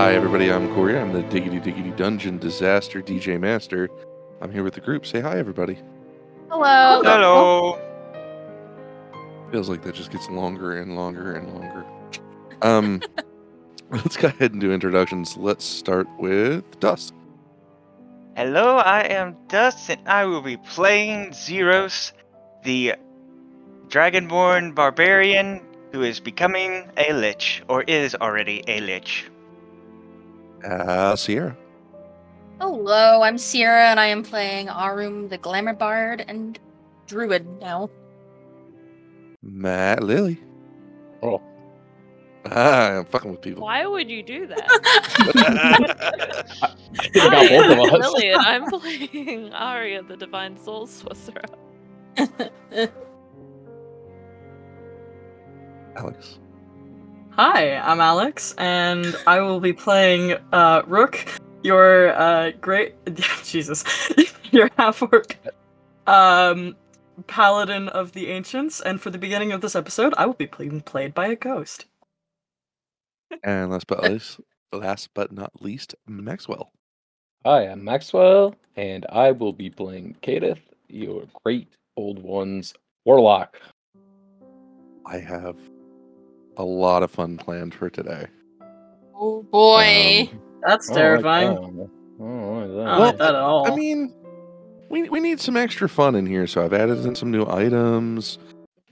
Hi, everybody. I'm Corey. I'm the Diggity Diggity Dungeon Disaster DJ Master. I'm here with the group. Say hi, everybody. Hello. Hello. Feels like that just gets longer and longer and longer. Um, let's go ahead and do introductions. Let's start with Dust. Hello, I am Dust, and I will be playing Ziros, the Dragonborn barbarian who is becoming a lich, or is already a lich. Uh, Sierra. Hello, I'm Sierra, and I am playing Arum, the Glamour Bard and Druid now. Matt Lily. Oh. Ah, I'm fucking with people. Why would you do that? Think about both of us. Lillian, I'm playing Aria, the Divine Soul Sorcerer. Alex. Hi, I'm Alex, and I will be playing uh, Rook, your uh, great Jesus, your half orc um, paladin of the ancients. And for the beginning of this episode, I will be being played by a ghost. And last but least, last but not least, Maxwell. Hi, I'm Maxwell, and I will be playing Kadath, your great old one's warlock. I have a lot of fun planned for today. oh boy. Um, That's I don't like terrifying. I don't like that. don't Well, like that at all. I mean, we we need some extra fun in here, so I've added in some new items.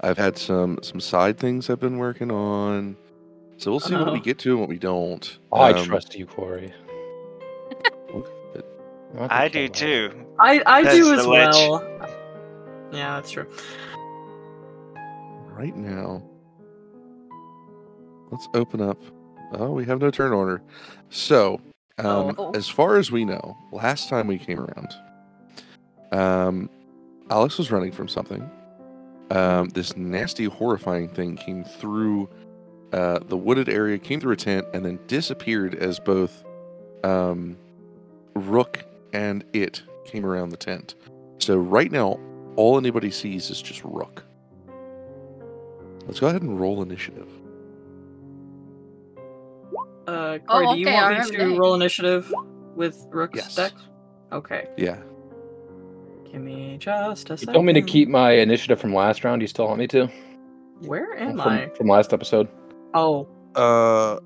I've had some some side things I've been working on. So we'll see what we Oh. get to and what we don't. Oh, I Um, trust you, Corey. think I do right. too. I, I That's do as well. Yeah, that's true. Right now, let's open up. Oh, we have no turn order. So, um, Oh. as far as we know, last time we came around, um, Alex was running from something. Um, this nasty, horrifying thing came through uh, the wooded area, came through a tent, and then disappeared as both um, Rook and it came around the tent. So right now, all anybody sees is just Rook. Let's go ahead and roll initiative. Uh, Corey, Oh, do you want me to roll initiative with Rook's Yes. deck? Okay, Yeah. give me just a You second. told me to keep my initiative from last round. You still want me to? Where am from, I? From last episode. Oh, Uh,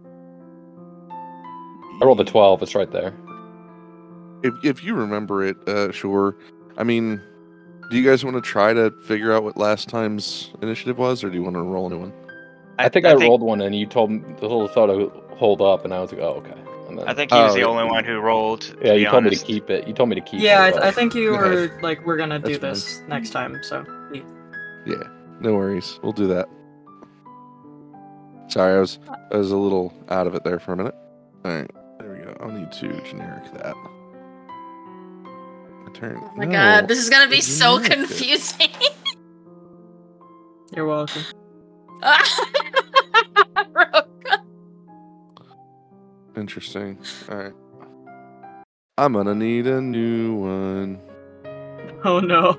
I rolled a 12. It's right there. if if you remember it, uh, sure. I mean, do you guys want to try to figure out what last time's initiative was, or do you want to roll a new one? I, think I, rolled one, and you told me the little photo hold up, and I was like, oh, okay. And then, I think he was Oh, the only one who rolled. to yeah, be you told me to keep it. You told me to keep yeah, I, it. th- I think you Okay. were like, we're gonna do That's this next time. So Yeah, no worries. We'll do that. Sorry, I was I was a little out of it there for a minute. All right, there we go. I'll need to generic that. My turn. Oh my No, god, this is gonna be so confusing. you're welcome. Interesting. All right. I'm gonna need a new one. Oh no.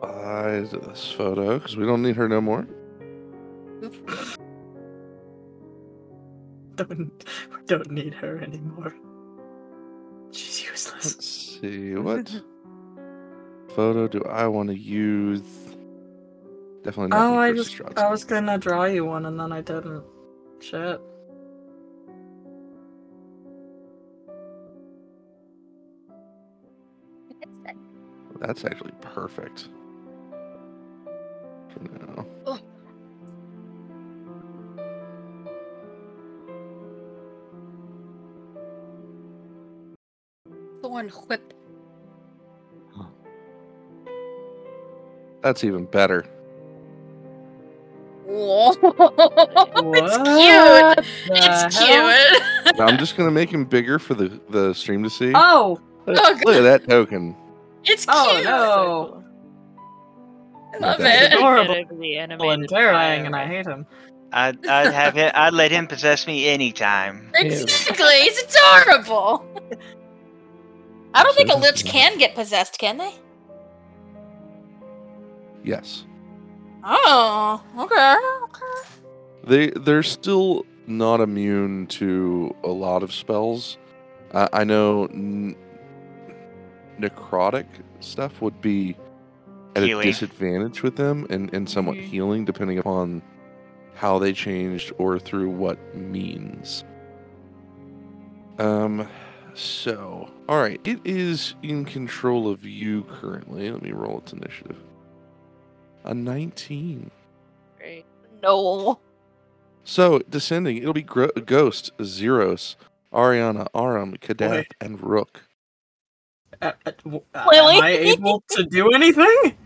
Buy this photo because we don't need her no more. Don't don't need her anymore. She's useless. Let's see what photo do I want to use. Definitely not. Oh, I just I was gonna draw you one and then I didn't. Shit. That's actually perfect. For now. Oh. Thorn whip. That's even better. Whoa. it's cute. It's cute. I'm just gonna make him bigger for the the stream to see. Oh! Oh, Look at that token. It's Oh cute. no! I love Okay. it. Adorable. Get and terrifying, and I hate him. I'd, I'd have it. I'd let him possess me anytime. Exactly. It's adorable. I don't think a lich can get possessed, can they? Yes. Oh, okay. okay. They they're still not immune to a lot of spells. Uh, I know n- necrotic stuff would be at Healing. a disadvantage with them and, and somewhat Mhm. healing depending upon how they changed or through what means. Um so all right, it is in control of you currently. Let me roll its initiative. A 19. Great. No. So descending, it'll be Gro- Ghost, Ziros, Ariana, Arum, Kadath, Boy. and Rook. Uh, uh, w- Am I able to do anything?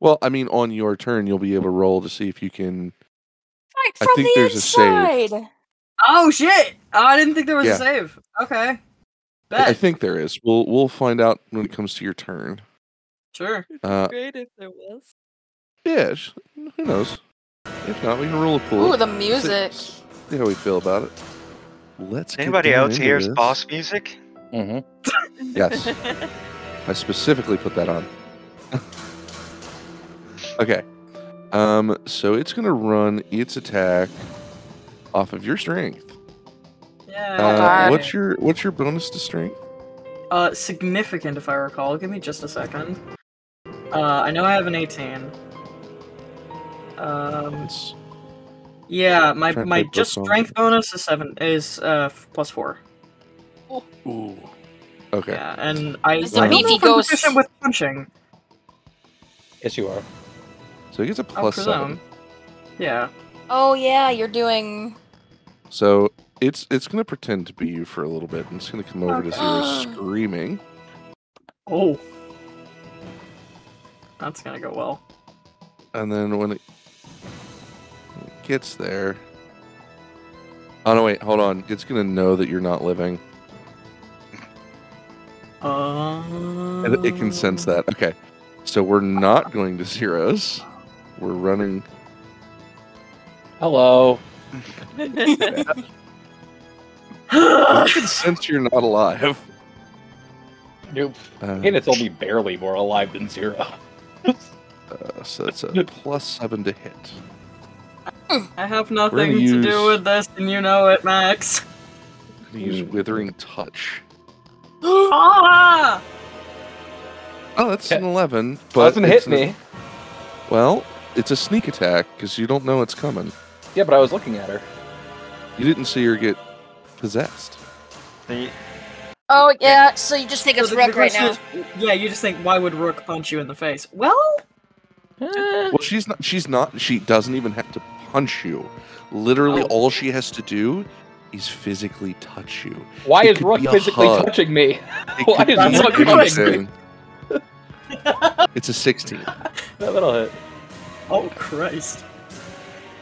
Well, I mean, on your turn, you'll be able to roll to see if you can. Fight I think the there's a save. Oh shit! Oh, I didn't think there was Yeah. a save. Okay. I think there is. We'll we'll find out when it comes to your turn. Sure. Uh, Great if there was. yeah, sh- who knows? If not, we can roll a pool. Ooh, the music. See how we feel about it. Let's. get Anybody down else into hears this. boss music? Mm-hmm. Yes. I specifically put that on. okay. Um. So it's gonna run its attack off of your strength. Yeah. Uh, God. what's your what's your bonus to strength? Uh, significant if I recall. Give me just a second. Uh, I know I have an 18. Um, It's yeah, my my just both strength bonus is seven is uh plus four. ooh. Okay. Yeah, and I, I It's don't know if I'm proficient with punching. Yes, you are. So he gets a I'll plus seven. Yeah. Oh yeah, you're doing. So it's it's gonna pretend to be you for a little bit, and it's gonna come over to zero Okay. screaming. Oh. That's gonna go well. And then when it gets there. Oh no wait, hold on. It's gonna know that you're not living. Uh, And it can sense that. Okay. So we're not going to Ziros. We're running Hello. I can sense you're not alive. Nope. Uh, And it's only barely more alive than zero. Uh, so it's a plus seven to hit. I have nothing gonna use- do with this, and you know it, Max. I'm gonna use withering touch. ah! Oh, that's an eleven. But Doesn't it's hit an- me. Well, it's a sneak attack because you don't know it's coming. Yeah, but I was looking at her. You didn't see her get possessed. The- Oh yeah, so you just think So it's the- Rook the right now. is- yeah, you just think, why would Rook punch you in the face? Well, Well, she's not. She's not. She doesn't even have to punch you. Literally, Oh. all she has to do is physically touch you. Why It is Rook physically hug. touching me? Why is Rook anything. touching It's a sixteen. That little hit. oh Christ.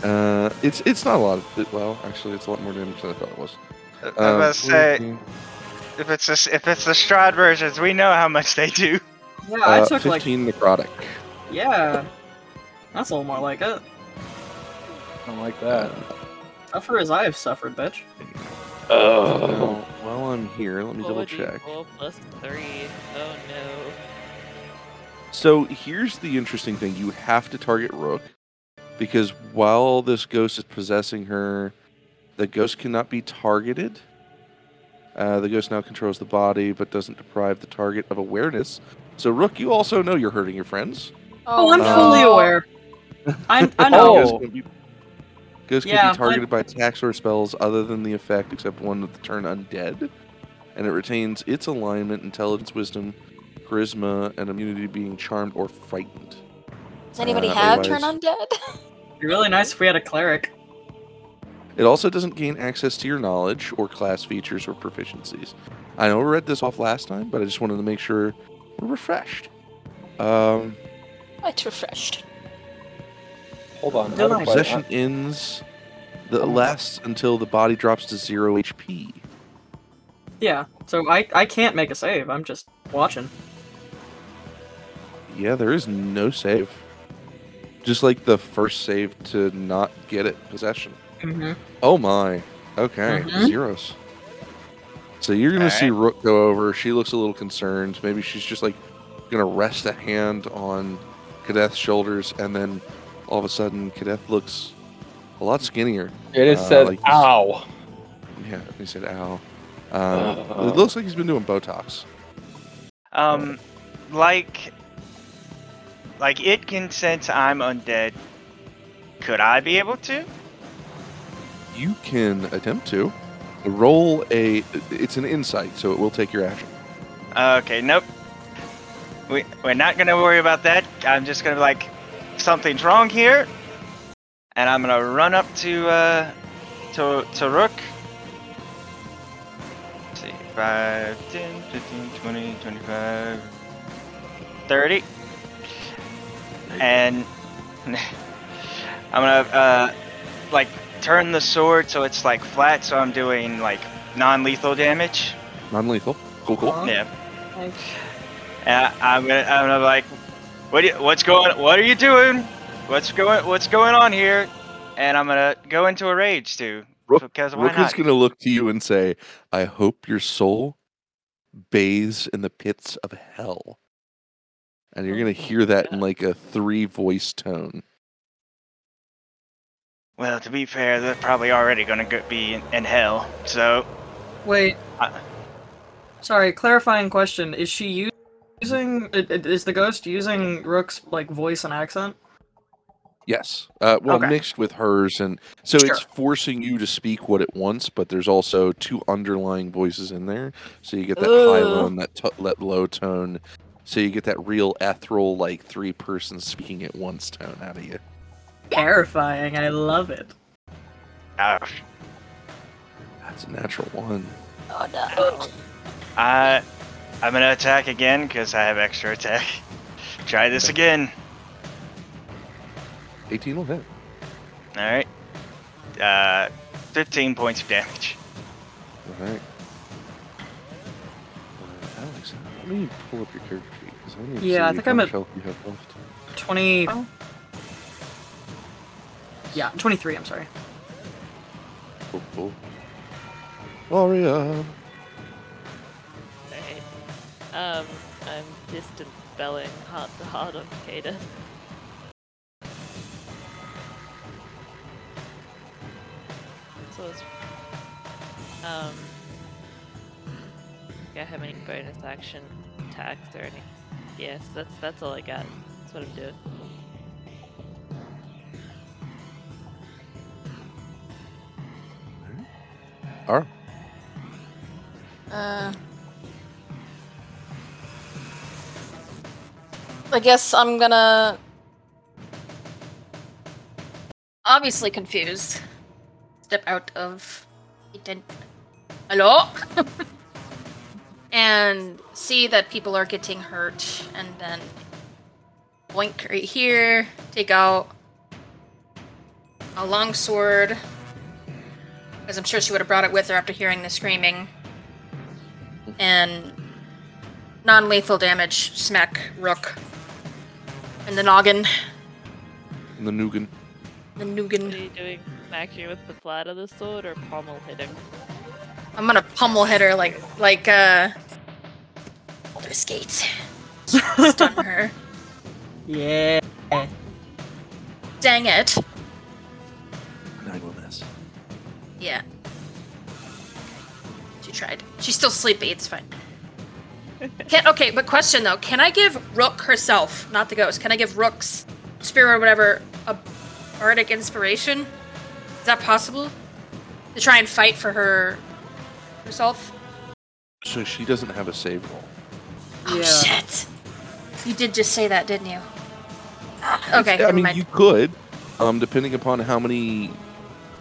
Uh, it's it's not a lot. Of, it, well, actually, it's a lot more damage than I thought it was. I was Um, about to say, 14, if it's a s if it's the Strahd versions, we know how much they do. Yeah, I uh, took like, fifteen necrotic. yeah. That's a little more like it. I don't like that. Suffer as I have suffered, bitch. Oh. now, while I'm here, let me double 4d4 check. plus three. Oh no. So here's the interesting thing: you have to target Rook because while this ghost is possessing her, the ghost cannot be targeted. Uh, the ghost now controls the body, but doesn't deprive the target of awareness. So Rook, you also know you're hurting your friends. Oh, I'm no. fully aware. I, I know. Oh. Ghost can be, ghost can be targeted by attacks or spells other than the effect, except one that turn undead, and it retains its alignment, intelligence, wisdom, charisma, and immunity to being charmed or frightened. Does anybody Uh, have turn otherwise- undead? It'd be really nice if we had a cleric. It also doesn't gain access to your knowledge or class features or proficiencies. I know we read this off last time, but I just wanted to make sure we're refreshed. Um, It's refreshed. Hold on. I have a Delight. possession ends that lasts until the body drops to zero HP. Yeah, so I, I can't make a save. I'm just watching. Yeah, there is no save. Just like the first save to not get it possession. Mm-hmm. Oh my. Okay, Mhm. Ziros. So you're gonna see Alright. Rook go over. She looks a little concerned. Maybe she's just like gonna rest a hand on Kadath's shoulders, and then all of a sudden, Kadath looks a lot skinnier. It is Uh, said, like ow. Yeah, he said, "Ow." Um, Uh. it looks like he's been doing Botox. Um, like, like it can sense I'm undead. Could I be able to? You can attempt to roll a. It's an insight, so it will take your action. Okay, nope. We, we're not gonna worry about that. I'm just gonna be like, something's wrong here, and I'm gonna run up to uh, to to Rook. Let's see, 5, 10, 15, 20, 25, 30. And I'm gonna uh, like turn the sword so it's like flat, so I'm doing like non-lethal damage. Non-lethal. Cool, cool. Huh? Yeah. Uh, I'm gonna, I'm gonna like, what, you, what's going, what are you doing? What's going, what's going on here? And I'm gonna go into a rage too, Rook- because why Rook is going to look to you and say, "I hope your soul bathes in the pits of hell." And you're going to hear that in like a three-voice tone. Well, to be fair, they're probably already gonna go, be in, in hell. So, Wait. Uh, Sorry, clarifying question. Is she using. i- i- Is the ghost using Rook's, like, voice and accent? Yes. Uh, well, Okay. mixed with hers, and so Sure. it's forcing you to speak what it wants, but there's also two underlying voices in there, so you get that high, low, Ugh. and that, t- that low tone. So you get that real ethereal, like three persons speaking at once tone out of you. Terrifying. I love it. uh, That's a natural one. Oh no. I, I'm gonna attack again because I have extra attack. Try this Okay. again. 18 will hit. All right. Uh, 15 points of damage. All right. Uh, Alex, let me pull up your character sheet because I Yeah, I think I'm at- health you have left. 20. Yeah, 23, I'm sorry. Cool, cool. Aria. Alright. Um, I'm distant spelling heart to heart on Kada. So it's um do I have any bonus action attacks or any Yes, that's that's all I got. That's what I'm doing. Ara. Uh, I guess I'm gonna. Obviously confused. Step out of. the tent. Hello? and see that people are getting hurt, and then boink right here. Take out a long sword. Because I'm sure she would have brought it with her after hearing the screaming and non-lethal damage smack rook in the noggin And the Nugan. the What are you doing? Smack you with the flat of the sword or pommel hitting? I'm gonna pummel hit her like like uh Baldur's Gate. stun her. Yeah. dang it. Nine will miss. yeah. She tried. She's still sleepy it's fine. Can, okay but question though. Can i give rook herself not the ghost can i give rook's spirit or whatever a bardic inspiration? Is that possible? To try and fight for her herself So she doesn't have a save roll. oh Yeah. shit you did just say that didn't you okay I mean, mind. you could, um, depending upon how many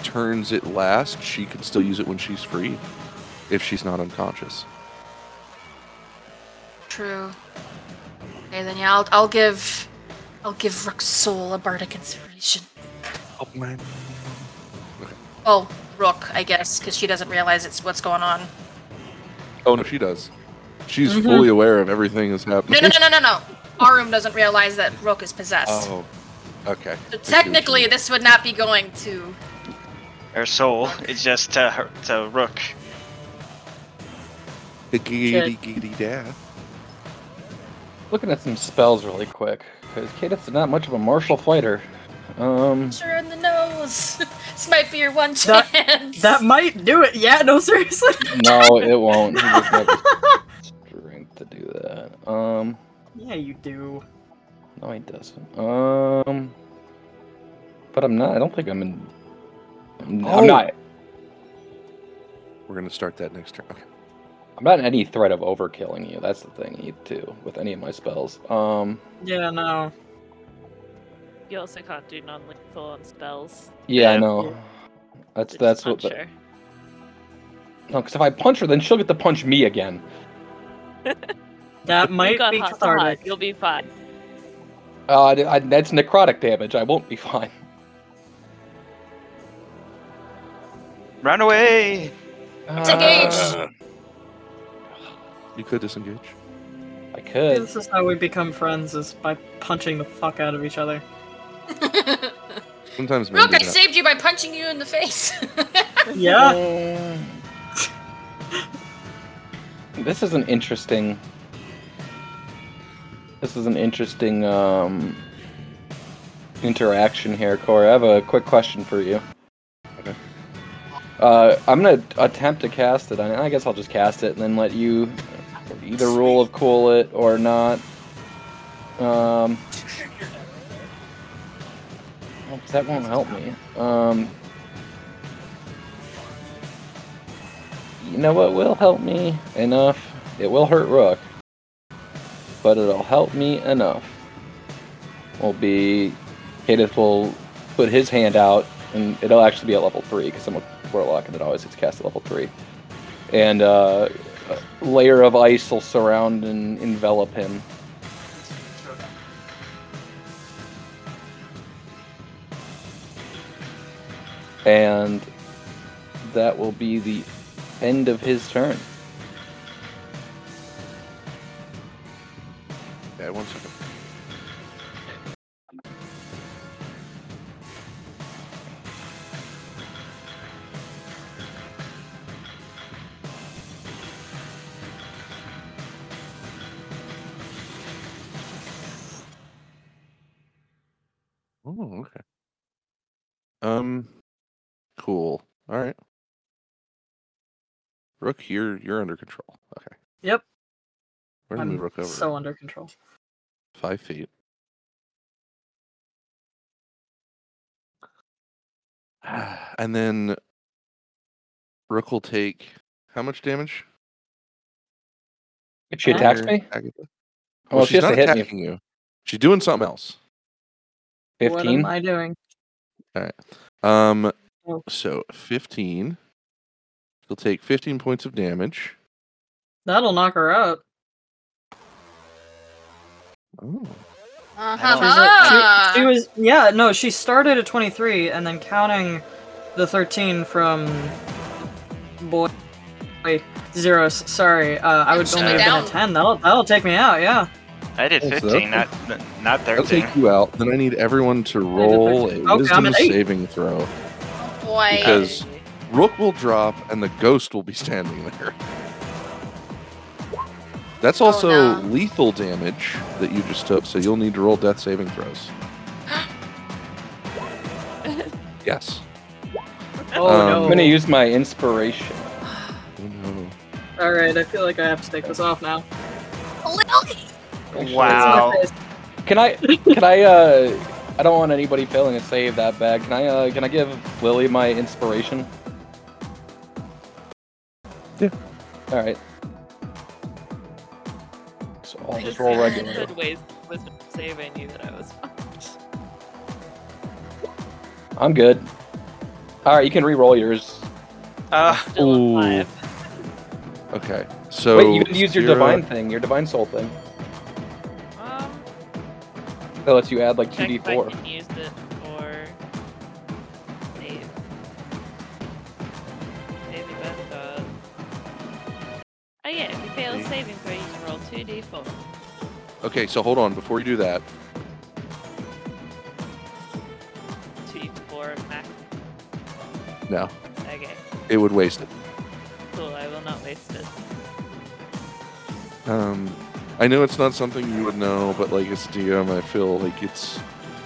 turns it lasts. She could still use it when she's free, if she's not unconscious. True. Okay, then yeah, I'll, I'll give, I'll give Rook's soul a bardic inspiration. Oh man. Well, Rook, I guess, because she doesn't realize it's what's going on. Oh no, she does. She's Mhm. fully aware of everything that's happening. no, no, no, no, no. Arum doesn't realize that Rook is possessed. Oh, okay. So see what you technically, this would not be going to. Her soul is just to her, to Rook. the giggity giggity dad. Looking at some spells really quick, because Cadence is not much of a martial fighter. Um, Sure in the nose. this might be your one That- chance. That might do it. Yeah, no, seriously. no, it won't. He doesn't strength to do that. Um, yeah, you do. no, he doesn't. Um, but I'm not. I don't think I'm in. I'm, Oh. I'm not. We're gonna start that next turn. Okay. I'm not in any threat of overkilling you. That's the thing, you too, with any of my spells. Um, Yeah, no. You also can't do non-lethal on spells. yeah, I know. That's Just that's what. punch The, her. no, because if I punch her, then she'll get to punch me again. That You might got be hot to hot. You'll be fine. Uh, I, I- that's necrotic damage. I won't be fine. Run away! Disengage! Uh, You could disengage. I could. This is how we become friends, is by punching the fuck out of each other. Sometimes men Rook, I that. saved you by punching you in the face. Yeah. This is an interesting. This is an interesting um, interaction here, Corey. I have a quick question for you. Okay. Uh, I'm gonna attempt to cast it. I I guess I'll just cast it and then let you either rule of cool it or not. Um, that won't help me. Um, you know what will help me enough? It will hurt Rook, but it'll help me enough. Will be Kadath will put his hand out, and it'll actually be at level three because I'm a warlock and it always gets cast at level three. And uh, a layer of ice will surround and envelop him. And that will be the end of his turn. Yeah, one second. Oh, okay. Um, cool. All right. Rook, you're you're under control. Okay. Yep. We're gonna move I'm Rook over so under control. five feet. And then Rook will take how much damage? If she attacks me, Agatha? well, Well, she she's has not to hit me. attacking you. She's doing something else. Fifteen. What Fifteen. am I doing? All right. Um, Oh. so fifteen. She'll take fifteen points of damage. That'll knock her out. Oh, Uh-huh. She, she was yeah, no, she started at 23 and then counting the 13 from boy wait, Ziros. Sorry, uh, I would only have been down. at 10. That'll that'll take me out. Yeah. I did Oh, 15, not that'll- not that'll take you out. Then I need everyone to roll a Okay, wisdom saving throw. Boy. Because- Rook will drop and the ghost will be standing there. That's Oh, also no. lethal damage that you just took, so you'll need to roll death saving throws. yes. Oh Um, I'm gonna use my inspiration. Oh, no. All right, I feel like I have to take this off now. Wow. Can I? Can I? Uh, I don't want anybody failing a save that bad. Can I? Uh, can I give Lily my inspiration? Yeah. All right. So I'll I just just roll realized regular. Good ways wisdom save. I knew that I was fucked. I'm good. All right, you can re-roll yours. Uh, Still Ooh. alive. Okay. So Wait, you can use your divine thing, your divine soul thing. That lets you add like two d four. use it for save. Save event. Oh yeah, if you fail a Okay. saving throw, you can roll two d4. Okay, so hold on. Before you do that, Two d4 max. no, Okay, it would waste it. cool. I will not waste it. Um, I know it's not something you would know, but like as a DM, I feel like it's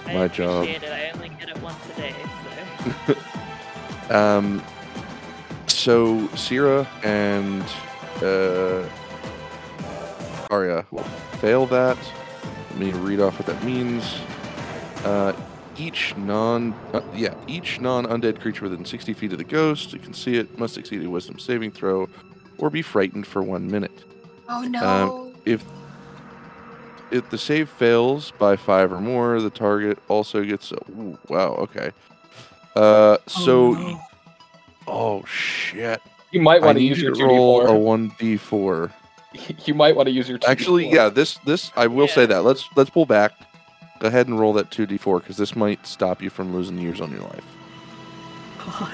I My job. appreciate it. I only get a once a day. So. Um, so Sierra and uh, Aria will fail that. Let me read off what that means. Uh, each non, uh, yeah, each non-undead creature within 60 feet of the ghost, you can see it, must succeed a Wisdom saving throw, or be frightened for one minute. Oh no. If if the save fails by five or more, the target also gets. Ooh, wow. Okay. Uh, so Oh, no. Oh shit! You might want to use your to roll a 2d4. one d four. You might want to use your 2d4. Actually, yeah. This this I will say that. Let's let's pull back. Go ahead and roll that two d four because this might stop you from losing years on your life. God.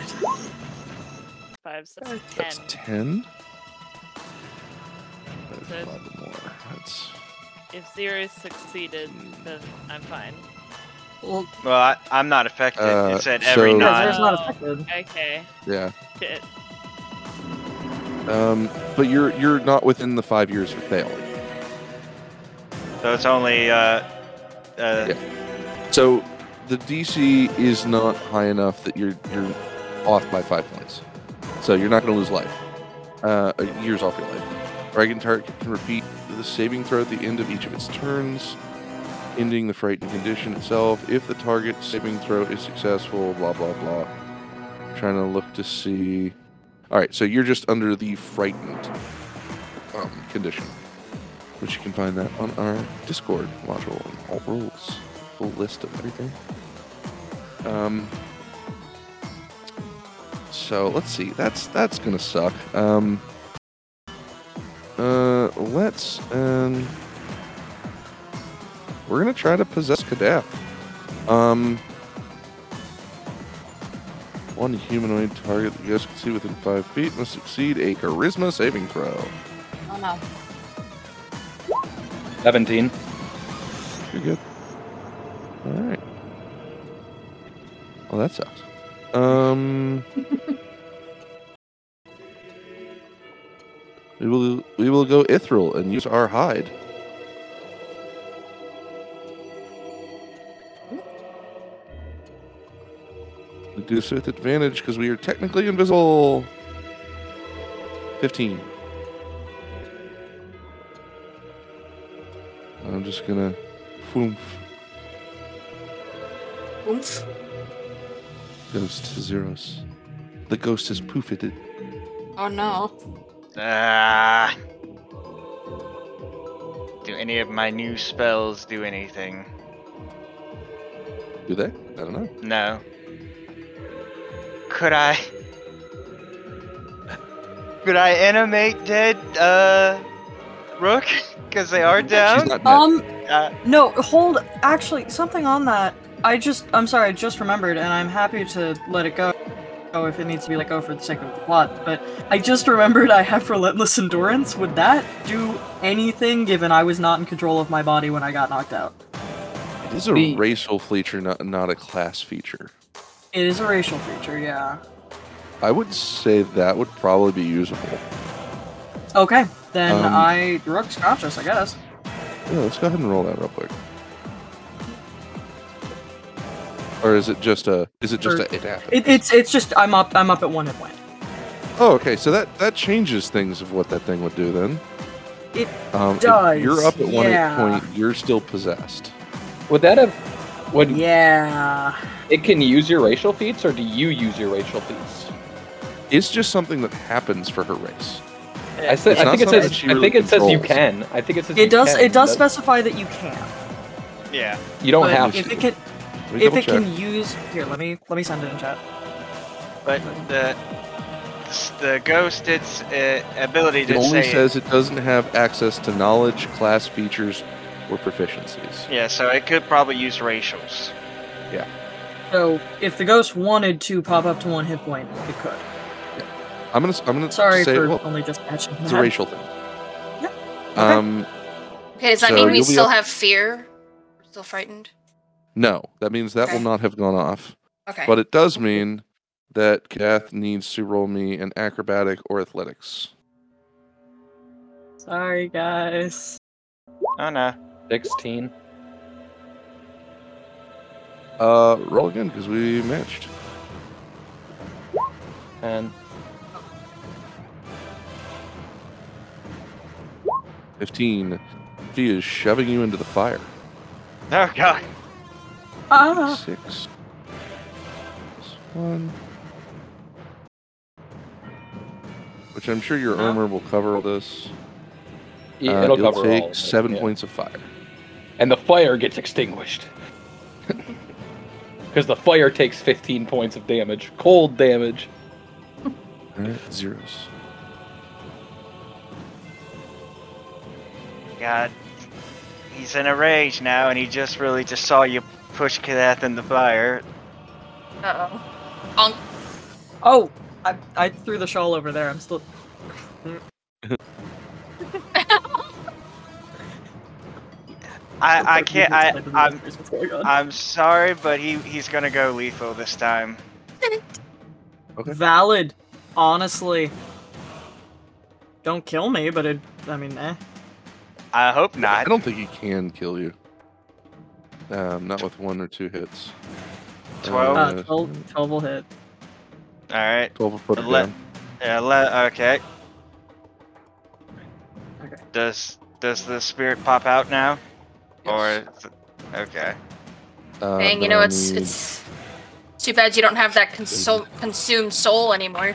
Five, so that's ten. That's ten. So- Five more. That's If zero succeeded, then I'm fine. Well, Well, I, I'm not affected. Uh, it said every so- yeah, non. there's not Oh. affected. Okay. yeah. Shit. Um, but you're you're not within the five years for failing. So it's only. Uh, uh, Yeah. So the DC is not high enough that you're you're off by five points. So you're not going to lose life. Uh, uh, years off your life. Dragon target can repeat the saving throw at the end of each of its turns, ending the frightened condition itself. If the target saving throw is successful, blah blah blah. trying to look to see. All right, so you're just under the frightened um, condition which you can find that on our Discord module and all rules, full list of everything. Um. So let's see. That's that's gonna suck. Um. Uh, let's um. We're gonna try to possess Kadath. Um. One humanoid target that you guys can see within five feet must succeed a charisma saving throw. Oh no. 17. You're good. All right. Well, that sucks. Um. we will we will go ethereal and use our hide. We do so with advantage because we are technically invisible. Fifteen. I'm just gonna. Whoomph. Oomph. Ghost Ziros. The ghost has poofed it. Oh no. Ah. do any of my new spells do anything? Do they? I don't know. No. Could I? Could I animate dead uh Rook? Because they are down. dead. Um, Uh, no, hold. Actually, something on that. I just, I'm sorry, I just remembered, and I'm happy to let it go. Oh, if it needs to be let go for the sake of the plot. But I just remembered I have relentless endurance. Would that do anything, given I was not in control of my body when I got knocked out? it is a the- racial feature, not not a class feature. It is a racial feature, yeah. I would say that would probably be usable. Okay, then Um, I Rook's conscious, I guess. Yeah, let's go ahead and roll that real quick. Or is it just a? Is it just Or- a? It happens. It, it's it's just I'm up I'm up at one hit point. oh, okay. So that that changes things of what that thing would do then. It Um, if does, you're up at one hit yeah. point. You're still possessed. Would that have. Would Yeah. it can use your racial feats, or do you use your racial feats? It's just something that happens for her race. I said. I think it says. that she I think it says you can. I think it says. It you does can. it does That- specify that you can. yeah. You don't but have if to. it can Let me if double it can use here, let me let me send it in chat. But the the ghost, its uh, ability It to only say says it doesn't have access to knowledge, class features, or proficiencies. yeah, so it could probably use racials. Yeah. So if the ghost wanted to pop up to one hit point, it could. I'm gonna. I'm gonna Sorry say for well, only just catching it's a racial thing. Yeah. Okay. Um. Okay, does that So mean we still up- have fear? We're still frightened? No, that means that will not have gone off. Okay. But it does mean that Kath needs to roll me an acrobatic or athletics. Sorry guys. Oh no. 16. Uh, roll again because we matched. And 15. She is shoving you into the fire. Oh god. Ah. Six. Plus One. Which I'm sure your armor will cover all this. yeah, Uh, it'll you'll cover take all of it, seven yeah. points of fire. And the fire gets extinguished. Because the fire takes 15 points of damage. Cold damage. All right, Ziros. God. He's in a rage now, and he just really just saw you push Kenneth in the fire. Uh oh. Oh, I, I threw the shawl over there. I'm still. I, I can't. I, I'm, What's going on? I'm sorry, but he, he's gonna go lethal this time. Okay. Valid. Honestly. Don't kill me, but it. I mean, eh. I hope not. I don't think he can kill you. Um, not with one or two hits. Twelve? Uh, Uh, 12, 12 will hit. All right. 12 will put it Let- down. Yeah. Le- okay. Okay. Does does the spirit pop out now? Or Yes. okay. Uh, Dang, you then know I'll it's need- it's too bad you don't have that consol- consumed soul anymore.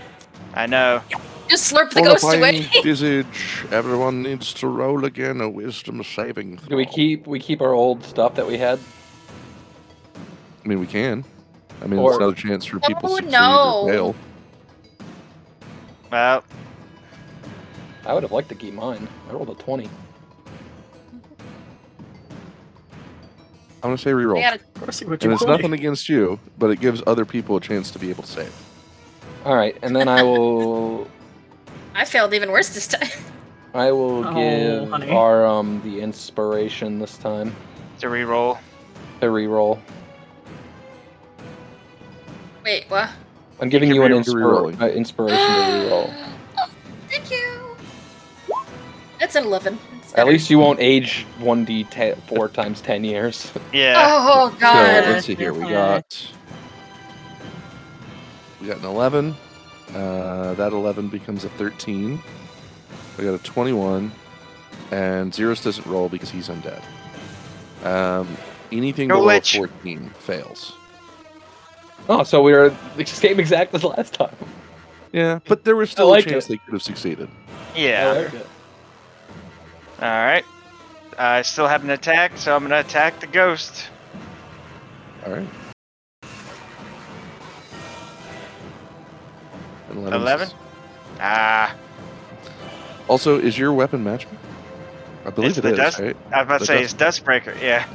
I know. Just slurp the ghost Horrifying away. visage. Everyone needs to roll again a wisdom saving throw. Do we keep we keep our old stuff that we had? I mean, we can. I mean, Or- it's another chance for people Oh, to succeed no. fail. Well, I would have liked to keep mine. I rolled a 20. I'm gonna say reroll. I gotta, Of course you and it's would. nothing against you, but it gives other people a chance to be able to save. All right, and then I will I failed even worse this time. I will Oh, give honey. our um the inspiration this time to reroll. to reroll. Wait, what? I'm giving can you an re- inspir- uh, inspiration to reroll. Oh, thank you. That's an 11. That's At better. least you won't age 1d te- four times 10 years. Yeah. Oh, god. So God. let's see here. We got we got an 11. Uh, that 11 becomes a 13. We got a 21, and Ziros doesn't roll because he's undead. Um, anything Go below Lich. 14 fails. Oh, so we were the same exact as last time. Yeah, but there was still like a chance it. they could have succeeded. Yeah. Like. All right. I still have an attack, so I'm gonna attack the ghost. All right. 11. 11? Ah, Also, is your weapon magical? I believe It's it the is, dust- right? I was about to say it's Dustbreaker. Yeah.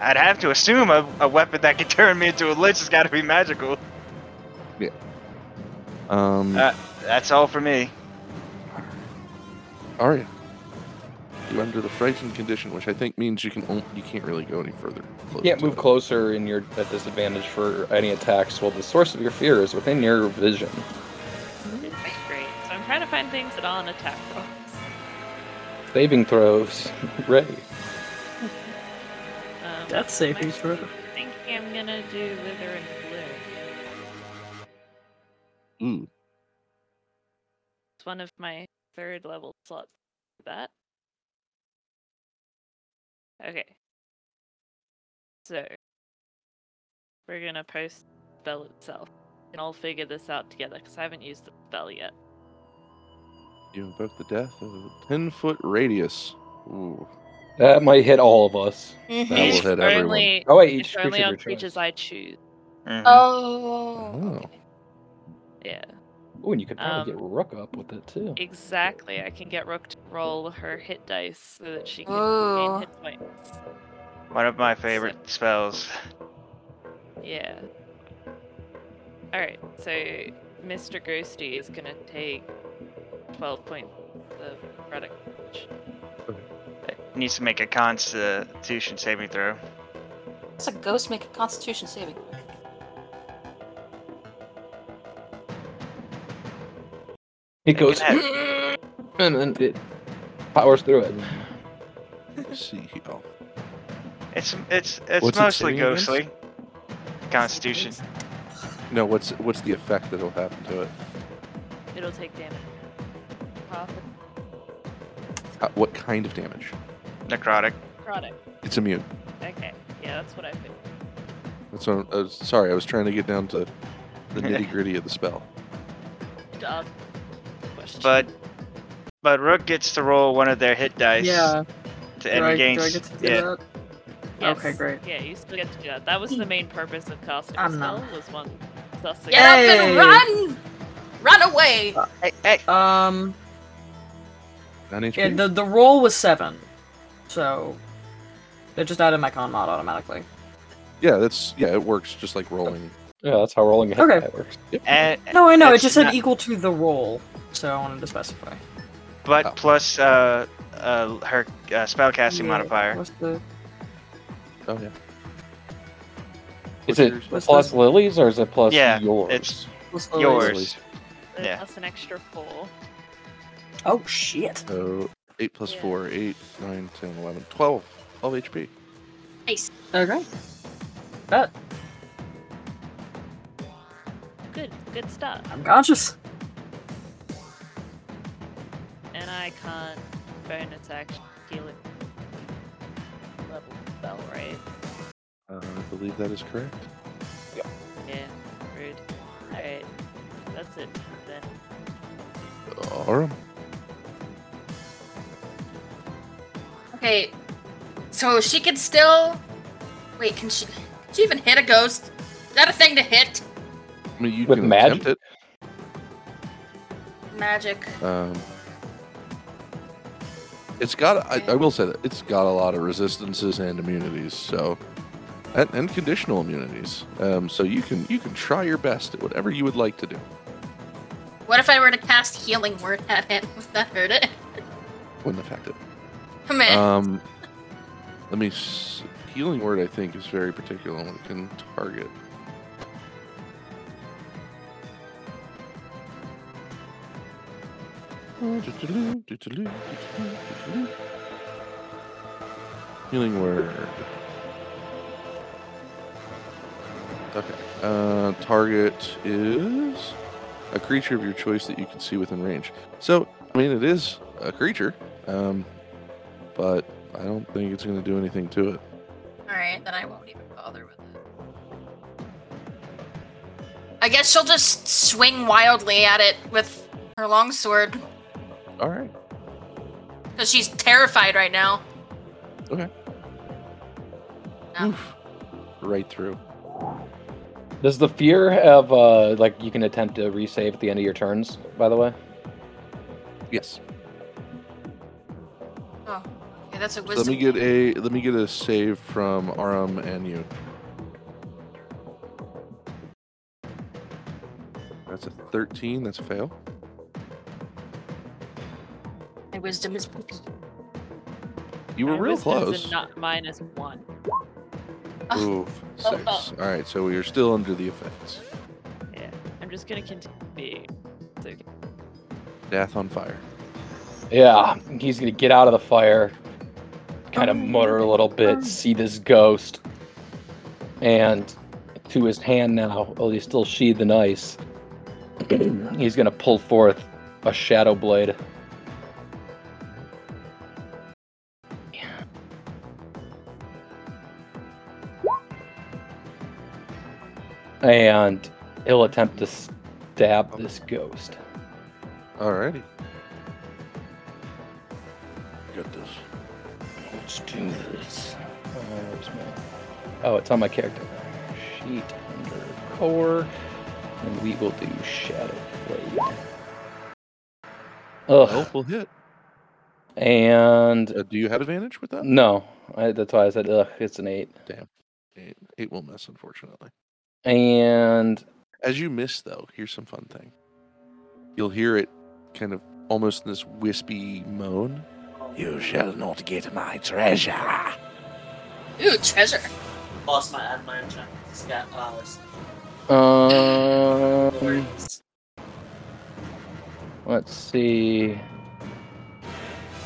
I'd have to assume a, a weapon that can turn me into a lich has got to be magical. Yeah. Um, Uh, That's all for me. all right. You under the frightened condition, which I think means you can only, you can't really go any further. You Can't move it. closer and you're at disadvantage for any attacks while the source of your fear is within your vision. Great. So I'm trying to find things that aren't attack rolls. Saving throws. Ready. Um, Death I'm saving actually throw. thinking I'm gonna do Wither and Bloom. Ooh, It's one of my third level slots for that. Okay. So we're gonna post the spell itself. And I'll figure this out together because I haven't used the spell yet. you invoke the death of a ten foot radius. Ooh, That might hit all of us. that will It's hit everyone. only, Oh wait, each it's creature only on your creatures I choose. Mhm. Oh. Oh. Yeah. Ooh, and you could probably Um, get Rook up with it too. Exactly. I can get Rook to roll her hit dice so that she can Ooh. gain hit points. One of my favorite spells. Yeah. Alright, so Mr. Ghosty is gonna take 12 points of product damage. Needs to make a Constitution saving throw. What's a ghost make a constitution saving? It goes and then it powers through it. Let's see here. It's it's it's What's it mostly saving against? ghostly. Constitution. No, what's what's the effect that'll happen to it? It'll take damage. Profit. Uh, what kind of damage? Necrotic. Product. It's immune. Okay. Yeah, that's what I figured. That's what, uh, sorry, I was trying to get down to the nitty gritty of the spell. Uh, question. But but Rook gets to roll one of their hit dice. Yeah. To, Do and I, gains. do I get to do yeah. that? Yes. Okay, great. Yeah, you still get to do that. That was the main purpose of casting a I'm spell, not. was one sussing Get up and run! Run away! Hey, hey. Um, yeah, the the roll was seven, so it just added my con mod automatically. yeah, that's yeah, it works just like rolling. Yeah, that's how rolling a hit Okay. die works. And, No, I know. It just said not- equal to the roll, so I wanted to specify. but Oh. plus uh, uh, her uh, spellcasting Yeah, modifier. What's the Oh yeah. Is it? What's plus the- Lily's or is it plus Yeah, yours? it's- what's the Yours. Yeah. Plus an extra four. Oh shit! So 8 plus Yeah. 4, 8, 9, 10, 11, 12. 12 HP. Nice. Okay. Bet Good, good stuff. I'm conscious. And I can't bonus action heal it. Level spell, right? Uh, I believe that is correct. Yeah, Yeah, rude. Alright, that's it then. Arum. Okay, so she can still. Wait, can she? Can she even hit a ghost? Is that a thing to hit? I mean, you With can magic? attempt Magic. Um, it's got. I, I will say that it's got a lot of resistances and immunities. So, and, and conditional immunities. Um, so you can you can try your best at whatever you would like to do. What if I were to cast Healing Word at him? Would that hurt it? Wouldn't affect it. Man. Um, let me. S- healing word, I think, is very particular on what it can target. Healing word. Okay. Uh, target is a creature of your choice that you can see within range. So, I mean, it is a creature, um, but I don't think it's going to do anything to it. Alright, then I won't even bother with it. I guess she'll just swing wildly at it with her longsword. All right. Because she's terrified right now. Okay. No. Oof. Right through. Does the fear have uh like you can attempt to resave at the end of your turns? By the way, Yes. Oh, Yeah, that's a So let me get a let me get a save from Arum and you. That's a 13. That's a fail. My wisdom is poopy. You were My real wisdom's a close. Not minus one. Oh. Ooh, Oh, six. oh. All right, so we are still under the effects. Yeah, I'm just gonna continue. being- It's okay. Death on fire. yeah, he's gonna get out of the fire, kind of oh, mutter a little bit, oh. see this ghost, and to his hand now, while he's still sheathed in ice, he's gonna pull forth a shadow blade. And he'll attempt to stab this ghost. Alrighty. Got this. Let's do this. Where's my- Oh, it's on my character sheet under core, and we will do shadow blade. Ugh. Elf will hit. And Uh, do you have advantage with that? no, I, that's why I said ugh. It's an eight. Eight, eight will miss, unfortunately. And As you miss, though, here's some fun thing. You'll hear it kind of almost in this wispy moan. You shall not get my treasure. Ooh, treasure. Lost my add my enchantment. It's got uh, um, let's see.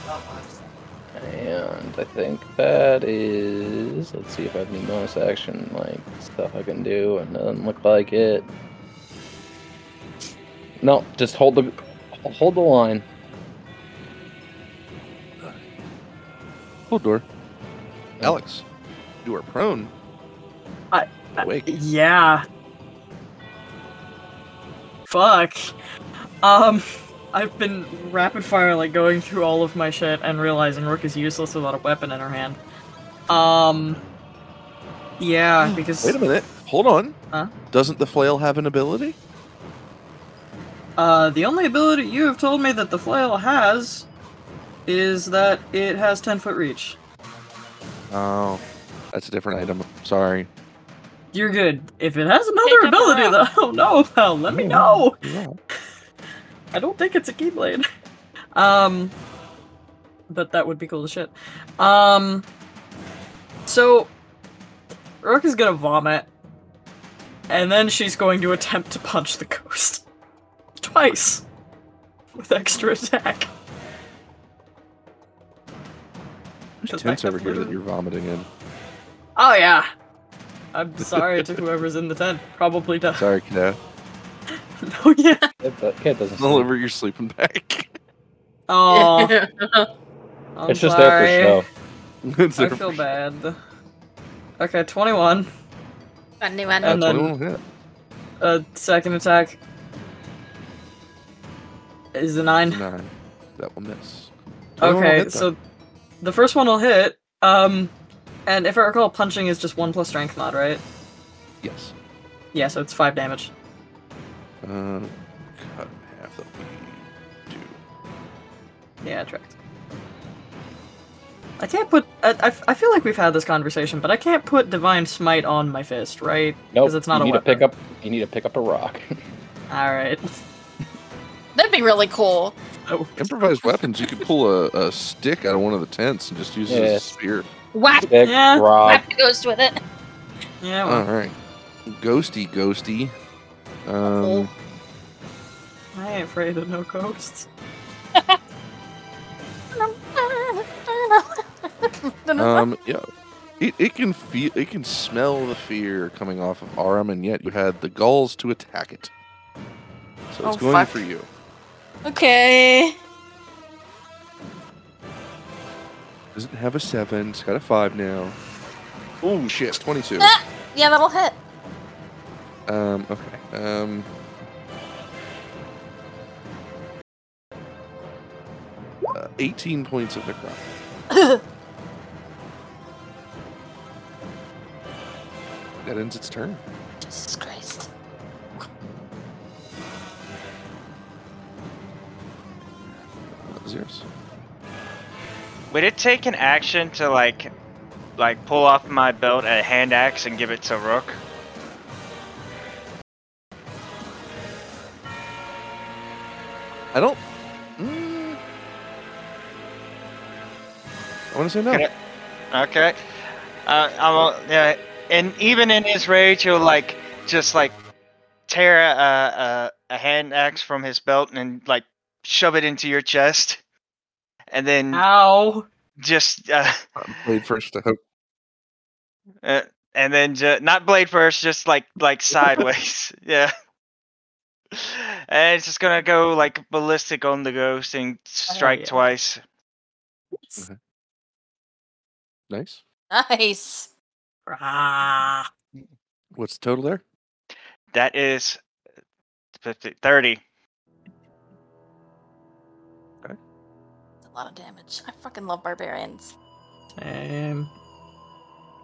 Oh, And I think that is. Let's see if I have any bonus action, like stuff I can do, and doesn't look like it. No, just hold the hold the line. Hold door. Alex, you are prone. I- Awake. Yeah. Fuck. Um, I've been rapid fire like going through all of my shit and realizing Rook is useless without a weapon in her hand. Um. Yeah, because Wait a minute. Hold on. Huh? Doesn't the flail have an ability? uh, the only ability you have told me that the flail has is that it has ten foot reach. Oh, that's a different item. Sorry. You're good. If it has another ability around. that I don't know about, let me know. Yeah. I don't think it's a keyblade. Um, but that would be cool as shit. Um, so Rook is gonna vomit, and then she's going to attempt to punch the ghost twice with extra attack. There's tents over here that you're vomiting in. Oh yeah. I'm sorry to whoever's in the tent. Probably does. Sorry, Kiddo. Oh yeah. Kid, do- doesn't. All sleep. over your sleeping bag. Oh, I'm It's just sorry. there for show. It's I feel for- bad. Okay, 21. I knew, I Uh, knew. And then- 21 hit. Uh, second attack is a nine. Nine. That will miss. 21 will Okay, so the first one will hit. Um, and if I recall, punching is just one plus strength mod, right? Yes. Yeah, so it's five damage. Uh, cut in half that we do. Yeah, tracked. I can't put. I, I, I feel like we've had this conversation, but I can't put divine smite on my fist, right? Nope. it's not you a need weapon. to pick up. You need to pick up a rock. All right. That'd be really cool. Oh, Improvised weapons. You could pull a, a stick out of one of the tents and just use it as a spear. Whack, Stick, Yeah. rock. whack the ghost with it. yeah. All Well, right. Ghosty, ghosty. Um, I ain't afraid of no ghosts. um, yeah. It, it can feel, it can smell the fear coming off of Arum, and yet you had the gulls to attack it. So it's Oh, going fuck. for you. okay. Doesn't have a seven. It's got a five now. Oh shit, twenty-two. Ah, yeah, that'll hit. Um, okay. Um. Uh, 18 points of necrotic. That ends its turn. Jesus Christ. Uh, Ziros. Would it take an action to like, like pull off my belt a hand axe and give it to Rook? I don't. Mm, I want to say no. Okay. Uh, I'm a- yeah, and even in his rage, he'll like just like tear a, a a hand axe from his belt and like shove it into your chest, and then Ow. just uh, Blade first to hope. uh, and then ju- not blade first, just like like sideways, yeah. And it's just gonna go like ballistic on the ghost and strike yeah. twice. Nice. Nice. Ah. What's the total there? That is 50, 30. That's a lot of damage. I fucking love barbarians. Same.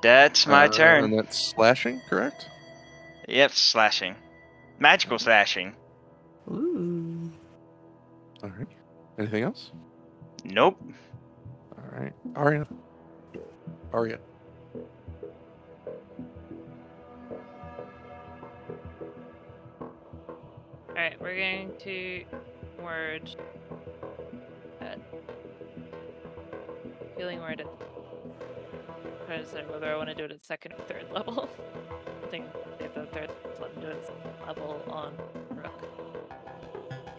That's my Uh, turn. And that's slashing, correct? Yep, slashing. Magical slashing. Ooh. All right. Anything else? Nope. All right. Aria. Aria. Alright, we're going to word at healing word at trying to decide whether I want to do it at second or third level. I think at the third level me do it at level on Rook.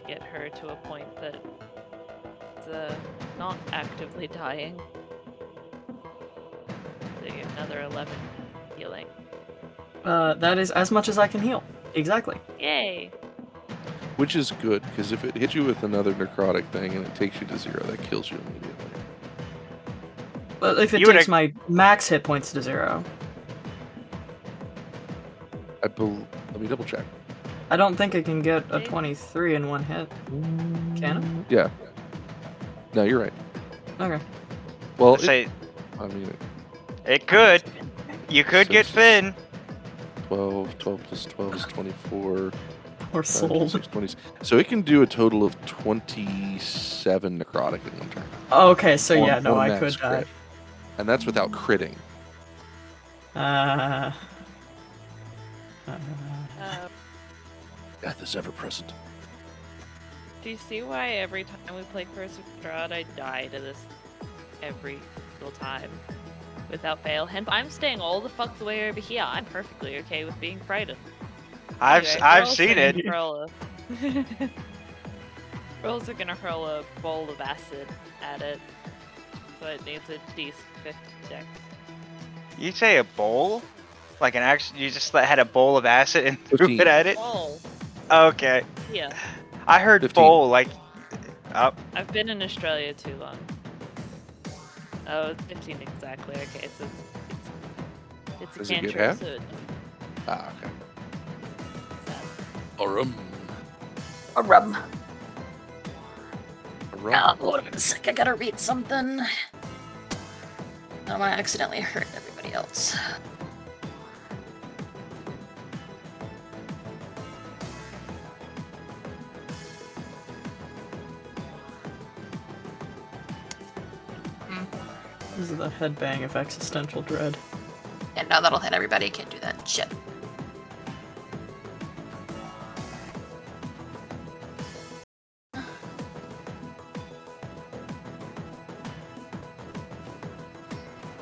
Get her to a point that it's uh, not actively dying. another 11 healing. Uh, that is as much as I can heal. Exactly. Yay! Which is good, because if it hits you with another necrotic thing and it takes you to zero, that kills you immediately. But if it You takes my max hit points to zero, I bel Let me double check. I don't think it can get a 23 in one hit. Can I? Yeah. No, you're right. Okay. Well, it- Say I mean, it could. You could get Six. Finn. 12, 12 plus 12 is 24. Or five, sold. six, 20. So it can do a total of 27 necrotic in one turn. Okay, so On- yeah, no, on I max could die. crit. And that's without critting. Uh, uh, Uh, Death is ever present. do you see why every time we play Curse of Strahd, I die to this every single time? Without fail. Hence, I'm staying all the fuck the way over here. I'm perfectly okay with being frightened. I've Anyway, I've seen it. gonna a- we're also gonna hurl a bowl of acid at it. So it needs a DC 50 Dex. You say a bowl? Like an action? You just had a bowl of acid and threw Fifteen. it at it? Bowl. Okay. Yeah. I heard Fifteen. bowl like. Oh, I've been in Australia too long. Oh, it's 15 exactly. Okay, so it's it's, it's a Does it get cantrip, half? so it's Ah, okay. sad. Arum. A rub. Arum. Oh, hold on a sec. I gotta read something. I don't want to accidentally hurt everybody else. This is the headbang of existential dread. Yeah, no, that'll hit everybody. Can't do that. Shit.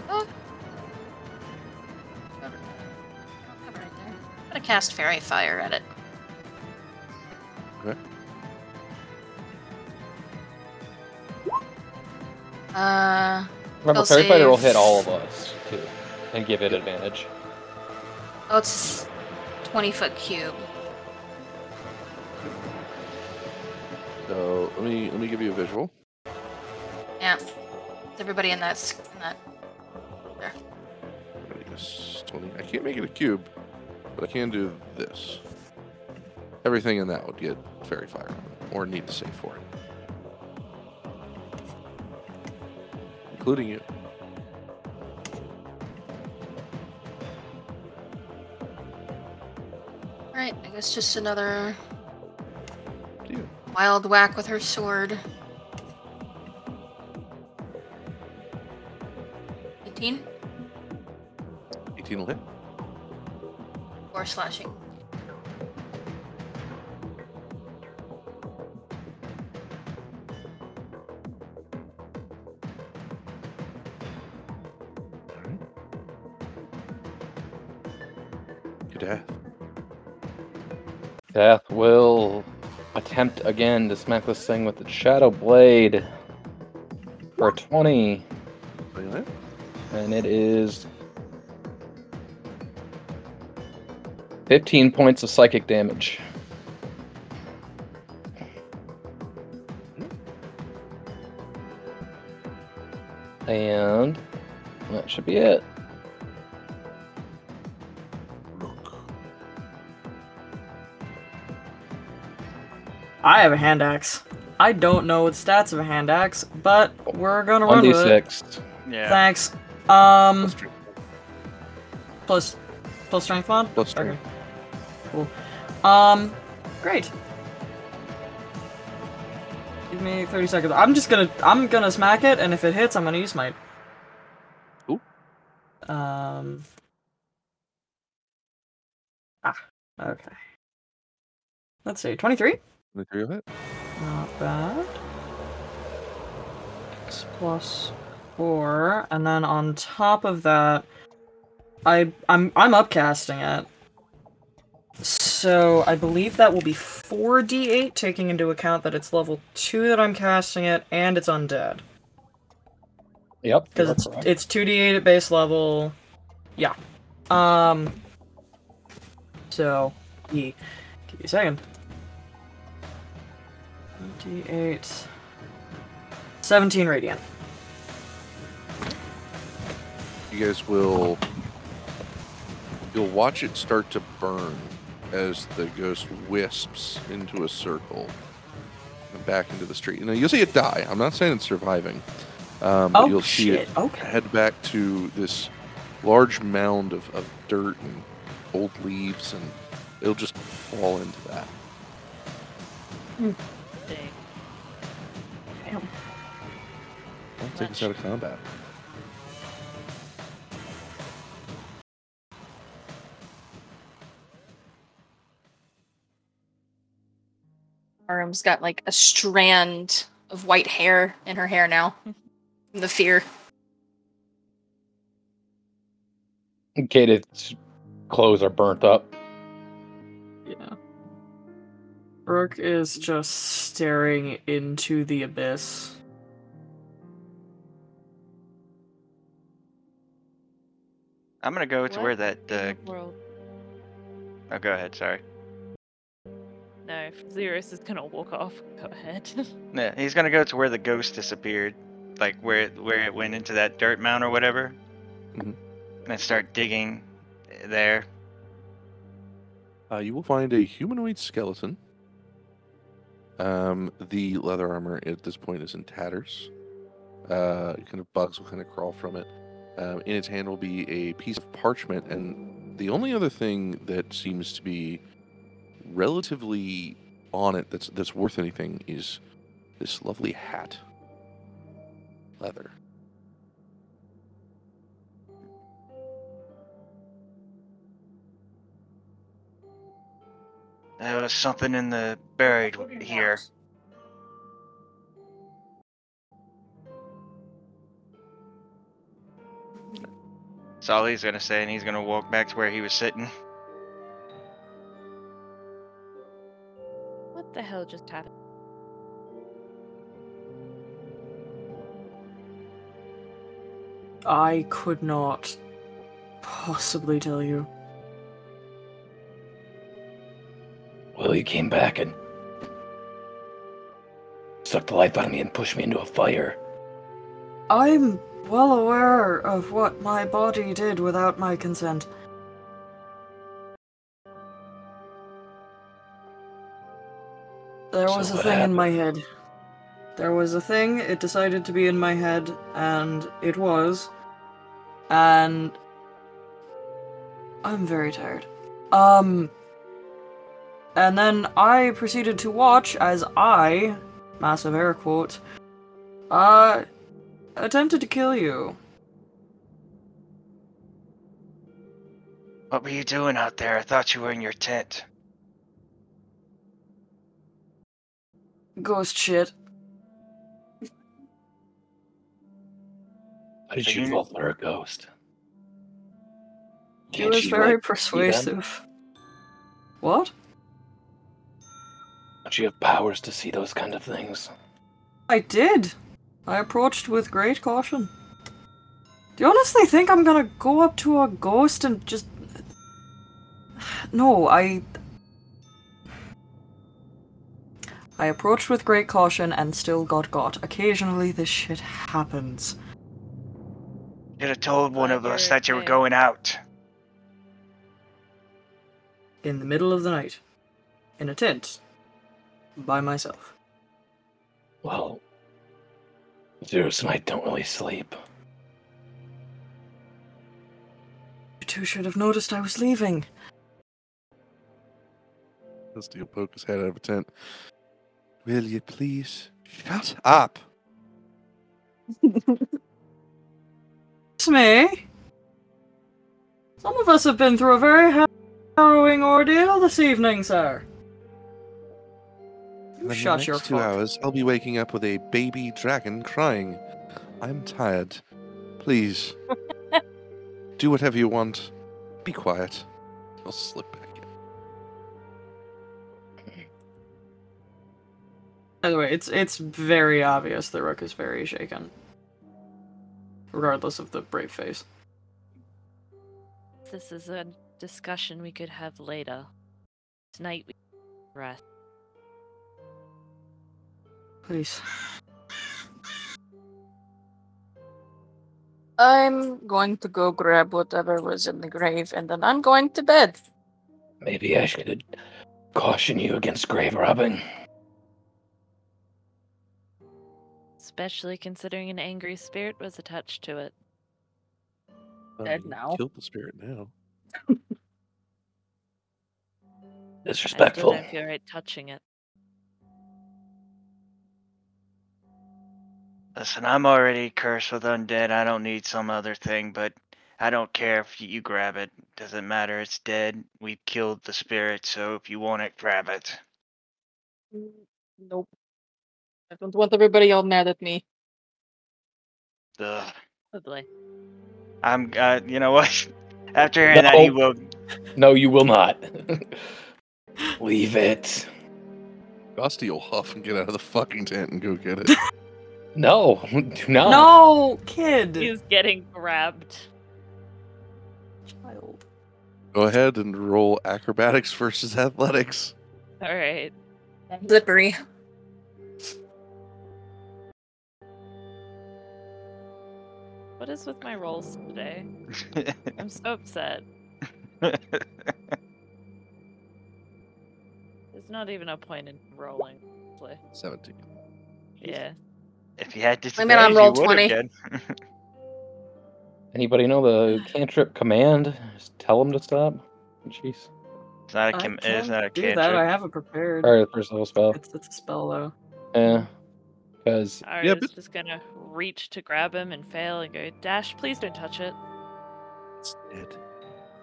Oh. Have right there. Gonna cast Fairy Fire at it. Okay. Uh, Remember, Will Fairy Fire will hit all of us too, and give it advantage. oh, it's a 20 foot cube. So let me let me give you a visual. Yeah. Is everybody in that? s- In that? Radius 20. I can't make it a cube, but I can do this. Everything in that would get fairy fire or need to save for it, including you. Right. I guess just another wild whack with her sword. 18 18 will hit. or slashing. Death. Death will attempt again to smack this thing with the Shadow Blade for a 20, Will you hit? and it is 15 points of psychic damage. Hmm. And that should be it. I have a hand axe. I don't know the stats of a hand axe, but we're gonna run with it. 1d6. yeah. Thanks. Um, Plus strength. plus plus strength mod. Plus strength. Okay. Cool. Um, great. Give me 30 seconds. I'm just gonna I'm gonna smack it, and if it hits, I'm gonna use my. Cool. Um. Ah. Okay. Let's see. 23. 23 will hit. Not bad. X plus four, and then on top of that, I I'm I'm upcasting it. So I believe that will be four d8, taking into account that it's level two that I'm casting it, and it's undead. Yep. Because it's correct. it's two d8 at base level, Yeah. Um. So, ye. Give me a second. D8. 17 radiant. You guys will you'll watch it start to burn as the ghost wisps into a circle and back into the street. You know, you'll see it die. I'm not saying it's surviving. Um, but Oh, you'll see shit. it Okay. head back to this large mound of, of dirt and old leaves, and it'll just fall into that. Dang. Damn. That'll take us out of combat. Arm's got like a strand of white hair in her hair now. From the fear. Katie's clothes are burnt up. Yeah. Rook is just staring into the abyss. I'm gonna go to What where that. Uh, the world? oh, go ahead. Sorry. No, Ziros is gonna walk off. Go ahead. Yeah, he's gonna go to where the ghost disappeared, like where it, where it went into that dirt mound or whatever, Mhm. and start digging there. Uh, you will find a humanoid skeleton. Um, the leather armor at this point is in tatters. Uh, kind of bugs will kind of crawl from it. Um, in its hand will be a piece of parchment, and the only other thing that seems to be relatively on it that's that's worth anything is this lovely hat. Leather. There was something in the buried here. That's all he's gonna say, and he's gonna walk back to where he was sitting. what the hell just happened? I could not possibly tell you. Well, he came back and sucked the life out of me and pushed me into a fire. I'm well aware of what my body did without my consent. There So was a thing in my head. There was a thing, it decided to be in my head, and it was. And. I'm very tired. Um. And then I proceeded to watch as I, massive air quote, uh, attempted to kill you. What were you doing out there? I thought you were in your tent. Ghost shit. How did you you- fall for a ghost? He was very like, see them? persuasive. What? Don't you have powers to see those kind of things? I did. I approached with great caution. Do you honestly think I'm gonna go up to a ghost and just. No, I. I approached with great caution and still got got. Occasionally, this shit happens. You should have told one of us that you were going out. In the middle of the night. In a tent. By myself. Well, Zeus and I don't really sleep. You two should have noticed I was leaving. Let's do poke his head out of a tent. Will you please shut up? It's me. Some of us have been through a very harrowing ordeal this evening, sir. In the Shut next your two fuck. hours, I'll be waking up with a baby dragon crying. I'm tired. Please. do whatever you want. Be quiet. I'll slip back in. By the way, it's it's very obvious that Rook is very shaken. Regardless of the brave face. this is a discussion we could have later. Tonight we rest. Please. I'm going to go grab whatever was in the grave and then I'm going to bed. Maybe I should caution you against grave robbing. Especially considering an angry spirit was attached to it. Well, Dead you now. Killed the spirit now. Disrespectful. I still Disrespectful. don't feel right touching it. Listen, I'm already cursed with undead. I don't need some other thing, but I don't care if you grab it. Doesn't matter. It's dead. We've killed the spirit, so if you want it, grab it. Nope. I don't want everybody all mad at me. Ugh. Lovely. I'm, uh, you know what? After hearing that, you No. will. No, you will not. Leave it. Gusty will huff and get out of the fucking tent and go get it. No, do not. No, kid. He's getting grabbed. Child. go ahead and roll acrobatics versus athletics. All right. Slippery. What is with my rolls today? I'm so upset. There's not even a point in rolling. honestly. 17. Yeah. If you had I mean, on roll you would 20. have good. Anybody know the cantrip command? Just tell them to stop. Jeez. It's not a I com- can it's not a do that. cantrip. I have it prepared. Or the first level spell. It's, it's a spell though. Yeah. Because Aria's but- just gonna reach to grab him and fail and go, Dash, please don't touch it. It's dead.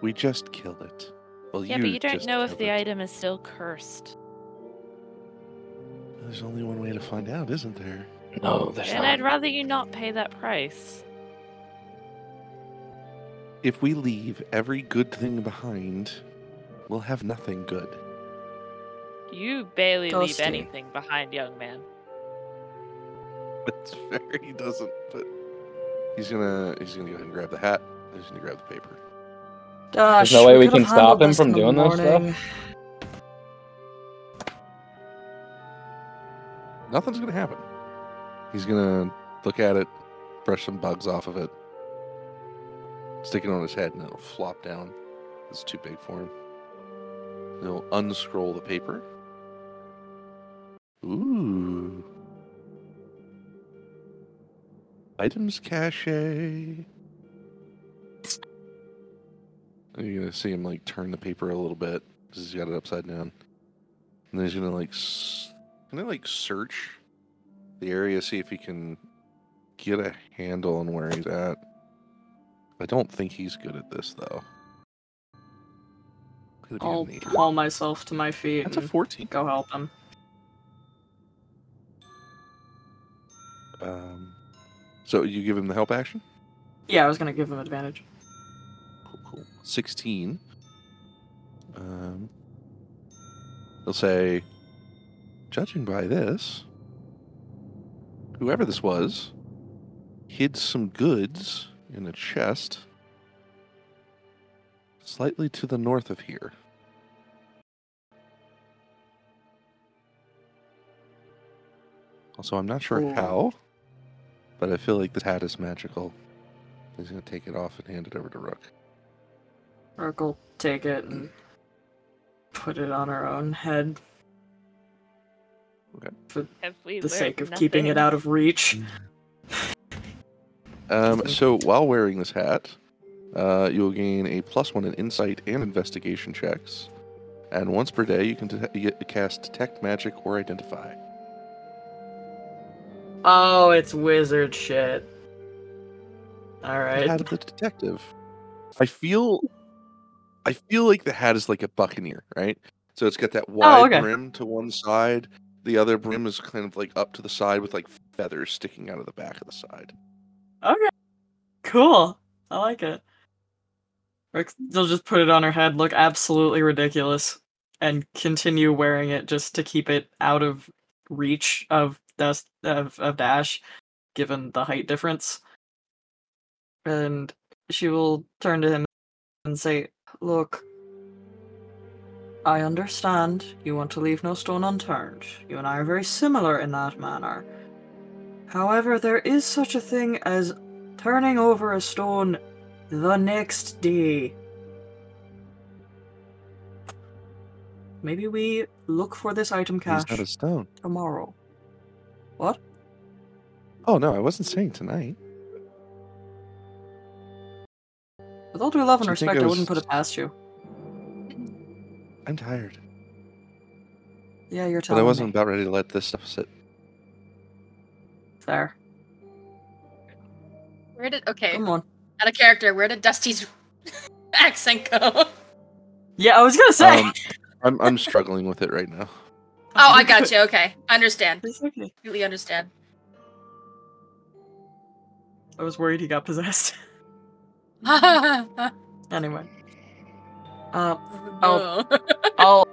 We just killed it. Well, Yeah, but you don't just know if killed the it. item is still cursed. There's only one way to find out, isn't there? No, there's And not. I'd rather you not pay that price. If we leave every good thing behind, we'll have nothing good. You barely leave anything behind, young man. It's fair. He doesn't, but he's gonna he's gonna go ahead and grab the hat. He's gonna grab the paper. Gosh, no way we could've can stop him from in the doing this stuff? Nothing's gonna happen. He's gonna look at it, brush some bugs off of it, stick it on his head, and it'll flop down. It's too big for him. He'll unscroll the paper. Ooh. Items cache. You're gonna see him like turn the paper a little bit because he's got it upside down. And then he's gonna like s- gonna like search the area, see if he can get a handle on where he's at. I don't think he's good at this though. Could be a I'll haul myself to my feet That's a 14. go help him. Um, so you give him the help action? Yeah, I was gonna give him advantage. Cool, cool. 16. Um, he'll say, judging by this, whoever this was hid some goods in a chest slightly to the north of here. Also, I'm not sure Cool. how, but I feel like this hat is magical. He's going to take it off and hand it over to Rook. Rook will take it and put it on her own head Have we for the sake learned of keeping it out of reach. Um, so while wearing this hat, uh, you'll gain a plus one in insight and investigation checks, and once per day you can det- you get to cast detect magic or identify. Oh, it's wizard shit. The Alright. hat of the detective. I feel, I feel like the hat is like a buccaneer, right? So it's got that wide Oh, okay. brim to one side. The other brim is kind of like up to the side with like feathers sticking out of the back of the side. Okay. Cool. I like it. Rook, they'll just put it on her head, look absolutely ridiculous, and continue wearing it just to keep it out of reach of dust of, of Dash, given the height difference. And she will turn to him and say, Look, I understand you want to leave no stone unturned. You and I are very similar in that manner. However, there is such a thing as turning over a stone the next day. Maybe we look for this item cache not a stone. tomorrow. What? Oh no, I wasn't saying tonight. With all due love and Do you think respect, I was- wouldn't put it past you. I'm tired, Yeah, you're tired. but I wasn't me. about ready to let this stuff sit. Fair. Where did okay? Come on. Out of character. Where did Dusty's accent go? Yeah, I was gonna say. Um, I'm I'm struggling with it right now. Oh, I got you. Okay, I understand. It's okay. Completely understand. I was worried he got possessed. anyway. Uh, Oh. I'll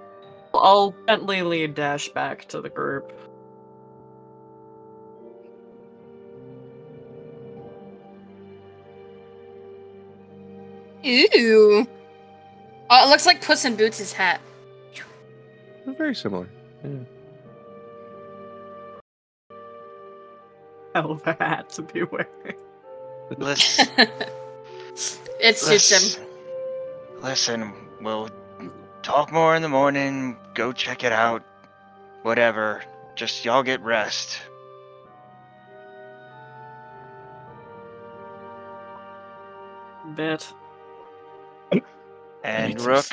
I'll gently lead Dash back to the group. Ew. Oh, it looks like Puss in Boots' hat. They're very similar. Yeah. Hell of a hat to be wearing. Listen, it suits him. listen, listen, we'll talk more in the morning. Go check it out. Whatever. Just y'all get rest. Bit. And Rook.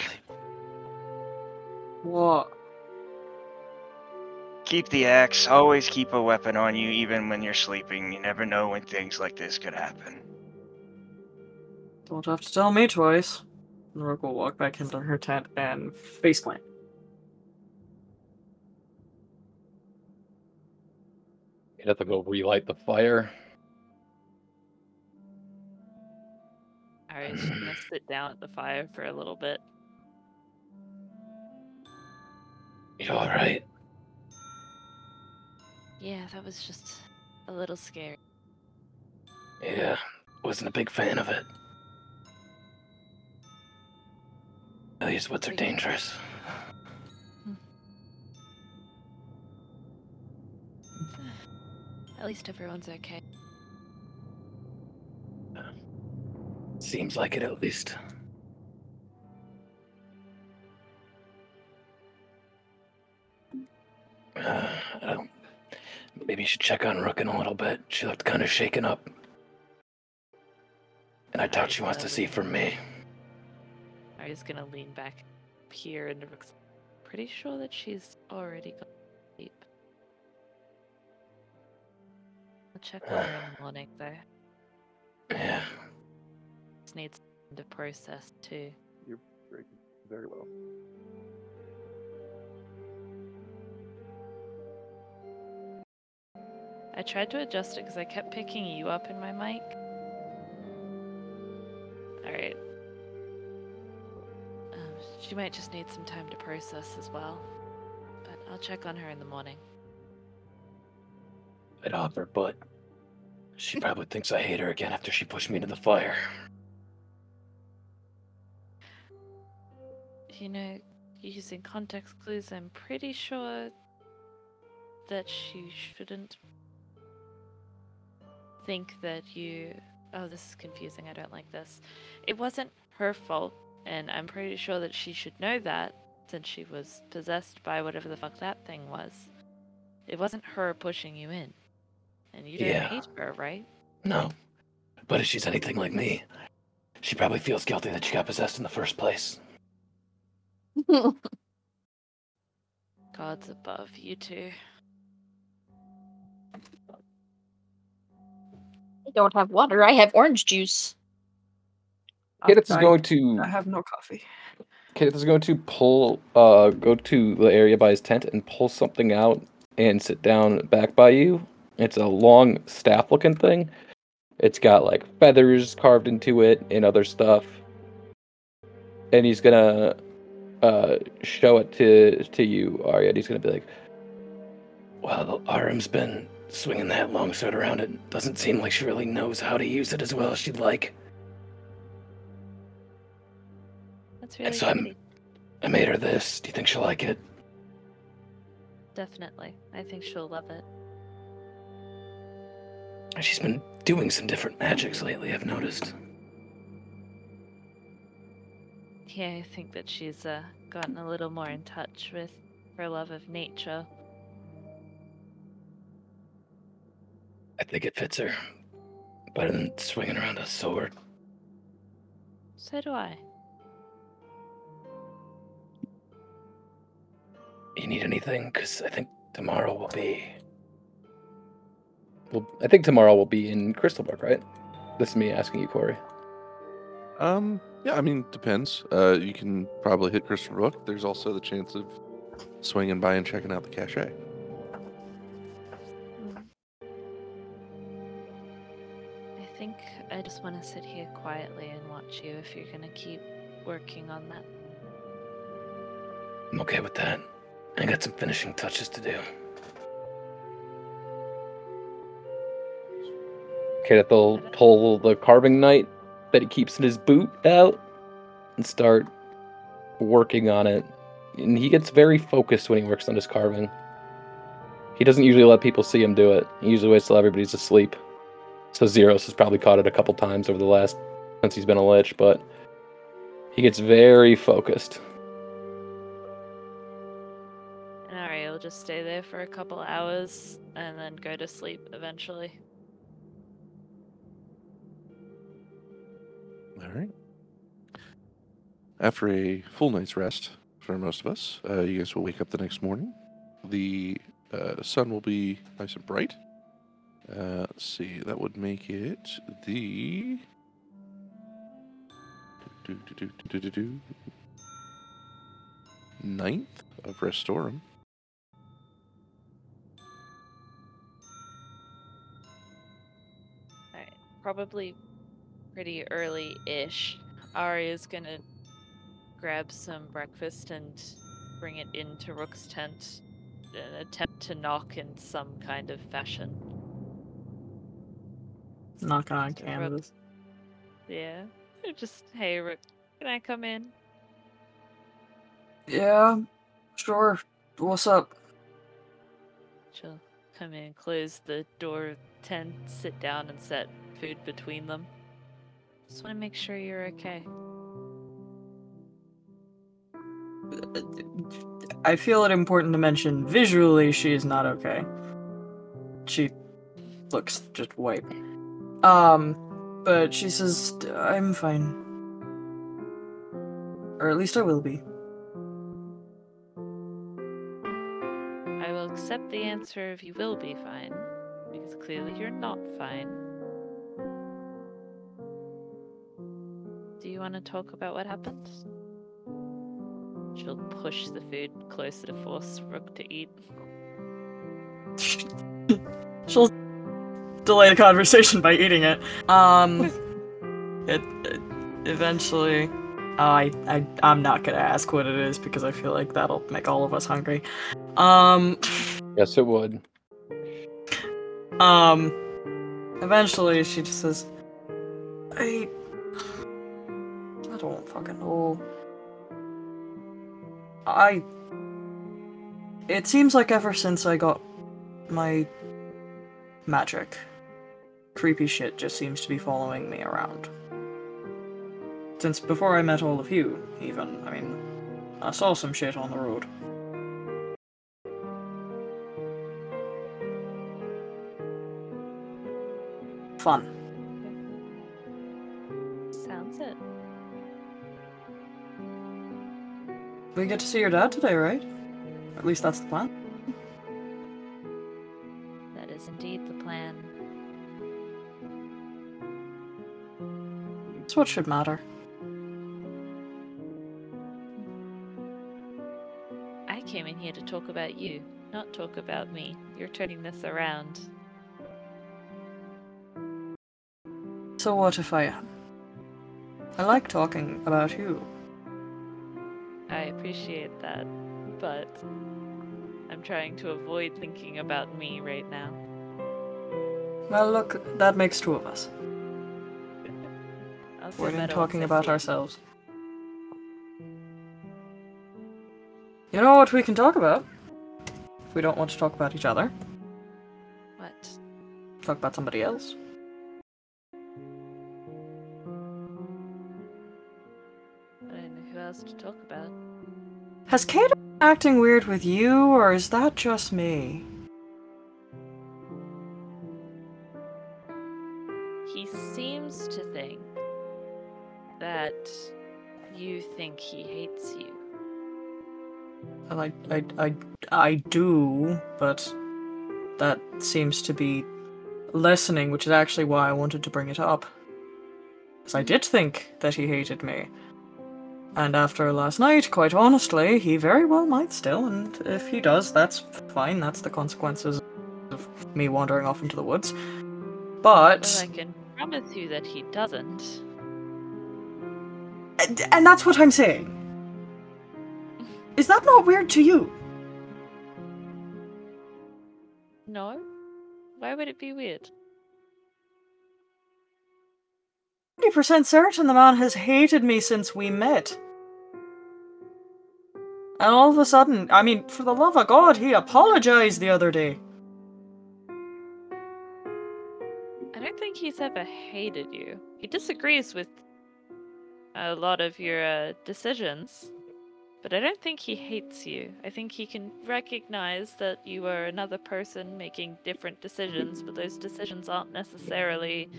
What? keep the axe. Always keep a weapon on you, even when you're sleeping. You never know when things like this could happen. Don't have to tell me twice. And Rook will walk back into her tent and faceplant. You'd have to go relight the fire. Alright, she's gonna sit down at the fire for a little bit. You alright? Yeah, that was just a little scary. Yeah, wasn't a big fan of it. These woods are dangerous. At least everyone's okay. Seems like it at least. Uh, I don't. Maybe you should check on Rook in a little bit. She looked kind of shaken up. And I doubt she wants to see from me. I'm just gonna lean back here and Rook's pretty sure that she's already gone to sleep. I'll check on her in the morning though. Yeah. Just needs time to process too. You're breaking very well. I tried to adjust it because I kept picking you up in my mic. She might just need some time to process as well. But I'll check on her in the morning. I'd offer, but she probably thinks I hate her again after she pushed me into the fire. You know, using context clues, I'm pretty sure that she shouldn't think that you. Oh, this is confusing. I don't like this. It wasn't her fault, and I'm pretty sure that she should know that since she was possessed by whatever the fuck that thing was. It wasn't her pushing you in. And you don't Yeah. hate her, right? No. But if she's anything like me, she probably feels guilty that she got possessed in the first place. God's above you two. I don't have water. I have orange juice. Kadath is going to I have no coffee. Kadath is going to pull uh go to the area by his tent and pull something out and sit down back by you. It's a long staff looking thing. It's got like feathers carved into it and other stuff. And he's gonna uh show it to to you, Aria. and He's gonna be like, Well, Arum's been swinging that long sword around it. Doesn't seem like she really knows how to use it as well as she'd like. It's really so I'm- I made her this. Do you think she'll like it? Definitely. I think she'll love it. She's been doing some different magics lately, I've noticed. Yeah, I think that she's uh, gotten a little more in touch with her love of nature. I think it fits her. Better than swinging around a sword. So do I. You need anything? Because I think tomorrow will be. Well, I think tomorrow will be in Crystal Brook, right? This is me asking you, Corey. Um, yeah, I mean, depends. Uh, you can probably hit Crystal Brook. There's also the chance of swinging by and checking out the cache. I think I just want to sit here quietly and watch you if you're gonna keep working on that. I'm okay with that. I got some finishing touches to do. Okay, that they'll pull the carving knife that he keeps in his boot out and start working on it. And he gets very focused when he works on his carving. He doesn't usually let people see him do it. He usually waits till everybody's asleep. So Ziros has probably caught it a couple times over the last since he's been a lich, but he gets very focused. Stay there for a couple hours and then go to sleep eventually. All right. After a full night's rest for most of us, uh, you guys will wake up the next morning. The uh, sun will be nice and bright. Uh, let's see, that would make it the. Do, do, do, do, do, do, do. Ninth of Restorum. Probably pretty early ish. Ari is gonna grab some breakfast and bring it into Rook's tent and attempt to knock in some kind of fashion. Knock on Rook. canvas. Yeah. Just, hey, Rook, can I come in? Yeah, sure. What's up? She'll come in, close the door tent, sit down, and set food between them. Just want to make sure you're okay. I feel it important to mention visually she is not okay. She looks just white. Um, but she says I'm fine. Or at least I will be. I will accept the answer if you will be fine, because clearly you're not fine. Do you want to talk about what happened? She'll push the food closer to force Rook to eat. She'll delay the conversation by eating it. Um, it, it eventually. Oh, I, I, I'm not gonna ask what it is because I feel like that'll make all of us hungry. Um, Yes, it would. um, eventually she just says, I, I don't fucking know. I, it seems like ever since I got my magic, creepy shit just seems to be following me around. Since before I met all of you, even. I mean, I saw some shit on the road. Fun. We get to see your dad today, right? At least that's the plan. That is indeed the plan. It's what should matter. I came in here to talk about you, not talk about me. You're turning this around. So what if I am? I like talking about you. I appreciate that, but I'm trying to avoid thinking about me right now. Well, look, that makes two of us. We're better talking about ourselves. You know what we can talk about? If we don't want to talk about each other, What? talk about somebody else. Has Kate been acting weird with you, or is that just me? He seems to think that you think he hates you. And I, I, I, I do, but that seems to be lessening, which is actually why I wanted to bring it up. Because I did think that he hated me. And after last night, quite honestly, he very well might still, and if he does, that's fine, that's the consequences of me wandering off into the woods. But. Well, I can promise you that he doesn't. And, and that's what I'm saying. Is that not weird to you? No? Why would it be weird? 90% certain the man has hated me since we met. And all of a sudden, I mean, for the love of God, he apologized the other day. I don't think he's ever hated you. He disagrees with a lot of your uh, decisions, but I don't think he hates you. I think he can recognize that you are another person making different decisions, but those decisions aren't necessarily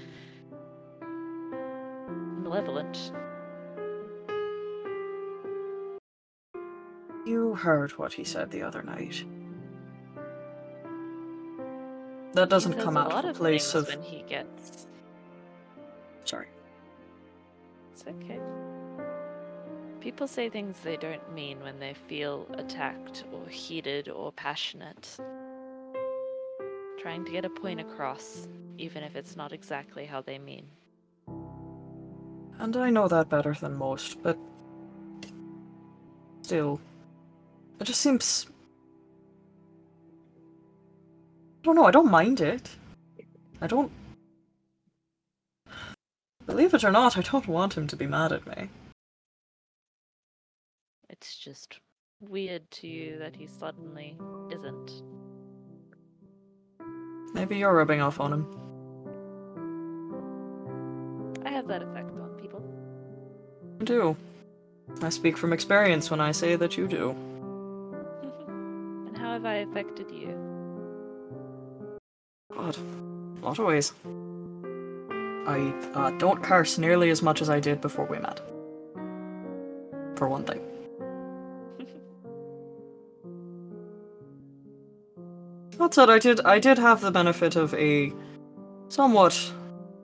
malevolent. You heard what he said the other night. That doesn't come out of a of place of. when he gets. Sorry. It's okay. People say things they don't mean when they feel attacked or heated or passionate. Trying to get a point across, even if it's not exactly how they mean. And I know that better than most, but. Still. It just seems. I don't know, I don't mind it. I don't. Believe it or not, I don't want him to be mad at me. It's just weird to you that he suddenly isn't. Maybe you're rubbing off on him. I have that effect on people. You do. I speak from experience when I say that you do. and how have I affected you? God, a lot of ways. I uh, don't curse nearly as much as I did before we met. For one thing. That said, I did I did have the benefit of a somewhat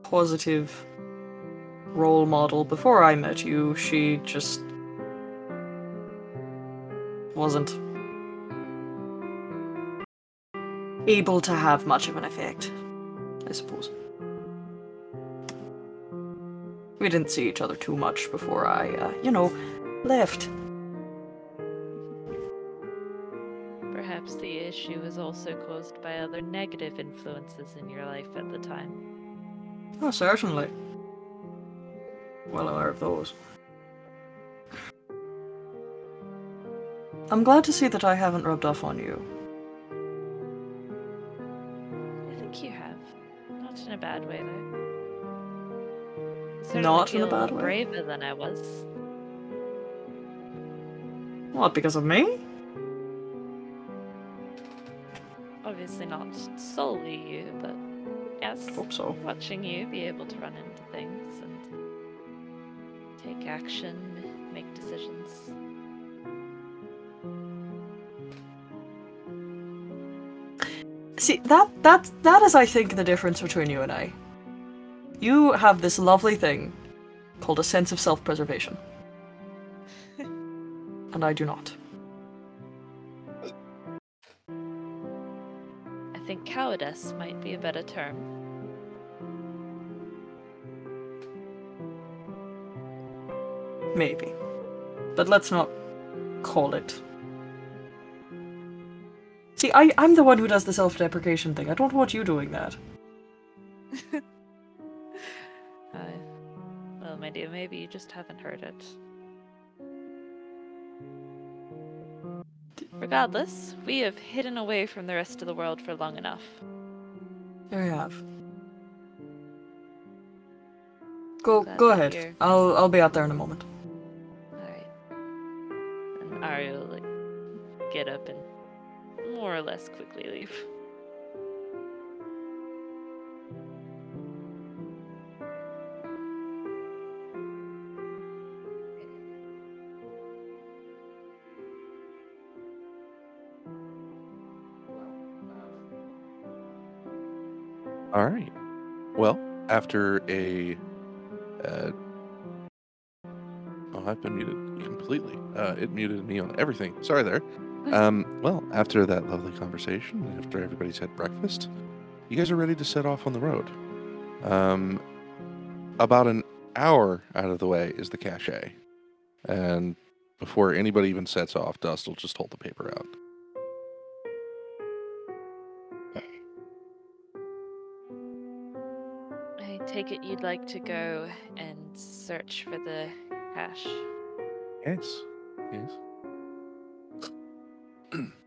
positive role model before I met you. She just wasn't able to have much of an effect, I suppose. We didn't see each other too much before I, uh, you know, left. Perhaps the issue was also caused by other negative influences in your life at the time. Oh, certainly. Well aware of those. I'm glad to see that I haven't rubbed off on you. I think you have. Not in a bad way, though. Certainly Not in a bad way? braver than I was. What, because of me? Obviously not solely you, but yes, Hope so. watching you be able to run into things and take action, make decisions. See, that that that is I think the difference between you and I. You have this lovely thing called a sense of self-preservation. and I do not. I think cowardice might be a better term. Maybe. But let's not call it. See, I, I'm the one who does the self deprecation thing. I don't want you doing that. Uh, well, my dear, maybe you just haven't heard it. Regardless, we have hidden away from the rest of the world for long enough. There you have. Go Glad go ahead. I'll I'll be out there in a moment. Get up and more or less quickly leave. All right. Well, after a. Uh, oh, I've been muted completely. Uh, it muted me on everything. Sorry there. Um, well, after that lovely conversation, after everybody's had breakfast, you guys are ready to set off on the road. Um, about an hour out of the way is the cache. And before anybody even sets off, Dust will just hold the paper out. I take it you'd like to go and search for the cache. Yes. Yes.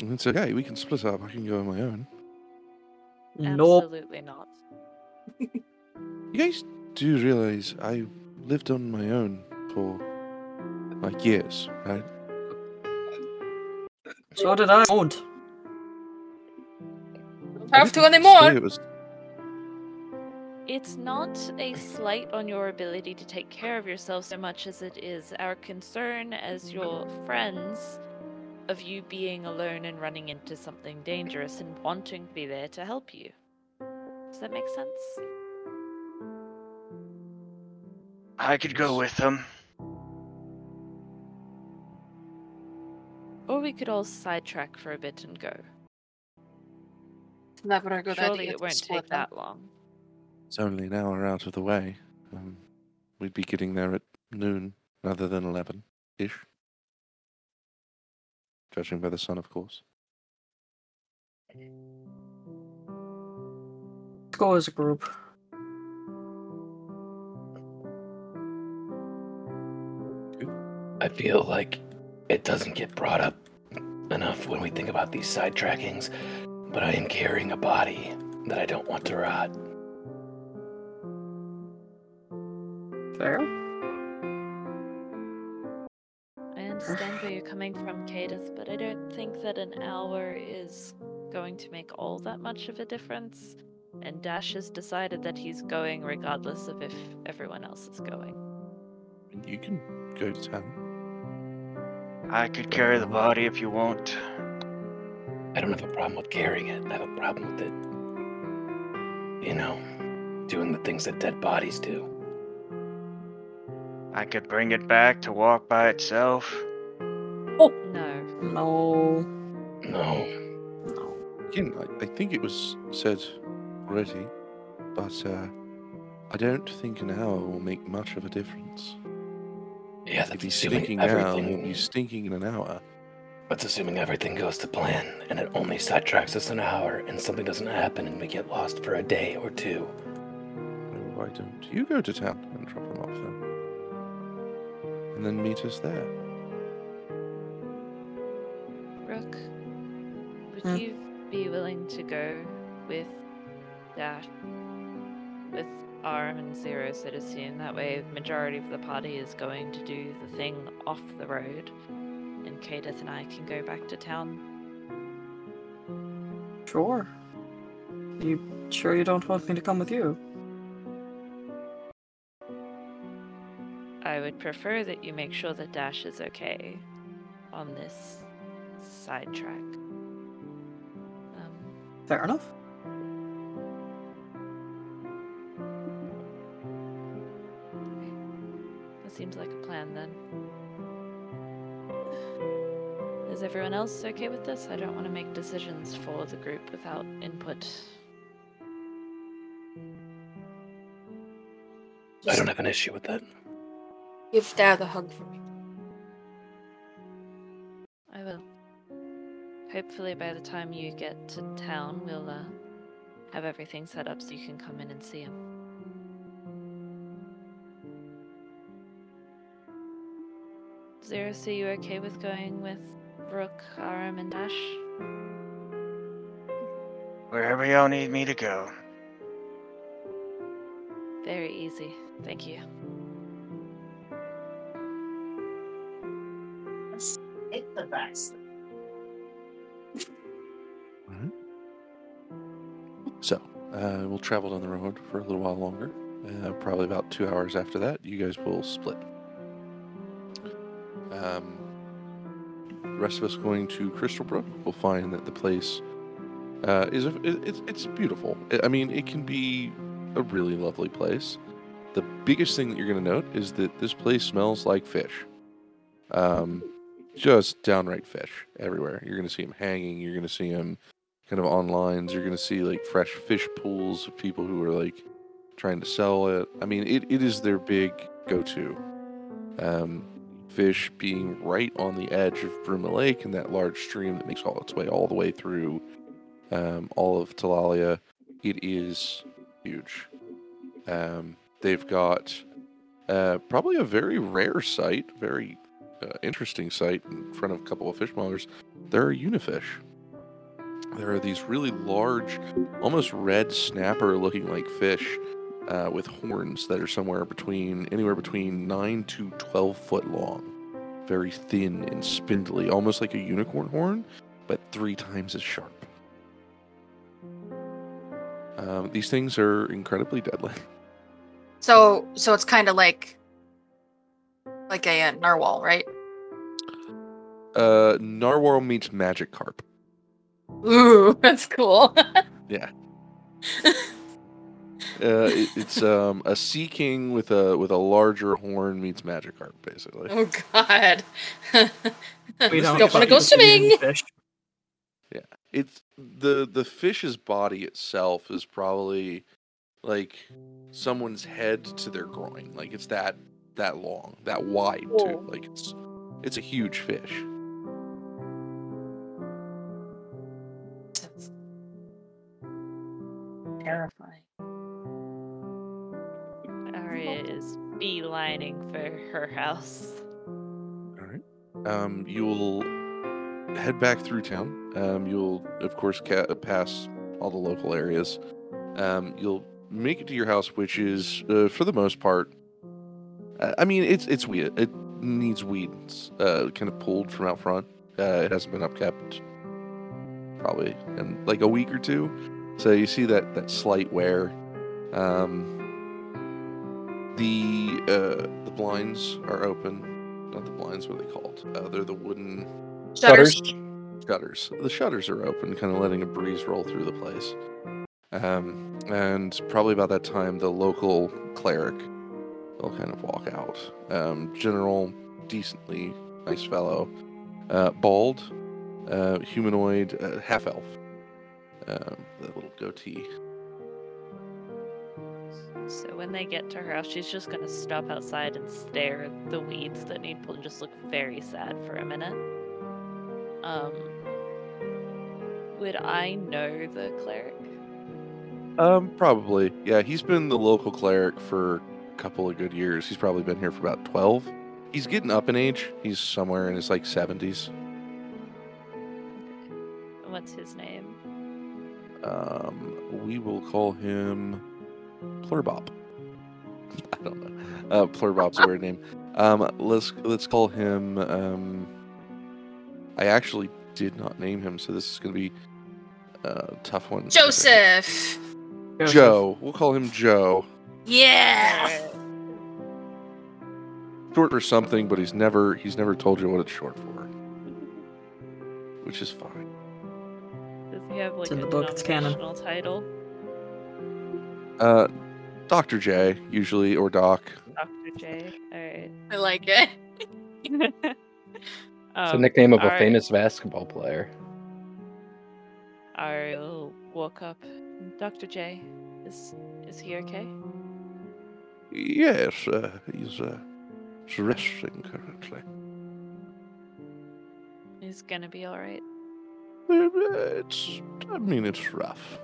And it's okay. We can split up. I can go on my own. Nope. Absolutely not. You guys do realize I lived on my own for like years, right? So did I. Won't. Don't have to didn't anymore. It was It's not a slight on your ability to take care of yourself so much as it is our concern as your friends of you being alone and running into something dangerous and wanting to be there to help you. Does that make sense? I could go with them. Or we could all sidetrack for a bit and go. Never a good Surely idea. it won't take them. that long. It's only an hour out of the way. Um, we'd be getting there at noon rather than eleven ish, judging by the sun, of course. Let's go as a group. I feel like it doesn't get brought up enough when we think about these sidetrackings, but I am carrying a body that I don't want to rot. Fair. I understand where you're coming from, Kadath, but I don't think that an hour is going to make all that much of a difference. And Dash has decided that he's going regardless of if everyone else is going. You can go to town. I could carry the body if you want. I don't have a problem with carrying it. I have a problem with it. You know, doing the things that dead bodies do. I could bring it back to walk by itself. No. No. No. No. Again, I, I think it was said already, but uh, I don't think an hour will make much of a difference. Yeah, if that's he's assuming stinking now, he'll be stinking in an hour. That's assuming everything goes to plan, and it only sidetracks us an hour, and something doesn't happen, and we get lost for a day or two. Well, why don't you go to town and drop him off then? And then meet us there. Rook, would Hmm. you be willing to go with that? With Arum and Zero, so to soon. That way, majority of the party is going to do the thing off the road, and Kadath and I can go back to town. Sure. You sure you don't want me to come with you? I would prefer that you make sure that Dash is okay on this sidetrack. Um, Fair enough. that seems like a plan then. Is everyone else okay with this? I don't want to make decisions for the group without input. I don't have an issue with that. Give Dad a hug for me. I will. Hopefully, by the time you get to town, we'll uh, have everything set up so you can come in and see him. Ziros, are you okay with going with Rook, Arum, and Dash? Wherever y'all need me to go. Very easy. Thank you. Best. So, uh, we'll travel down the road for a little while longer. Uh, probably about two hours after that, you guys will split. Um, the rest of us going to Crystal Brook will find that the place uh, is a, it, it's it's beautiful. I- I mean, it can be a really lovely place. The biggest thing that you're going to note is that this place smells like fish. Um, just downright fish everywhere. You're going to see them hanging. You're going to see them kind of on lines. You're going to see like fresh fish pools of people who are like trying to sell it. I mean, it, it is their big go to. Um, fish being right on the edge of Bruma Lake and that large stream that makes all its way all the way through um, all of Talalia. It is huge. Um, they've got uh, probably a very rare site, very uh, interesting site in front of a couple of fishmongers. There are unifish. There are these really large, almost red snapper looking like fish uh, with horns that are somewhere between, anywhere between 9 to 12 foot long. Very thin and spindly, almost like a unicorn horn, but three times as sharp. Um, these things are incredibly deadly. So, so it's kind of like, like a, uh narwhal, right? Uh, narwhal meets magic carp. Ooh, that's cool. Yeah. uh, it, it's um, a sea king with a with a larger horn meets magic carp, basically. oh God. We don't, Don't wanna go swimming. Fish. It's the the fish's body itself is probably like someone's head to their groin. Like it's that that long, that wide Whoa. too. Like it's it's a huge fish. Terrifying. Aria is beelining for her house. All right. Um, you'll head back through town. Um, you'll of course ca- pass all the local areas. Um, you'll make it to your house, which is uh, for the most part. I mean, it's it's weed. It needs weeds, uh, kind of pulled from out front. Uh, it hasn't been upkept probably in like a week or two, so you see that that slight wear. Um, the uh, the blinds are open. Not the blinds. What are they called? Uh, they're the wooden Shutters. shutters. The shutters are open, kind of letting a breeze roll through the place. Um, and probably about that time, the local cleric will kind of walk out. Um, general, decently nice fellow, uh, bald, uh, humanoid, uh, half elf. Um, that little goatee. So when they get to her house, she's just gonna stop outside and stare at the weeds that need pulled and just look very sad for a minute. Um, would I know the cleric? Um, probably. Yeah, he's been the local cleric for couple of good years. He's probably been here for about 12. He's getting up in age. He's somewhere in his like 70s. What's his name? Um, we will call him Plurbop. I don't know. Uh, Plurbop's a weird name. Um, let's let's call him. Um, I actually did not name him, so this is going to be a tough one. Joseph. Joe. We'll call him Joe. Yeah. Short for something, but he's never he's never told you what it's short for, which is fine. Does he have like in a the book, it's canon. denominational title? Uh, Doctor J usually or Doc. Dr. J. Alright. I like it. It's the um, nickname of a alright. famous basketball player. I'll walk up. Dr. J, is is he okay? Yes, uh, he's uh, he's resting currently. He's gonna be alright. It's, I mean, it's rough.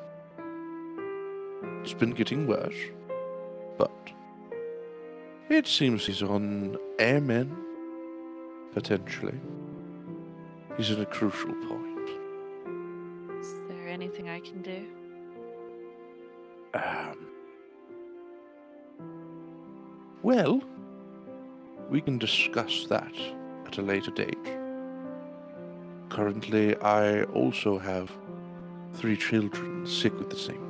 It's been getting worse, but it seems he's on airmen. potentially. He's at a crucial point. Is there anything I can do? Um, well, we can discuss that at a later date. Currently, I also have three children sick with the same.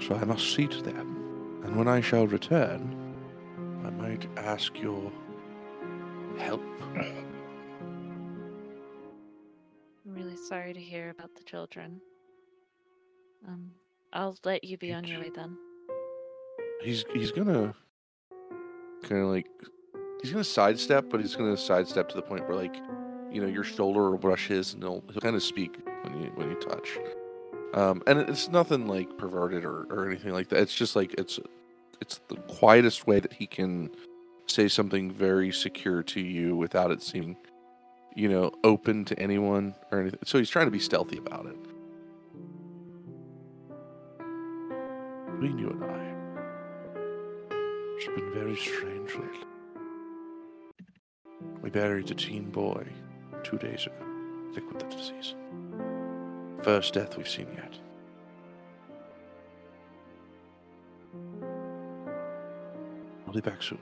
So I must see to them, and when I shall return, I might ask your help. I'm really sorry to hear about the children. Um, I'll let you be on your way then. He's he's gonna kind of like he's gonna sidestep, but he's gonna sidestep to the point where like you know your shoulder will brush his, and he'll he'll kind of speak when you when you touch. Um, and it's nothing like perverted or, or anything like that. It's just like it's it's the quietest way that he can say something very secure to you without it seeming, you know, open to anyone or anything. So he's trying to be stealthy about it. Between you and I, it's been very strange lately. We buried a teen boy two days ago, sick with the disease. First death we've seen yet. I'll be back soon.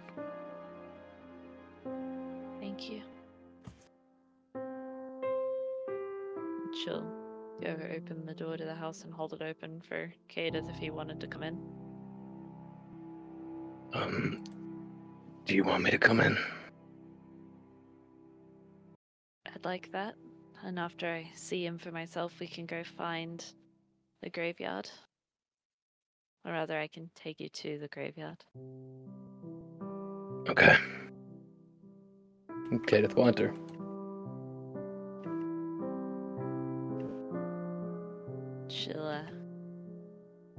Thank you. She'll go open the door to the house and hold it open for Kadath if he wanted to come in. Um, do you want me to come in? I'd like that. And after I see him for myself, we can go find the graveyard. Or rather, I can take you to the graveyard. Okay. Kadath will enter. She'll uh,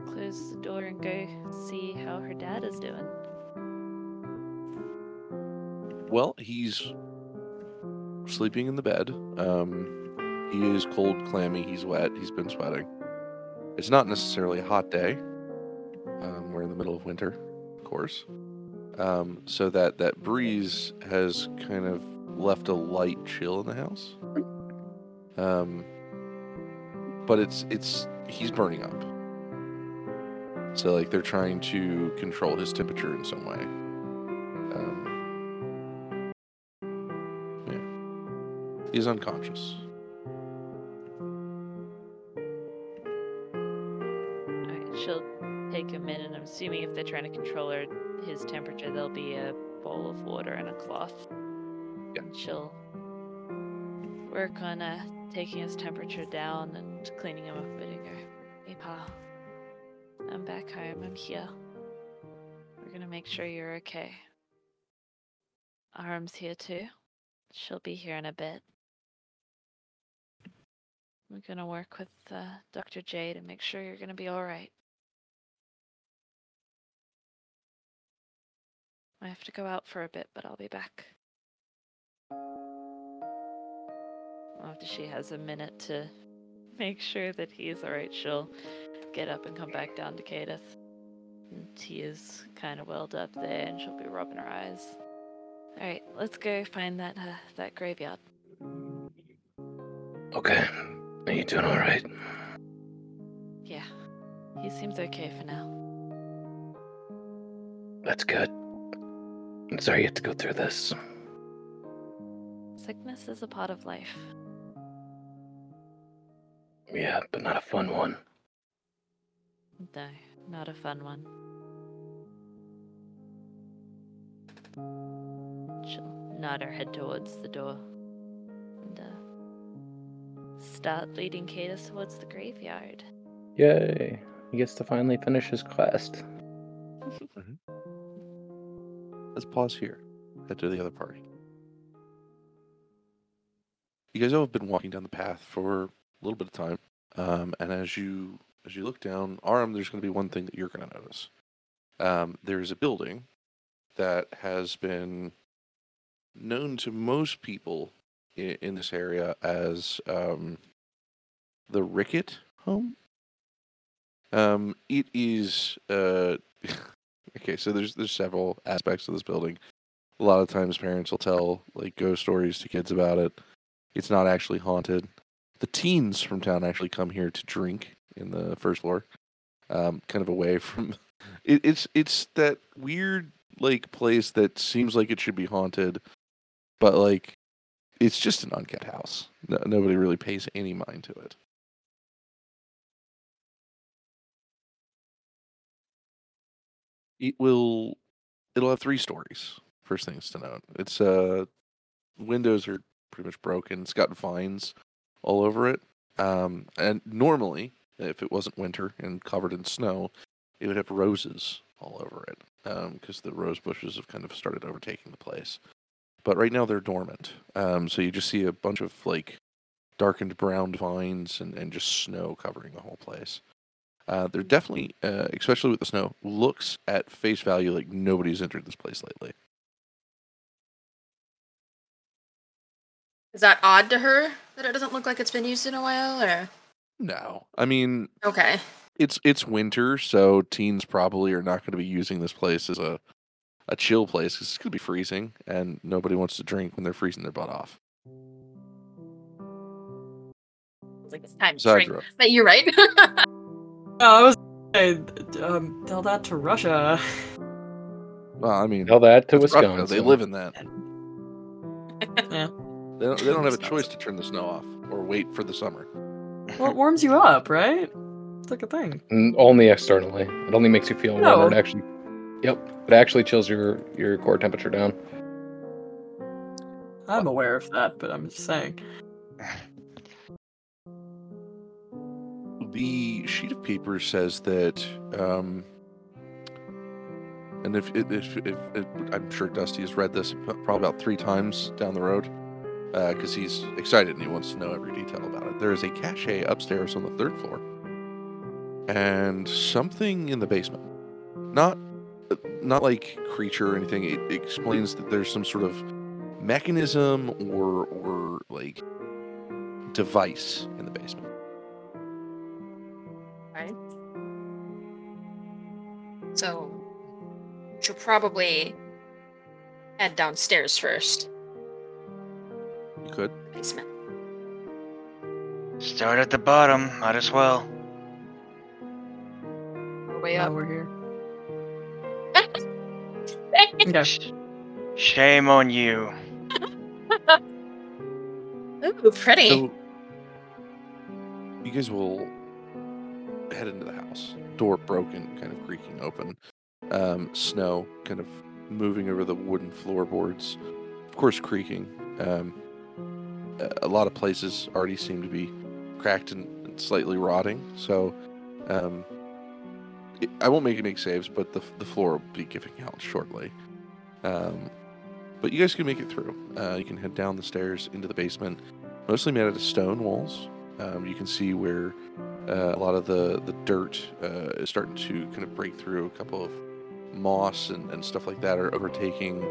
close the door and go see how her dad is doing. Well, he's sleeping in the bed. Um, he is cold, clammy. He's wet. He's been sweating. It's not necessarily a hot day. Um, we're in the middle of winter, of course. Um, so that that breeze has kind of left a light chill in the house. Um, but it's it's he's burning up. So like they're trying to control his temperature in some way. Um, he's unconscious. Alright, she'll take him in, and I'm assuming if they're trying to control her, his temperature, there'll be a bowl of water and a cloth. Yeah. And she'll work on uh, taking his temperature down and cleaning him up a bit and go, Hey, pal, I'm back home. I'm here. We're gonna make sure you're okay. Arum's here too. She'll be here in a bit. We're gonna work with uh, Dr. J to make sure you're gonna be alright. I have to go out for a bit, but I'll be back. After she has a minute to make sure that he is alright, she'll get up and come back down to Kadath. And he is kind of welled up there, and she'll be rubbing her eyes. Alright, let's go find that uh, that graveyard. Okay. Are you doing all right? Yeah, he seems okay for now. That's good. I'm sorry you had to go through this. Sickness is a part of life. Yeah, but not a fun one. No, not a fun one. She'll nod her head towards the door start leading Kadath towards the graveyard. Yay! He gets to finally finish his quest. Let's pause here. Head to the other party. You guys all have been walking down the path for a little bit of time, um, and as you as you look down, Arum, there's going to be one thing that you're going to notice. Um, there's a building that has been known to most people in, this area as um, the Rickett home. Um, it is uh, okay. So there's there's several aspects of this building. A lot of times, parents will tell like ghost stories to kids about it. It's not actually haunted. The teens from town actually come here to drink in the first floor, um, kind of away from. It, it's it's that weird like place that seems like it should be haunted, but like it's just an unkept house. No, nobody really pays any mind to it. It will. It'll have three stories. First things to note. It's uh, windows are pretty much broken. It's got vines all over it. Um, and normally, if it wasn't winter and covered in snow, it would have roses all over it because the rose bushes have kind of started overtaking the place. But right now they're dormant. Um, so you just see a bunch of like darkened brown vines and, and just snow covering the whole place. Uh, they're definitely, uh, especially with the snow, looks at face value like nobody's entered this place lately. Is that odd to her that it doesn't look like it's been used in a while, or No, I mean okay? it's it's winter, so teens probably are not going to be using this place as a a chill place 'cause it's going to be freezing, and nobody wants to drink when they're freezing their butt off. It's like it's time to drink. But you're right. Oh, I was gonna um, tell that to Russia. well, I mean, Tell that to it's Russia, Wisconsin. They live in that. Yeah. They don't, they don't have a choice to turn the snow off or wait for the summer. Well, it warms you up, right? It's like a thing. N- Only externally. It only makes you feel No. warmer. It actually, yep, it actually chills your your core temperature down. I'm aware of that, but I'm just saying. The sheet of paper says that, um, and if, if, if, if, if I'm sure Dusty has read this probably about three times down the road, because he's excited and he wants to know every detail about it. There is a cache upstairs on the third floor, and something in the basement. Not, not like creature or anything. It, explains that there's some sort of mechanism or or like device in the basement. Right. So, should probably head downstairs first. You could. Basement. Start at the bottom, might as well. We're way Now up. we're here. Okay. Okay. Sh- Shame on you. Ooh, pretty. So, you guys will head into the house. Door broken, kind of creaking open. Um, snow kind of moving over the wooden floorboards. Of course, creaking. Um, a- a lot of places already seem to be cracked and, and slightly rotting. So, um, it, I won't make make saves, but the, the floor will be giving out shortly. Um, but you guys can make it through. Uh, you can head down the stairs into the basement mostly made out of stone walls. Um, you can see where uh, a lot of the the dirt uh, is starting to kind of break through. A couple of moss and, and stuff like that are overtaking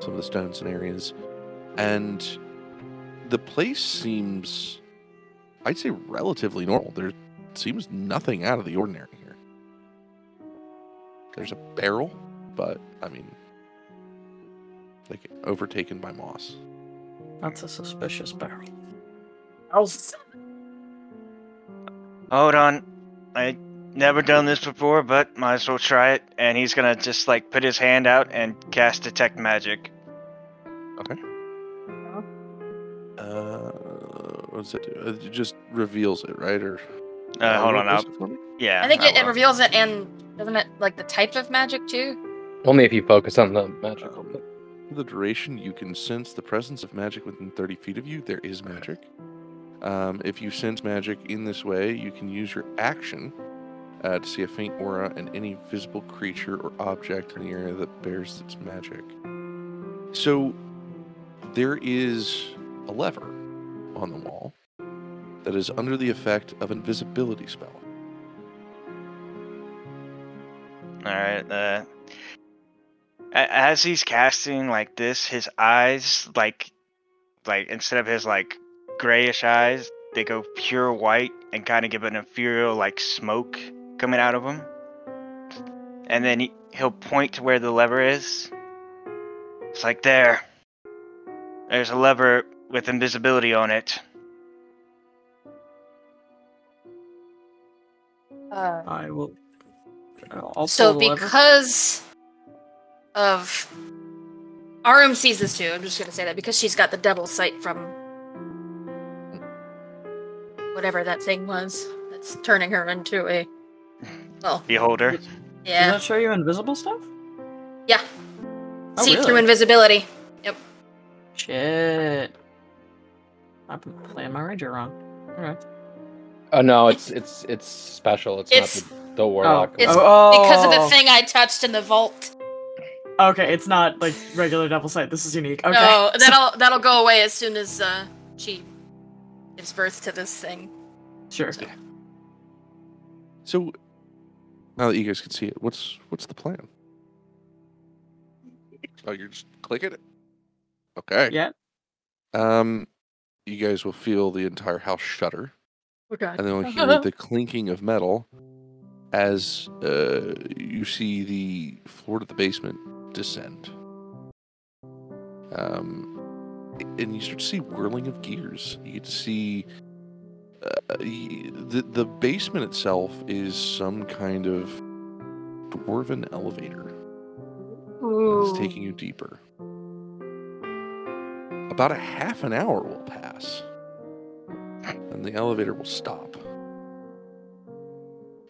some of the stones and areas, and the place seems, I'd say, relatively normal. There seems nothing out of the ordinary. There's a barrel, but I mean, like overtaken by moss. That's a suspicious barrel. Hold on. I never done this before, but might as well try it. And he's gonna just like put his hand out and cast detect magic. Okay. Uh, what does it do? It just reveals it, right? Or Uh, hold on, what I'll, was it for me? yeah. I think it, it reveals it, and doesn't it like the type of magic too? Only if you focus on the magical. Um, the duration, you can sense the presence of magic within 30 feet of you. There is magic. Um, if you sense magic in this way, you can use your action uh, to see a faint aura and any visible creature or object in the area that bears its magic. So there is a lever on the wall that is under the effect of invisibility spell. All right. Uh, as he's casting like this, his eyes like, like instead of his like grayish eyes, they go pure white and kind of give an ethereal like smoke coming out of him. And then he, he'll point to where the lever is. It's like there. There's a lever with invisibility on it. Uh, I will. I'll so pull the because of Arum sees this too. I'm just gonna say that because she's got the devil sight from whatever that thing was that's turning her into a well, Beholder. Does yeah, that show you invisible stuff? yeah, Oh, see through invisibility. Yep. Shit. I've been playing my ranger wrong. Alright. Oh no, it's it's it's special. It's, It's- not the, the warlock. It's Oh, because of oh. the thing I touched in the vault. Okay, it's not like regular devil sight. This is unique. Okay. No, that'll that'll go away as soon as uh, she gives birth to this thing. Sure. So now that you guys can see it, what's what's the plan? Oh, you're just clicking it. Okay. Yeah. Um, you guys will feel the entire house shudder, Oh god. and then we'll hear the clinking of metal as uh, you see the floor to the basement descend. Um, and you start to see whirling of gears. You get to see uh, the the basement itself is some kind of dwarven elevator. It's taking you deeper. About a half an hour will pass, and the elevator will stop.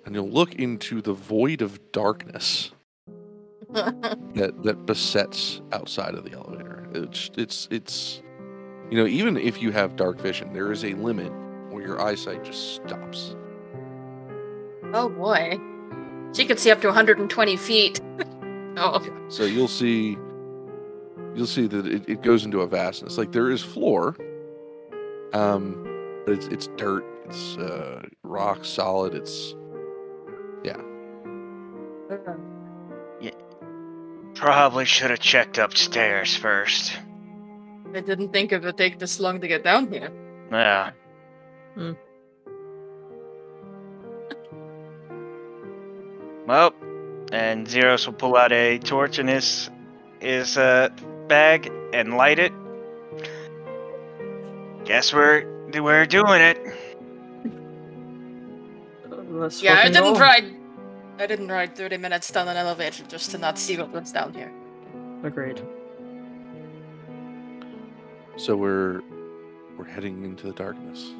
And you'll look into the void of darkness that that besets outside of the elevator. It's it's it's you know even if you have dark vision, there is a limit where your eyesight just stops. Oh boy. She could see up to 120 feet. oh. So you'll see you'll see that it, it goes into a vastness. Like there is floor, um, but it's it's dirt, it's uh, rock solid. It's Probably should have checked upstairs first. I didn't think it would take this long to get down here. Yeah. Hmm. Well, and Ziros will pull out a torch in his his uh, bag and light it. Guess we're we're doing it. Let's Yeah, I didn't go. ride. I didn't ride 30 minutes down an elevator just to not see what was down here. Agreed. so we're we're heading into the darkness.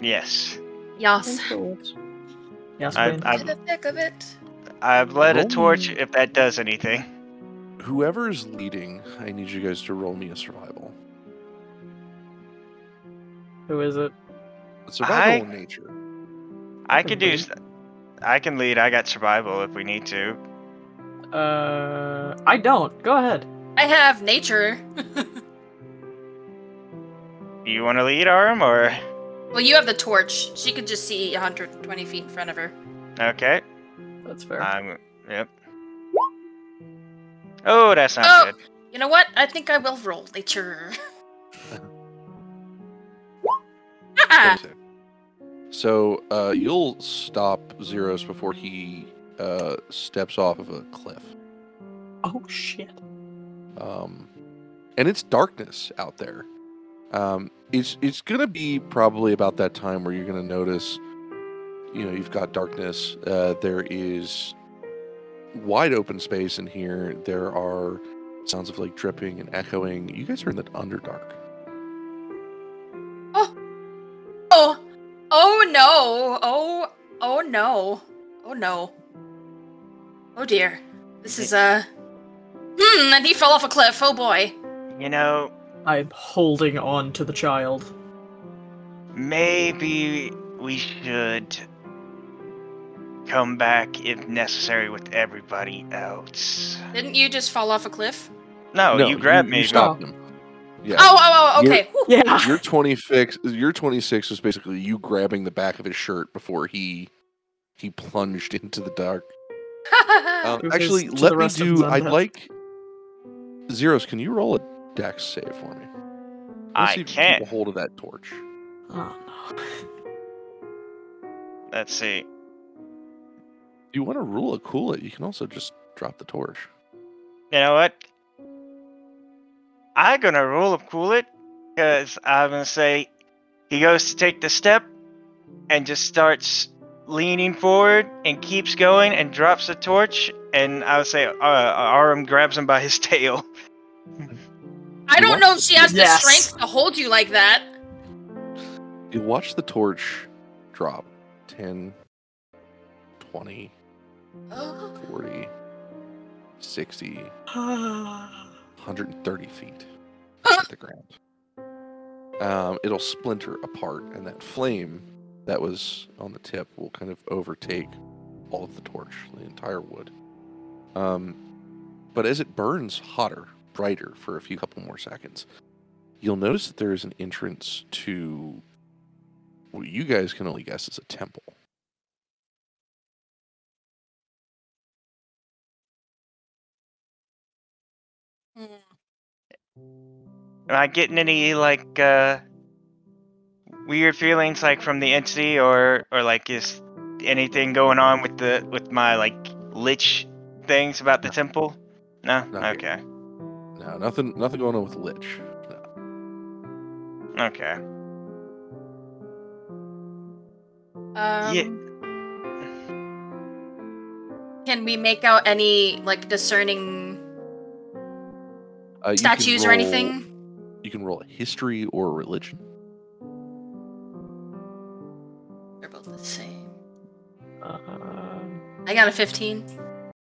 Yes, Yes. Yes, I, Wayne. In I've the thick of it. I've lit a torch. me- If that does anything, Whoever is leading, I need you guys to roll me a survival. Who is it? Survival I- nature. I can could do. lead. S- I can lead. I got survival if we need to. Uh, I don't. Go ahead. I have nature. You want to lead, Arum, or well, you have the torch. She could just see 120 feet in front of her. okay? That's fair. I'm. Yep. Oh, that's not Oh. good. You know what? I think I will roll nature. Ah, Okay. So uh, you'll stop Ziros before he uh, steps off of a cliff. oh shit. um, and it's darkness out there. Um, it's it's gonna be probably about that time where you're gonna notice, you know, you've got darkness. Uh, there is wide open space in here. There are sounds of like dripping and echoing. You guys are in the underdark. No! Oh, oh no! Oh no! Oh dear! This is uh. Hmm. And he fell off a cliff. Oh boy. You know, I'm holding on to the child. maybe we should come back if necessary with everybody else. Didn't you just fall off a cliff? No, you grabbed me. You stopped him. Yeah. Oh, oh, oh. You're- Okay. Whew. Yeah. Your 26 your 26 was basically you grabbing the back of his shirt before he he plunged into the dark. Um, actually, let me do. I'd like Ziros. Can you roll a dex save for me? Let's I see if can't. Keep a hold of that torch. Oh no. Let's see. If you want to rule it, cool it. You can also just drop the torch. You know what? I gonna roll up cool it, cause I'm gonna say he goes to take the step, and just starts leaning forward and keeps going and drops the torch, and I would say uh, Arum grabs him by his tail. I don't know if she has Yes. the strength to hold you like that. You watch the torch drop 10, 20, 40, 60, 130 feet to the ground. Um, it'll splinter apart, and that flame that was on the tip will kind of overtake all of the torch, the entire wood. Um, but as it burns hotter, brighter for a few couple more seconds, you'll notice that there is an entrance to what you guys can only guess is a temple. Am I getting any like uh weird feelings like from the entity or or like is anything going on with the with my like lich things about the temple? No? Not Okay. No, nothing, nothing going on with Lich. No. Okay. Um, Can we make out any like discerning Uh, you can statues or anything? You can roll a history or a religion. They're both the same. Um, I got a 15.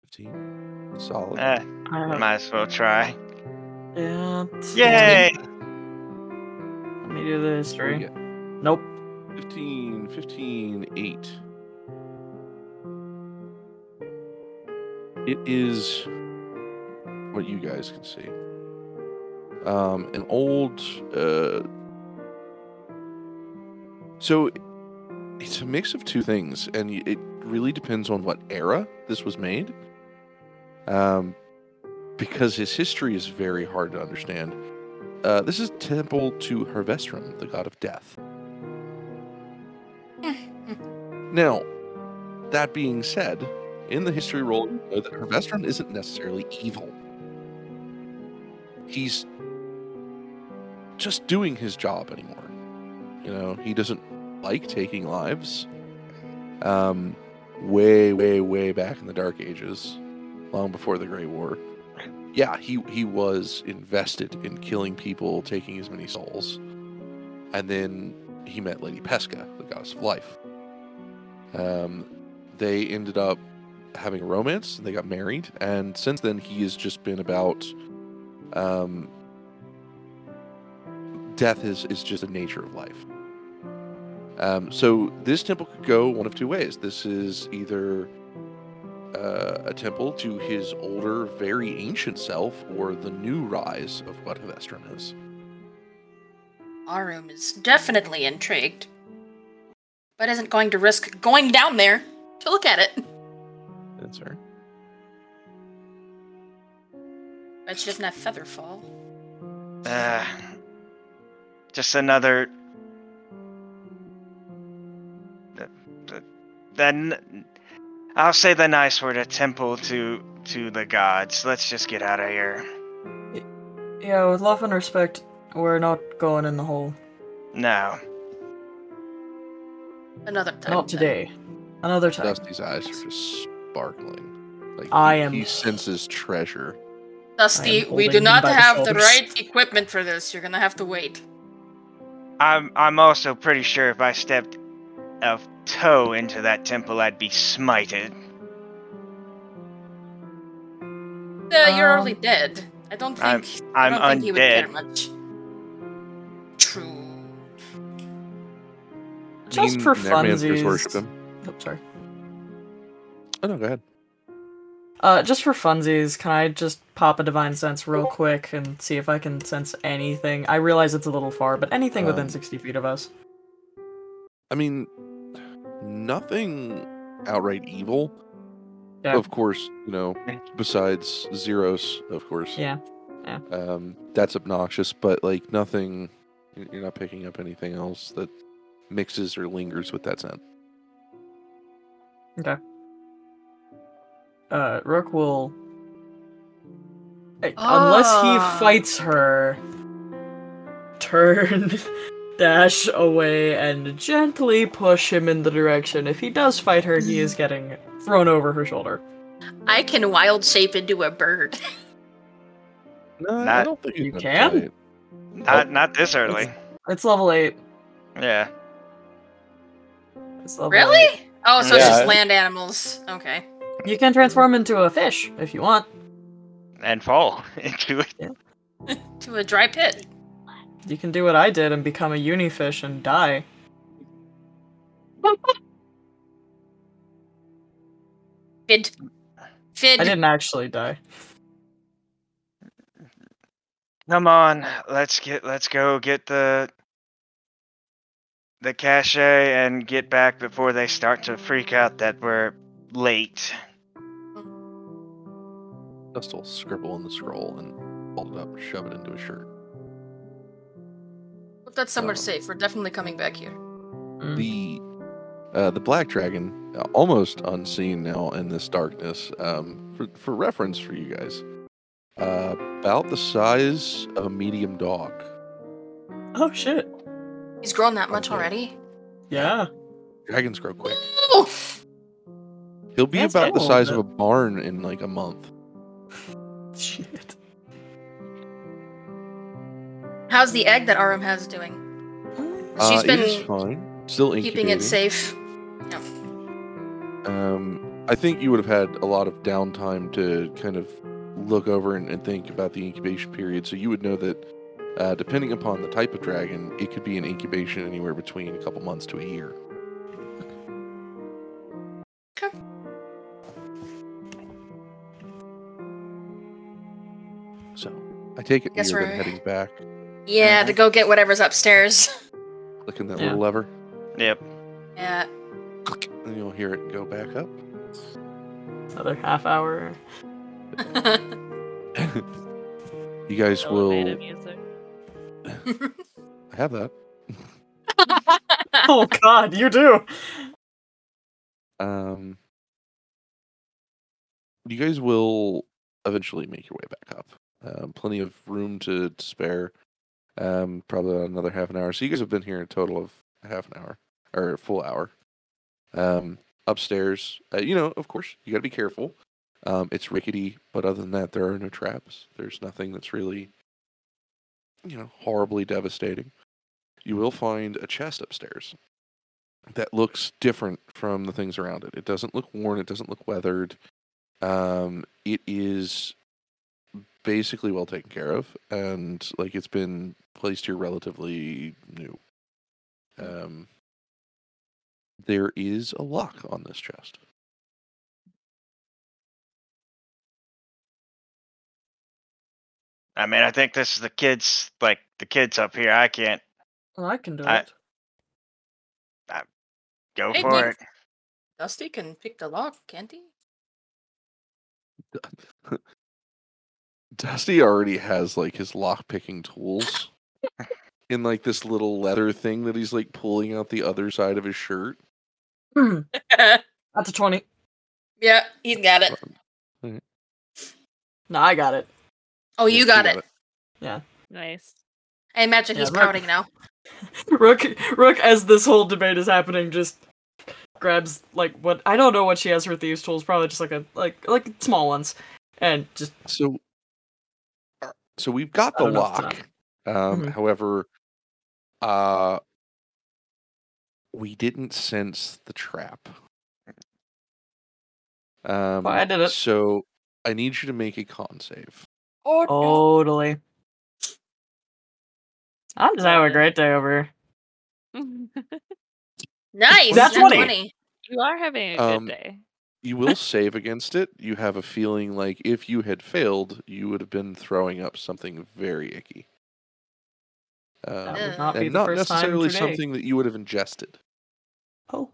15. Solid. Uh, I have- might as well try. yeah, Yay! Let me do the What history. you? Nope. 15, 15, 8. It is what you guys can see. Um, an old. Uh, so it's a mix of two things, and it really depends on what era this was made. Um, because his history is very hard to understand. Uh, this is temple to Hervestrum, the god of death. Now, that being said, in the history role, you know that Hervestrum isn't necessarily evil. He's just doing his job anymore. You know, he doesn't like taking lives. Um, way, way, way back in the Dark Ages, long before the Great War. Yeah, he he was invested in killing people, taking as many souls, and then he met Lady Pesca, the goddess of life. Um, they ended up having a romance. They got married, and since then he has just been about. Um, death is is just a nature of life. Um, so this temple could go one of two ways. This is either uh, a temple to his older, very ancient self, or the new rise of what Hevestron is. Arum is definitely intrigued, but isn't going to risk going down there to look at it. That's her. But she doesn't have Featherfall. Uh, just another. th- th- Then I'll say the nice word: a temple to to the gods. Let's just get out of here. Yeah, with love and respect, we're not going in the hole. No. Another time. Not then. today. Another time. Dusty's eyes are just sparkling. Like I he, am- he senses treasure. Dusty, we do not have the right equipment for this. You're gonna have to wait. I'm I'm also pretty sure if I stepped a toe into that temple, I'd be smited. Uh, you're Um, already dead. I don't think. I'm- I I'm don't think he would care undead. much. True. Just Mean for necromancers worship funsies. him. Oh, sorry. Oh no, go ahead. Uh, just for funsies, can I just pop a divine sense real quick and see if I can sense anything? I realize it's a little far, but anything within Um, 60 feet of us. I mean, nothing outright evil. Yeah. Of course, you know, besides Ziros, of course. Yeah. Yeah. Um, that's obnoxious, but like nothing. You're not picking up anything else that mixes or lingers with that scent. Okay. Uh, Rook will Hey, Unless Ah. he fights her, turn, dash away, and gently push him in the direction. If he does fight her, he is getting thrown over her shoulder. I can wild shape into a bird. No, I don't think he's You can? fight. Not not this early. It's level 8. Yeah. It's level really? eight. Oh, so it's just land animals. Okay. You can transform into a fish if you want. And fall into it. To a dry pit. You can do what I did and become a unifish and die. Fid. Fid. I didn't actually die. Come on, let's get let's go get the the cache and get back before they start to freak out that we're late. Dust will scribble in the scroll and fold it up and shove it into a shirt. Hope that's somewhere Um, safe. We're definitely coming back here. Mm. The uh, the black dragon, uh, almost unseen now in this darkness. Um, for for reference for you guys, uh, about the size of a medium dog. Oh shit. He's grown that much Okay. already. Yeah. Dragons grow quick. He'll be That's about the size of a barn in like a month. Shit. How's the egg that Arum has doing? She's uh, it is been fine. Still keeping it safe. Um, I think you would have had a lot of downtime to kind of look over and, and think about the incubation period. So you would know that, uh, depending upon the type of dragon, it could be an incubation anywhere between a couple months to a year. Okay. I take it Guess you're then we're- heading back, Yeah, to go get whatever's upstairs. clicking that Yeah. little lever, Yep. Yeah. click, and you'll hear it go back up. Another half hour. you guys will. Elevator music. I have that. Oh god, you do. Um, you guys will eventually make your way back up. Um, plenty of room to, to spare. Um, probably another half an hour. So you guys have been here a total of half an hour or a full hour. Um, upstairs, uh, you know, of course, you got to be careful. Um, it's rickety, but other than that, there are no traps. There's nothing that's really, you know, horribly devastating. You will find a chest upstairs that looks different from the things around it. It doesn't look worn. It doesn't look weathered. Um, it is basically well taken care of, and like it's been placed here relatively new. Um, there is a lock on this chest. I mean, I think this is the kids, like the kids up here. I can't Well, I can do I- it. go Hey, for Nick. it. Dusty can pick the lock, can't he? Dusty already has like his lock picking tools in like this little leather thing that he's like pulling out the other side of his shirt. Hmm, That's a 20. yeah, he's got it. No, I got it. Oh, you Yes, got it. Yeah. Nice. I imagine Yeah, he's Rook- pouting now. Rook, Rook, as this whole debate is happening, just grabs like what I don't know what she has for thieves tools. Probably just like a like like small ones, and just So, so we've got the don't know if it's lock. Um, Mhm. However, uh, we didn't sense the trap. Um, I did it. So I need you to make a con save. Oh, totally. I'm just having a great day over here. Nice. That's 20. 20. you are having a good Um, day. You will save against it. You have a feeling like if you had failed, you would have been throwing up something very icky. Um, That not and not necessarily something that you would have ingested. Oh,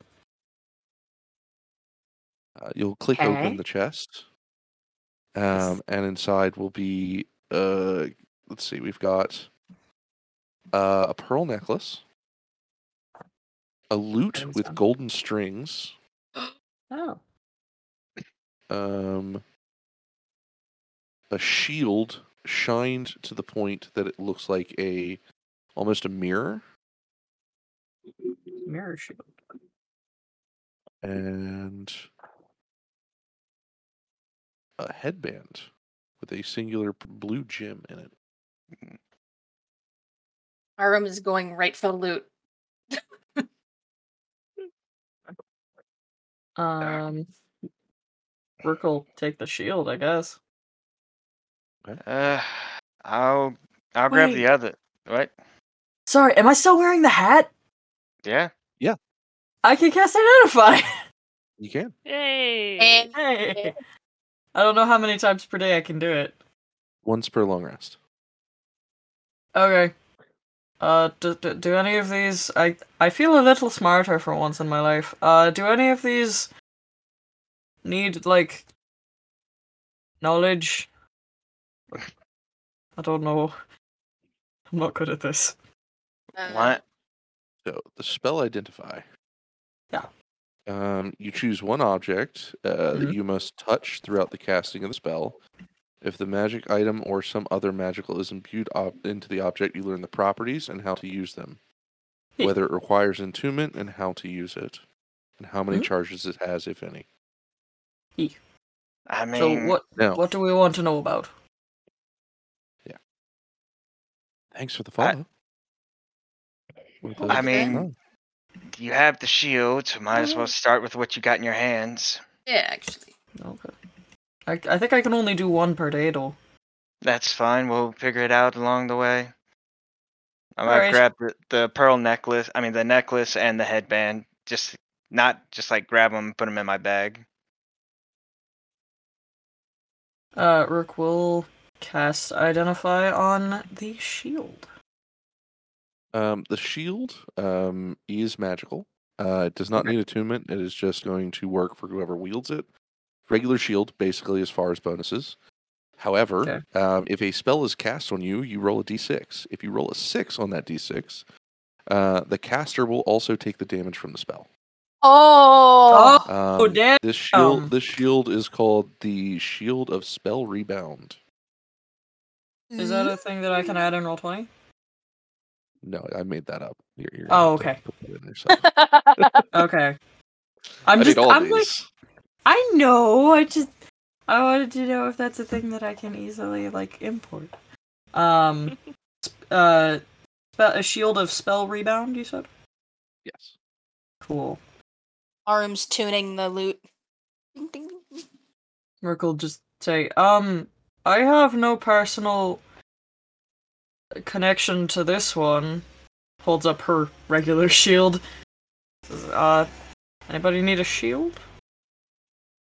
Uh, you'll click Okay. open the chest, um, and inside will be uh, let's see, we've got uh, a pearl necklace, a lute with golden strings, oh, um, a shield shined to the point that it looks like a almost a mirror Mirror shield. and a headband with a singular blue gem in it. Arum is going right for the loot. Um, Rook will take the shield, I guess. Uh, I'll I'll grab Wait. the other. What? Sorry, am I still wearing the hat? Yeah. Yeah. I can cast Identify. You can. Yay! Hey. I don't know how many times per day I can do it. Once per long rest. Okay. Uh, do, do, do any of these? I I feel a little smarter for once in my life. Uh, do any of these need like knowledge? I don't know. I'm not good at this. uh, What? So the spell identify. Yeah. Um, you choose one object uh, that Mhm. you must touch throughout the casting of the spell. If the magic item or some other magical is imbued ob- into the object, you learn the properties and how to use them, whether it requires attunement and how to use it, and how many Mhm. charges it has, if any. I mean, so what Now, what do we want to know about? Yeah. Thanks for the I- follow. With I mean- oh, you have the shield, so might as well mm-hmm. start with what you got in your hands. Yeah, actually. Okay. I I think I can only do one per day though. That's fine. We'll figure it out along the way. I might Alright. grab the, the pearl necklace. I mean, the necklace and the headband. Just not just like grab them, and put them in my bag. Uh, Rook will cast Identify on the shield. Um, the shield um, is magical. Uh, it does not need attunement. It is just going to work for whoever wields it. Regular shield, basically, as far as bonuses. However, Okay. um, if a spell is cast on you, you roll a d6. If you roll a six on that d6, uh, the caster will also take the damage from the spell. Oh, Um, Oh, damn. This shield, this shield is called the Shield of Spell Rebound. Is that a thing that I can add in Roll20? No, I made that up. You're, you're Oh, gonna have to okay. put that in yourself. Okay. I'm I just all I'm like. I know. I just I wanted to know if that's a thing that I can easily like import. Um, uh, spe- a shield of spell rebound. You said Yes. cool. Arum's tuning the loot. Ding, ding, ding, ding. Just say, um, I have no personal connection to this one. Holds up her regular shield. Says, Uh, anybody need a shield?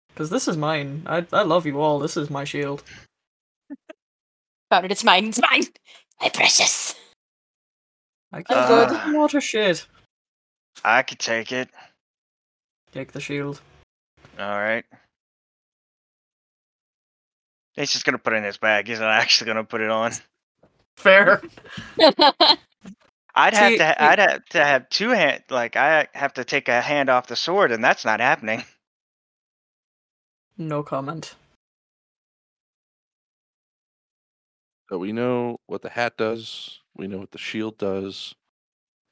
Because this is mine. I I love you all. This is my shield. Found it. It's mine. It's mine. My precious. I give Uh. uh, water shit. I could take it. Take the shield. All right. He's just gonna put it in his bag. He's not actually gonna put it on. Fair. I'd have See, to. Ha- I'd have to have two hand. Like I have to take a hand off the sword, and that's not happening. No comment. So we know what the hat does. We know what the shield does.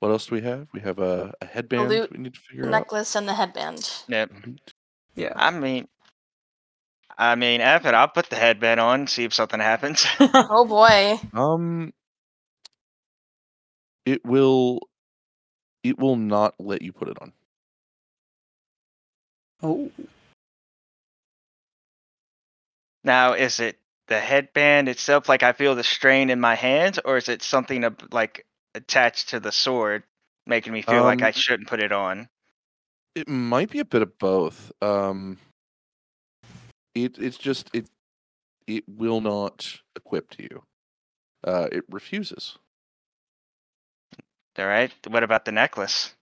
What else do we have? We have a, a headband loot, we need to The figure out. necklace and the headband. Yep. Yeah. I mean, I mean, F it. I'll put the headband on. See if something happens. Oh boy. Um, it will, it will not let you put it on. oh. now, is it the headband itself? Like I feel the strain in my hands, or is it something ab- like attached to the sword, making me feel like I Um, shouldn't put it on? It might be a bit of both. Um, it it's just it it will not equip to you. Uh, it refuses. All right. What about the necklace?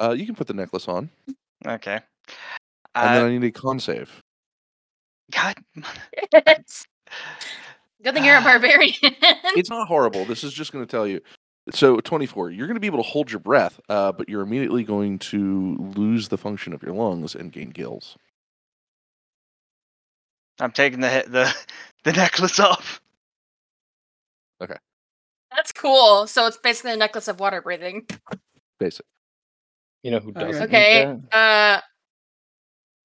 Uh, you can put the necklace on, Okay. and Uh, then I need a con save. God. Good thing you're a barbarian. it's not horrible. This is just going to tell you. So 24, you're going to be able to hold your breath, uh, but you're immediately going to lose the function of your lungs and gain gills. I'm taking the the the necklace off. Okay. That's cool. So it's basically a necklace of water breathing. Basic. You know who doesn't Okay. need that? Uh,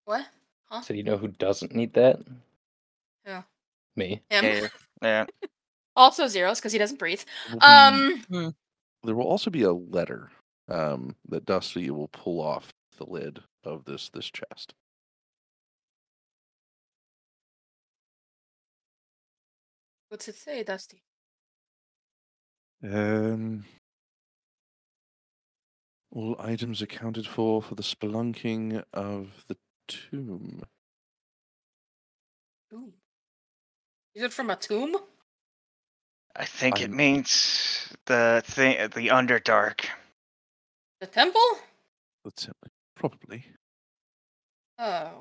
what? Huh? So you know who doesn't need that? Who? Me. Him. Yeah, yeah. Also Ziros because he doesn't breathe. There will be- Um, there will also be a letter um, that Dusty will pull off the lid of this this chest. what's it say, Dusty? Um, all items accounted for for the spelunking of the tomb. Tomb. Is it from a tomb? I think it means the thing, the Underdark. The temple? That's it. Probably. Oh.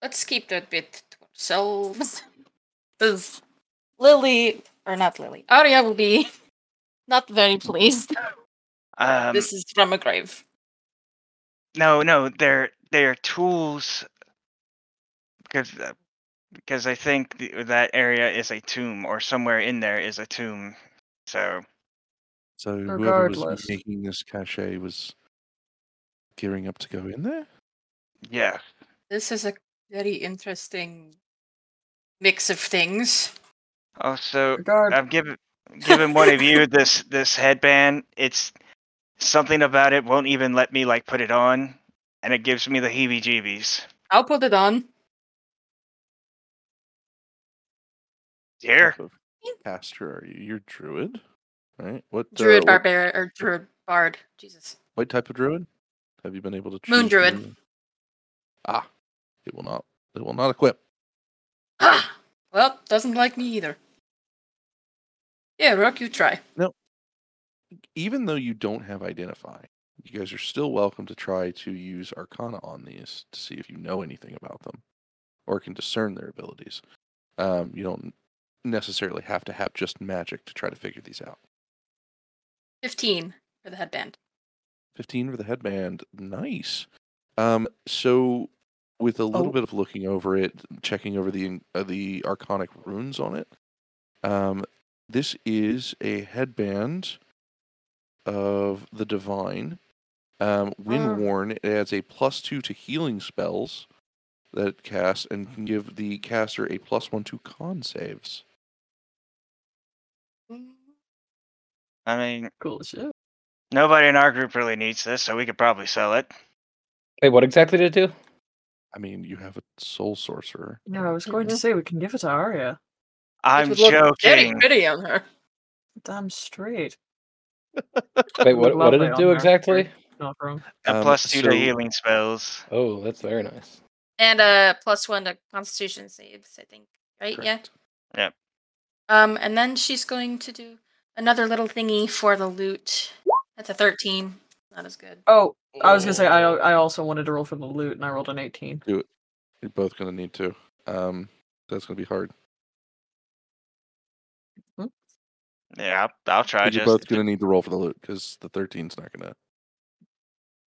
Let's keep that bit to ourselves. Because Lily, or not Lily, Aria will be not very pleased. Um, this is from a grave. no, no, they're they're tools. Because uh, because I think the, that area is a tomb, or somewhere in there is a tomb. So So whoever was Regardless. making this cachet was gearing up to go in there. yeah, This is a very interesting mix of things. Also, Regard. I've given given one of you this this headband. It's something about it won't even let me like put it on, and it gives me the heebie-jeebies. I'll put it on. Here, Type of caster are you? You're druid, right? What Druid uh, barbarian or druid bard. Jesus. what type of druid? Have you been able to? Moon druid. one? Ah, it will not. It will not equip. Ah! Well, doesn't like me either. Yeah, Rook, you try. No. Even though you don't have identify, you guys are still welcome to try to use Arcana on these to see if you know anything about them or can discern their abilities. Um, you don't necessarily have to have just magic to try to figure these out. 15 for the headband. 15 for the headband. Nice. Um, so with a little Oh. bit of looking over it, checking over the uh, the arcanic runes on it, um, this is a headband of the divine. Um, when Ah. worn, it adds a plus two to healing spells that it casts and can give the caster a plus one to con saves. I mean, Cool shit. nobody in our group really needs this, so we could probably sell it. Wait, what exactly did it do? I mean, you have a soul sorcerer. No, I was going to Mhm. say we can give it to Aria. I'm Which would look Very joking. pretty on her. Damn straight. Wait, what, what did it do exactly? Not wrong. A Um, plus two to healing spells. Oh, that's very nice. And a plus one to constitution saves, I think. Right? Correct. Yeah. Yep. Um, and then she's going to do another little thingy for the loot. That's a 13. Not as good. Oh, I was gonna say I I also wanted to roll for the loot and I rolled an 18. Do it. You're both going to need to. Um, that's going to be hard. Yeah, I'll, I'll try. But you're Just both going to need to roll for the loot because the 13's not going to.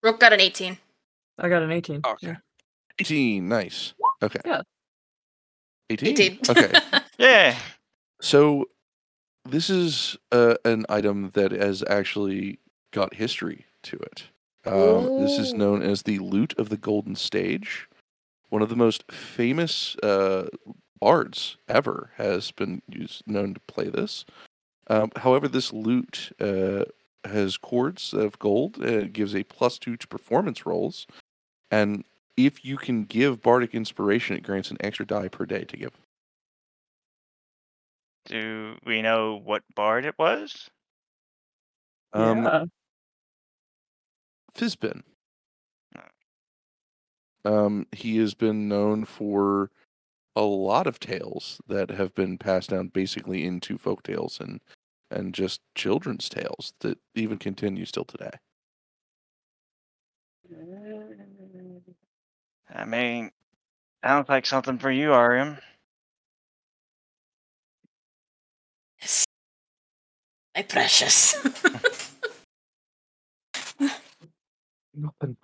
Rook got an 18. I got an 18. Okay. yeah. 18, nice. Okay. Yeah. 18. 18. Okay. yeah. So this is uh, an item that has actually got history to it. Um, this is known as the Lute of the Golden Stage. One of the most famous uh, bards ever has been used, known to play this. Um, however, this lute uh, has chords of gold. It gives a plus two to performance rolls, and if you can give bardic inspiration, it grants an extra die per day to give. Do we know what bard it was? Um, yeah. Fizbin. Um, he has been known for a lot of tales that have been passed down basically into folk tales and and just children's tales that even continue still today. I mean, sounds like something for you, Ariam. My precious. Nothing.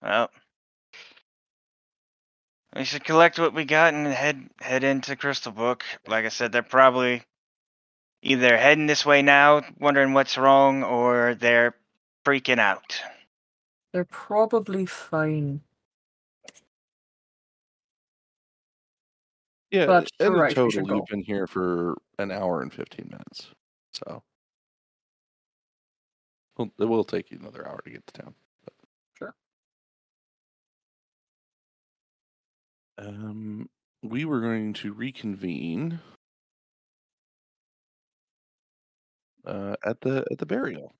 Well, We should collect what we got and head head into Crystal Brook. Like I said, they're probably either heading this way now, wondering what's wrong, or they're freaking out. They're probably fine. Yeah, But in right, we total, go. you've been here for an hour and 15 minutes. So well, it will take you another hour to get to town. but- Sure. Um, we were going to reconvene uh, at the at the burial.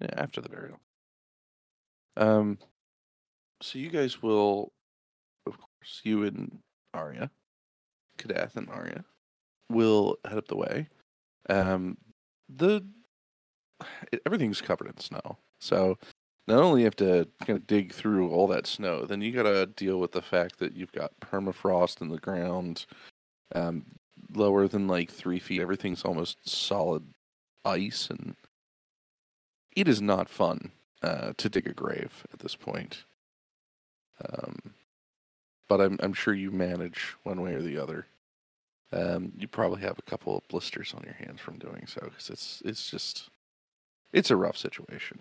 Yeah, after the burial. Um, so you guys will, of course, you and Aria, Kadath and Aria, will head up the way. Um, the everything's covered in snow, so not only you have to kind of dig through all that snow, then you got to deal with the fact that you've got permafrost in the ground, um, lower than like three feet. Everything's almost solid ice, and it is not fun uh, to dig a grave at this point. Um, but I'm I'm sure you manage one way or the other. Um, you probably have a couple of blisters on your hands from doing so because it's it's just it's a rough situation.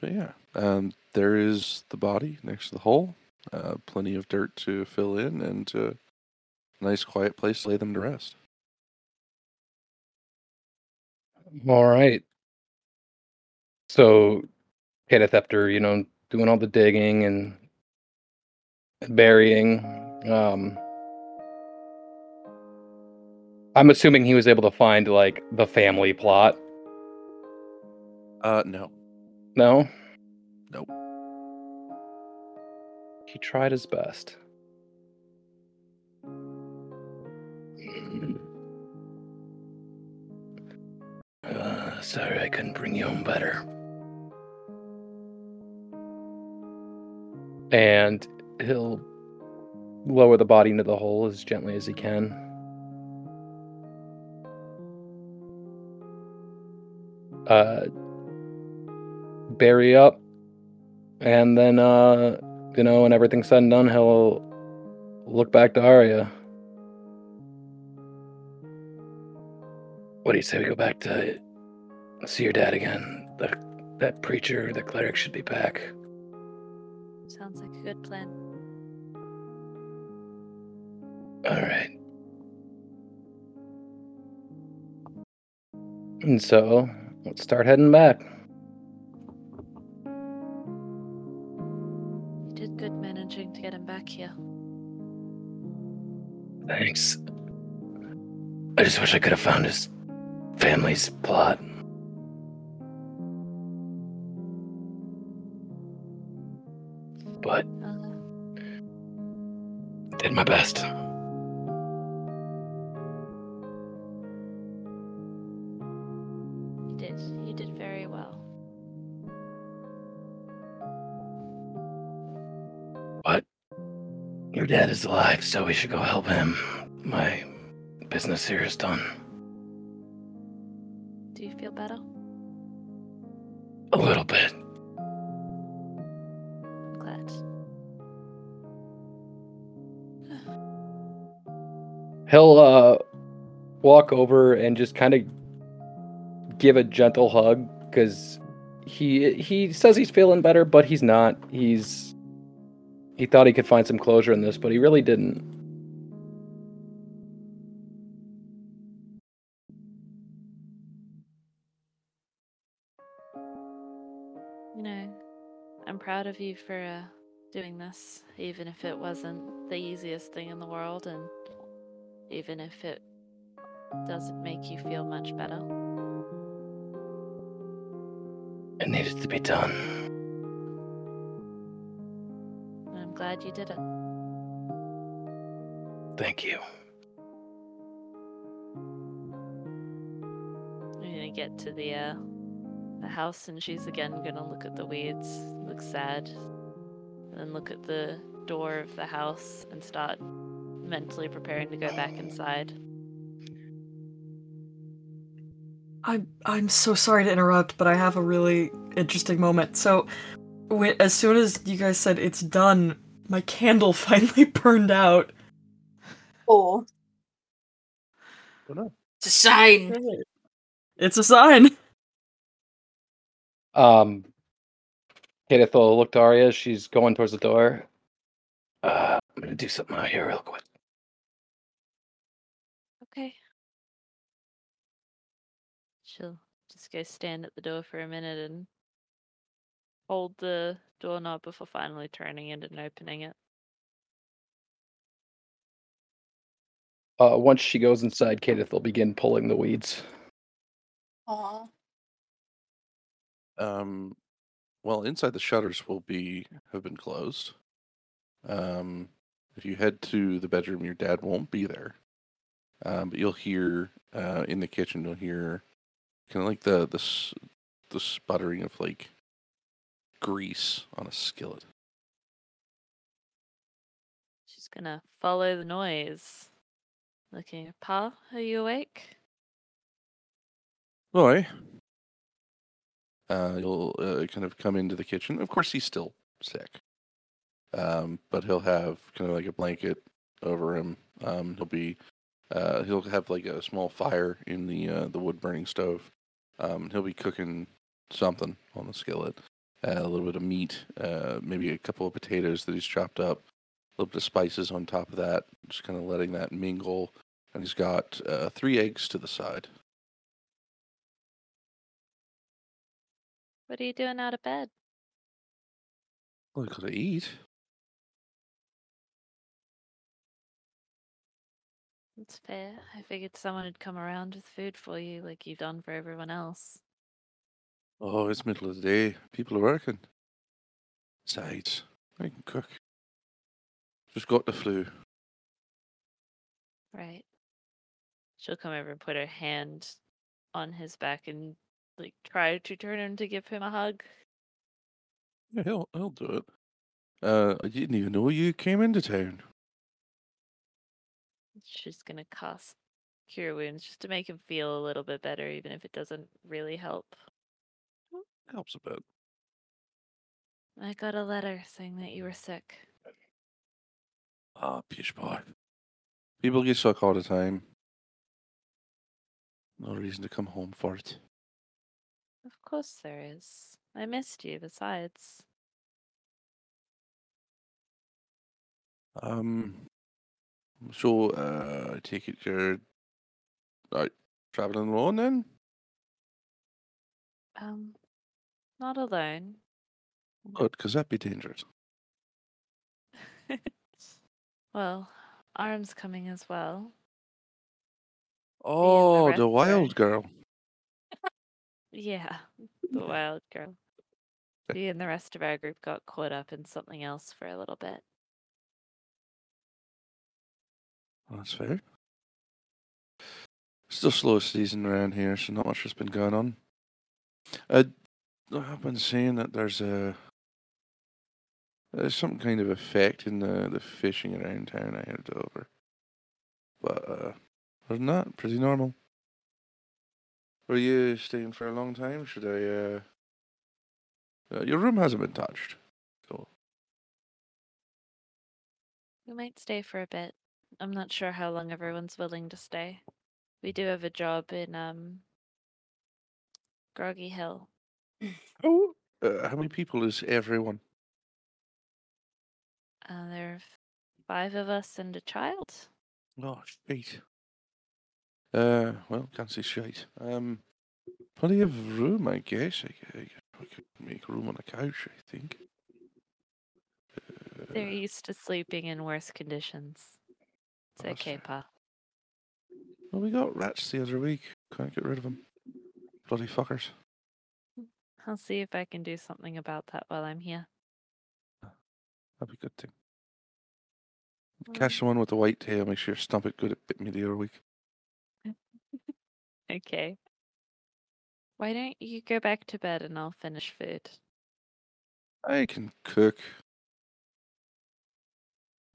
But yeah, um, there is the body next to the hole. Uh, plenty of dirt to fill in, and a nice quiet place to lay them to rest. All right. So, Kenneth, after you know doing all the digging and burying, um, I'm assuming he was able to find like the family plot. Uh, no, No. Nope. He tried his best. Uh, sorry, I couldn't bring you home better. And he'll lower the body into the hole as gently as he can. Uh, bury up, and then, uh, you know, when everything's said and done, he'll look back to Aria. What do you say we go back to see your dad again? The, that preacher, the cleric should be back. Sounds like a good plan. All right. And so, let's start heading back. You did good managing to get him back here. Thanks. I just wish I could have found his family's plot. My best. you did. You did very well. But your dad is alive, so we should go help him. My business here is done. Walk over and just kind of give a gentle hug because he he says he's feeling better, but he's not. He's he thought he could find some closure in this, but he really didn't. You know, I'm proud of you for uh, doing this, even if it wasn't the easiest thing in the world, and even if it doesn't make you feel much better. It needed to be done. I'm glad you did it. Thank you. You're gonna get to the uh, the house, and she's again gonna look at the weeds, look sad, and then look at the door of the house and start mentally preparing to go back inside. I'm I'm so sorry to interrupt, but I have a really interesting moment. So, when, as soon as you guys said it's done, my candle finally burned out. Oh, Oh, no. It's a sign. It's a sign. Um, Kadath will look to Aria. She's going towards the door. Uh, I'm gonna do something out here real quick. Okay. She'll just go stand at the door for a minute and hold the doorknob before finally turning it and opening it. Uh, once she goes inside, Kadath will begin pulling the weeds. Aw. Um, well, inside the shutters will be have been closed. Um, if you head to the bedroom, your dad won't be there. Um, but you'll hear uh, in the kitchen. You'll hear kind of like the the the sputtering of like grease on a skillet. She's gonna follow the noise. Looking Pa, are you awake? Roy, uh, he'll uh, kind of come into the kitchen. Of course, he's still sick, um, but he'll have kind of like a blanket over him. Um, he'll be uh, he'll have like a small fire in the uh, the wood burning stove. Um, he'll be cooking something on the skillet, uh, a little bit of meat, uh, maybe a couple of potatoes that he's chopped up, a little bit of spices on top of that, just kind of letting that mingle. And he's got uh, three eggs to the side. What are you doing out of bed? Well, gotta eat. That's fair. I figured someone had come around with food for you like you've done for everyone else. Oh, it's middle of the day. People are working. Besides, I can cook. Just got the flu. Right. She'll come over and put her hand on his back and like try to turn him to give him a hug. Yeah, I'll, I'll do it. Uh, I didn't even know you came into town. She's gonna cast cure wounds just to make him feel a little bit better, even if it doesn't really help. Helps a bit. I got a letter saying that you were sick. Ah, pish boy. People get sick all the time. No reason to come home for it. Of course there is. I missed you besides. Um, so uh, I take it you're out traveling alone then? Um not alone. Good, because that'd be dangerous. well, Arum's coming as well. Oh, rest the wild girl. Yeah, the wild girl. She and the rest of our group got caught up in something else for a little bit. That's fair. Still slow season around here, so not much has been going on. I've been saying that there's a there's some kind of effect in the the fishing around town. I heard over, but uh, other than that, pretty normal. Were you staying for a long time? Should I? Uh, uh, your room hasn't been touched, so We might stay for a bit. I'm not sure how long everyone's willing to stay. We do have a job in um Groggy Hill. oh, uh, how many people is everyone? Uh, there are five of us and a child. Oh, shite. Uh, well, can't say shite. Um, plenty of room, I guess. I, I I could make room on a couch, I think. They're Uh, used to sleeping in worse conditions. It's That's okay, fair. Pa. well, we got rats the other week. Can't get rid of them. Bloody fuckers. I'll see if I can do something about that while I'm here. That'd be a good thing. Catch the one with the white tail. Make sure your stomach good. It bit me the other week. Okay. Why don't you go back to bed and I'll finish food? I can cook.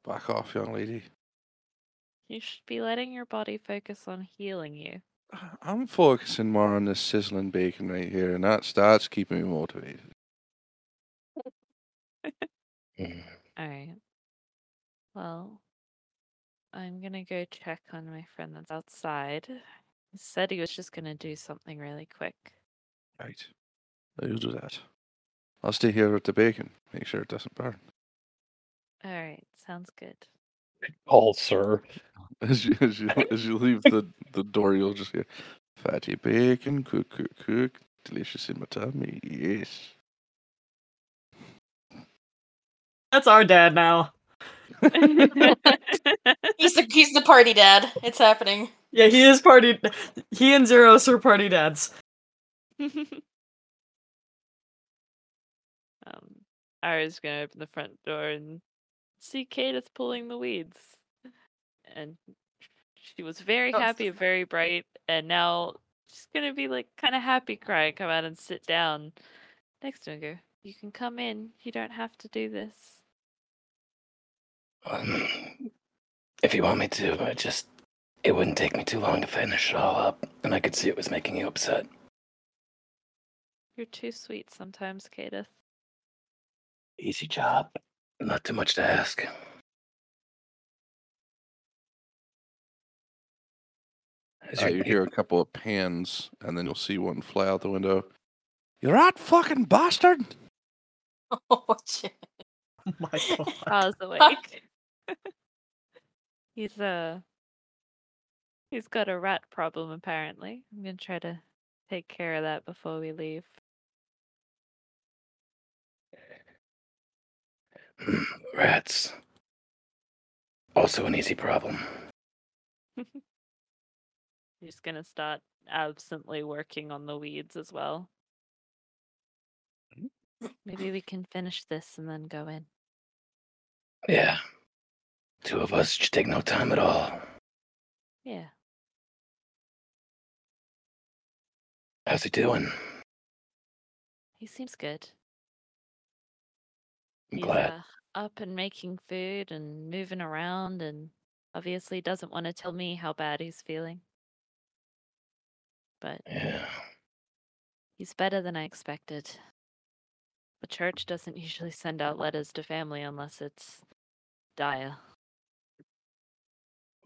Back off, young lady. You should be letting your body focus on healing you. I'm focusing more on this sizzling bacon right here, and that starts keeping me motivated. Mm. Alright. Well, I'm gonna go check on my friend that's outside. He said he was just gonna do something really quick. Right. You do that. I'll stay here with the bacon. Make sure it doesn't burn. Alright, sounds good. Call, sir. As you as you, as you leave the, the door, you'll just hear fatty bacon, cook, cook, cook, delicious in my tummy. Yes. That's our dad now. He's the he's the party dad. It's happening. Yeah, he is party. He and Ziros are party dads. um, Aria's gonna open the front door and see Kadath pulling the weeds. And she was very Oh, happy, very bright, and now she's gonna be like kind of happy cry, come out and sit down next to him and go, You can come in, you don't have to do this. Um, if you want me to, I just. It wouldn't take me too long to finish it all up, and I could see it was making you upset. You're too sweet sometimes, Kadath. Easy job. Not too much to ask. Uh, you hear a couple of pans, and then you'll see one fly out the window. You're right, fucking bastard! Oh shit. Oh my god. Pa's awake. he's uh he's got a rat problem apparently. I'm gonna try to take care of that before we leave. Rats. Also an easy problem. He's gonna start absently working on the weeds as well. Maybe we can finish this and then go in. Yeah. Two of us should take no time at all. Yeah. How's he doing? He seems good. I'm He's glad. uh, up and making food and moving around and obviously doesn't want to tell me how bad he's feeling. But Yeah. he's better than I expected. The church doesn't usually send out letters to family unless it's dire.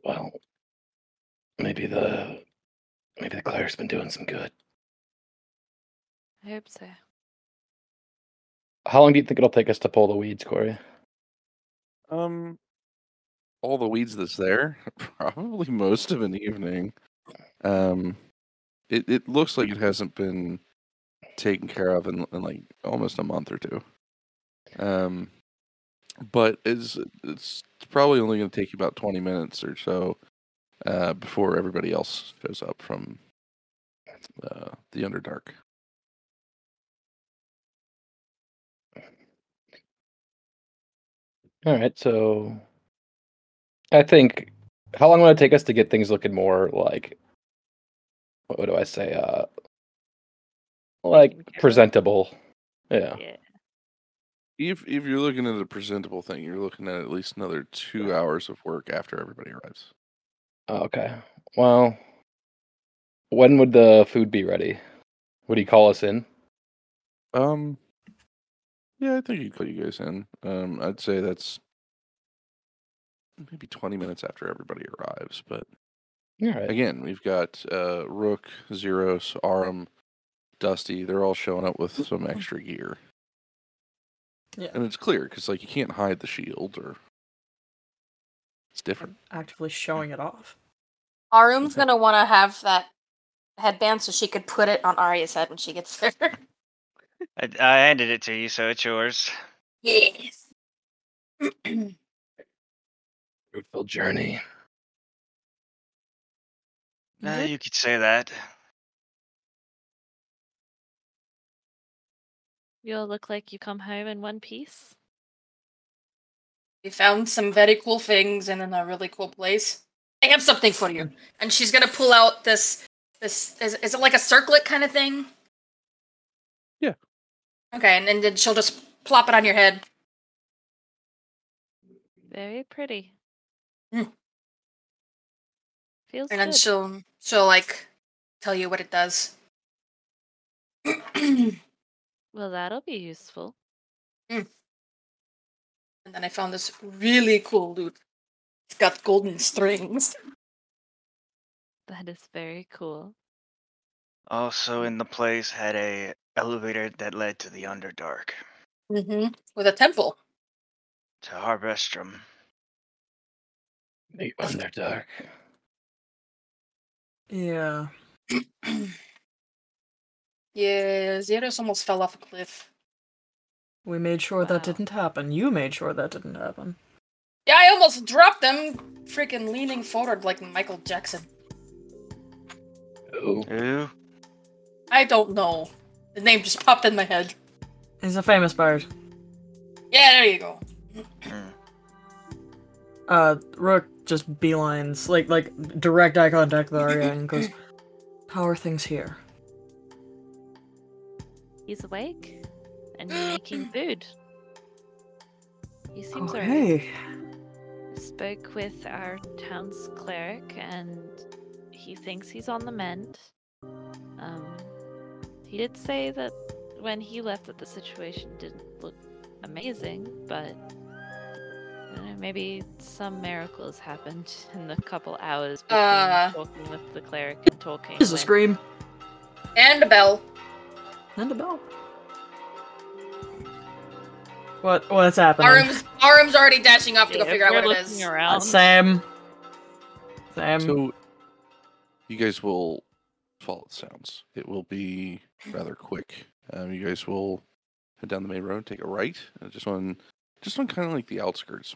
Well, maybe the maybe the cleric's been doing some good. I hope so. How long do you think it'll take us to pull the weeds, Corey? Um, all the weeds that's there, probably most of an evening. Um, it it looks like it hasn't been taken care of in, in like almost a month or two. Um, but it's it's probably only going to take you about twenty minutes or so uh, before everybody else shows up from uh, the Underdark. All right, so I think how long will it take us to get things looking more like what do I say? Uh like Taken care of. presentable. Yeah. Yeah. If if you're looking at a presentable thing, you're looking at at least another two hours of work after everybody arrives. Oh, Okay. Well, when would the food be ready? Would he call us in? Um, yeah, I think he'd call you guys in. Um, I'd say that's maybe 20 minutes after everybody arrives. But All right. again, we've got uh, Rook, Ziros, Arum, Dusty. They're all showing up with some extra gear. Yeah. And it's clear because, like, you can't hide the shield or it's different. Actively showing it off. Arum's gonna want to have that headband so she could put it on Aria's head when she gets there. I, I handed it to you, so it's yours. yes. Fruitful journey. Uh, you could say that. You all look like you come home in one piece. We found some very cool things and in a really cool place. I have something for you. And she's gonna pull out this this is, is it like a circlet kind of thing? Yeah. Okay, and, and then she'll just plop it on your head. Very pretty. Mm. Feels And then she'll she'll like tell you what it does. Well, that'll be useful. And then I found this really cool loot. It's got golden strings. That is very cool. Also in the place had a elevator that led to the Underdark, Mm-hmm. With a temple. to Harbestrom. The Underdark. Yeah. Yeah, Ziros almost fell off a cliff. We made sure that didn't happen. You made sure that didn't happen. Yeah, I almost dropped them, freaking leaning forward like Michael Jackson. Oh, Ooh. I don't know. The name just popped in my head. He's a famous bird. Yeah, there you go. Mm. Uh, Rook just beelines, like, like direct eye contact with Aria and goes, How are things here? He's awake and making food. He seems alright. Okay. Spoke with our town's cleric, and he thinks he's on the mend. Um, he did say that when he left, that the situation didn't look amazing, but I don't know, maybe some miracles happened in the couple hours between Uh. talking with the cleric and talking. There's a with- scream And a bell. and a bell. What? What's happening? Arum's Arum's already dashing off to go figure out we're what it looking. Uh, Around. Sam. Sam. So, you guys will follow the sounds. It will be rather quick. Um, you guys will head down the main road, take a right, uh, just on, just on kind of like the outskirts,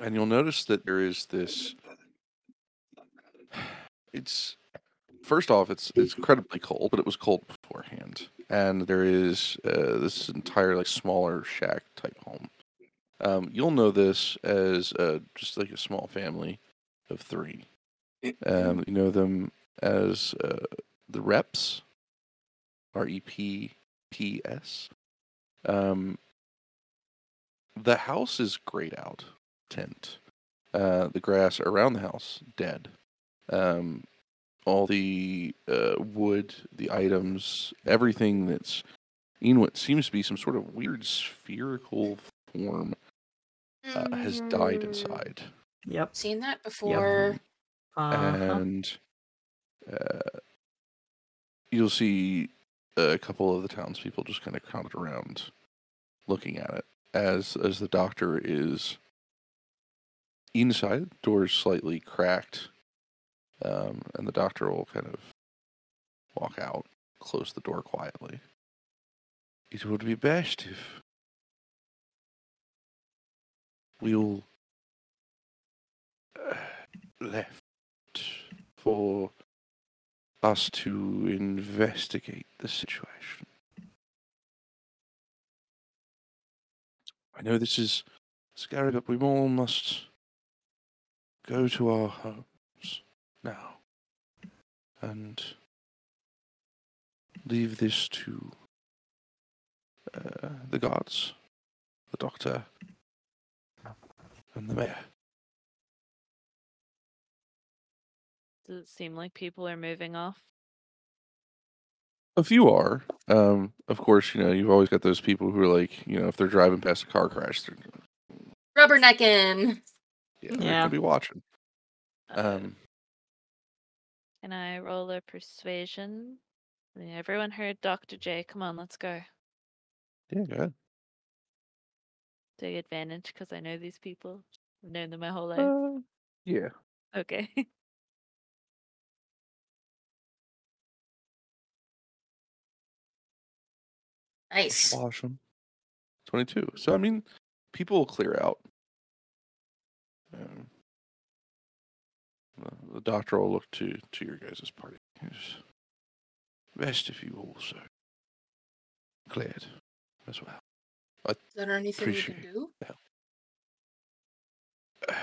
and you'll notice that there is this. It's first off, it's it's incredibly cold, but it was cold beforehand, and there is uh, this entire like smaller shack type home. Um, you'll know this as uh, just like a small family of three. Um, you know them as uh, the reps, R E P P S. Um, the house is grayed out, tint. Uh, the grass around the house dead. Um, all the uh, wood, the items, everything that's in what seems to be some sort of weird spherical form uh, has died inside. Yep. Seen that before. Uh-huh. and uh, you'll see a couple of the townspeople just kind of crowded around, looking at it as as the doctor is inside. Doors slightly cracked, um, and the doctor will kind of walk out, close the door quietly. It would be best if we all uh, left for us to investigate the situation. I know this is scary, but we all must go to our homes now and leave this to uh, the guards, the doctor, and the mayor. Does it seem like people are moving off? A few are. Um, of course, you know, you've always got those people who are like, you know, if they're driving past a car crash, they're Rubbernecking. yeah, they're Yeah. gonna be watching. Um, Can I roll a persuasion? Yeah, Everyone heard Dr. J. Come on, let's go. yeah, go ahead. Take advantage because I know these people. I've known them my whole life. Uh, yeah. okay. Nice. Awesome. 22. So, I mean, people will clear out. Um, the, the doctor will look to, to your guys' party. It's best if you also cleared as well. Is there anything you can Appreciate do?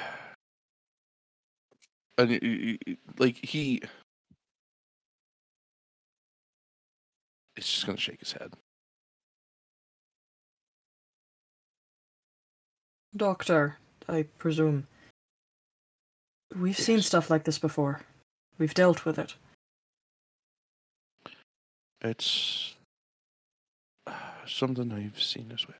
And y- y- y- like he, it's just gonna shake his head. Doctor, I presume. We've seen stuff like this before. We've dealt with it. It's uh, something I've seen as well.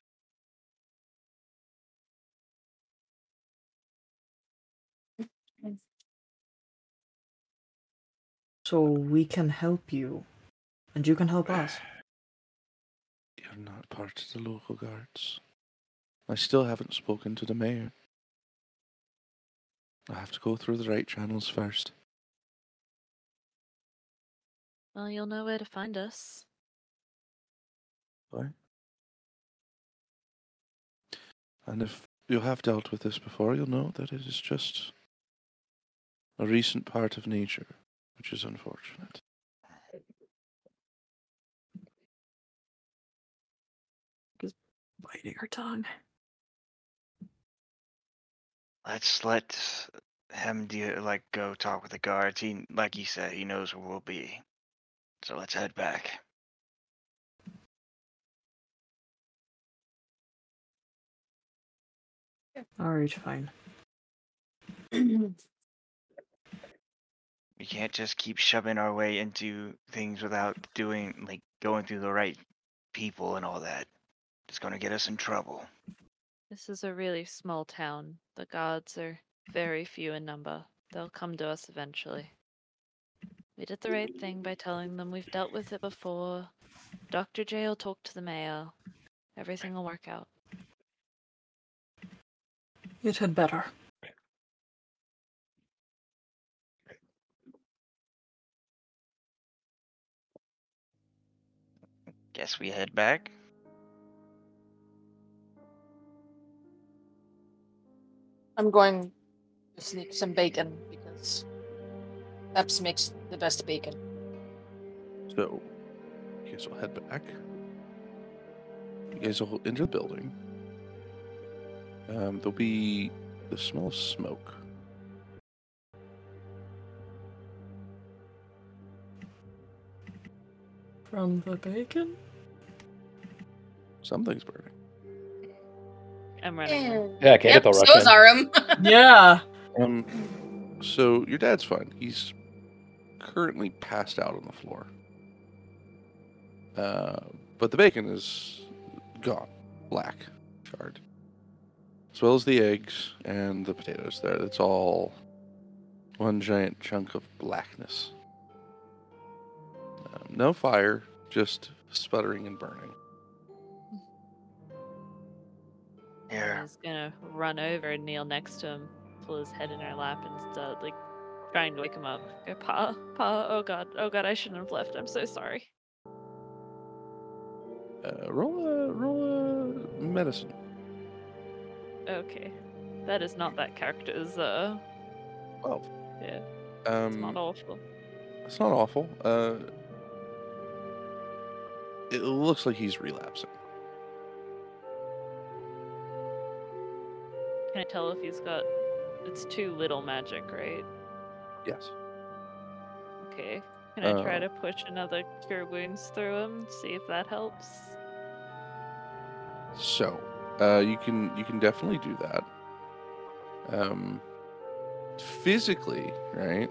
So we can help you, and you can help us. You're not part of the local guards. I still haven't spoken to the mayor. I have to go through the right channels first. Well, you'll know where to find us. Why? And if you have dealt with this before, you'll know that it is just a recent part of nature, which is unfortunate. Just biting her tongue. Let's let him do like go talk with the guards. He, like he said, he knows where we'll be. So let's head back. Alright, fine. We can't just keep shoving our way into things without doing like going through the right people and all that. It's gonna get us in trouble. This is a really small town. The guards are very few in number. They'll come to us eventually. We did the right thing by telling them we've dealt with it before. Dr. J will talk to the mayor. Everything will work out. It had better. Guess we head back. I'm going to sneak some bacon because Peps makes the best bacon. So, you guys will head back. You guys will enter the building. Um, there'll be the smell of smoke. From the bacon? Something's burning. I'm running. in. Yeah, Kate, Yep, they'll rush so is. Arum. Yeah. Um, so your dad's fine. He's currently passed out on the floor. Uh, but the bacon is gone, black, charred, as well as the eggs and the potatoes. There, it's all one giant chunk of blackness. Um, no fire, just sputtering and burning. I Here, was gonna run over and kneel next to him, pull his head in her lap, and start like trying to wake him up. Go, Pa, Pa, oh god, oh god, I shouldn't have left. I'm so sorry. Uh, roll a roll a medicine. Okay, that is not that character's. Uh, Twelve. yeah, it's Um, not awful. It's not awful. Uh, it looks like he's relapsing. Can I tell if he's got? It's too little magic, right? Yes. Okay. Can I try Uh, to push another cure wounds through him? See if that helps. So, uh, you can you can definitely do that. Um, physically, right?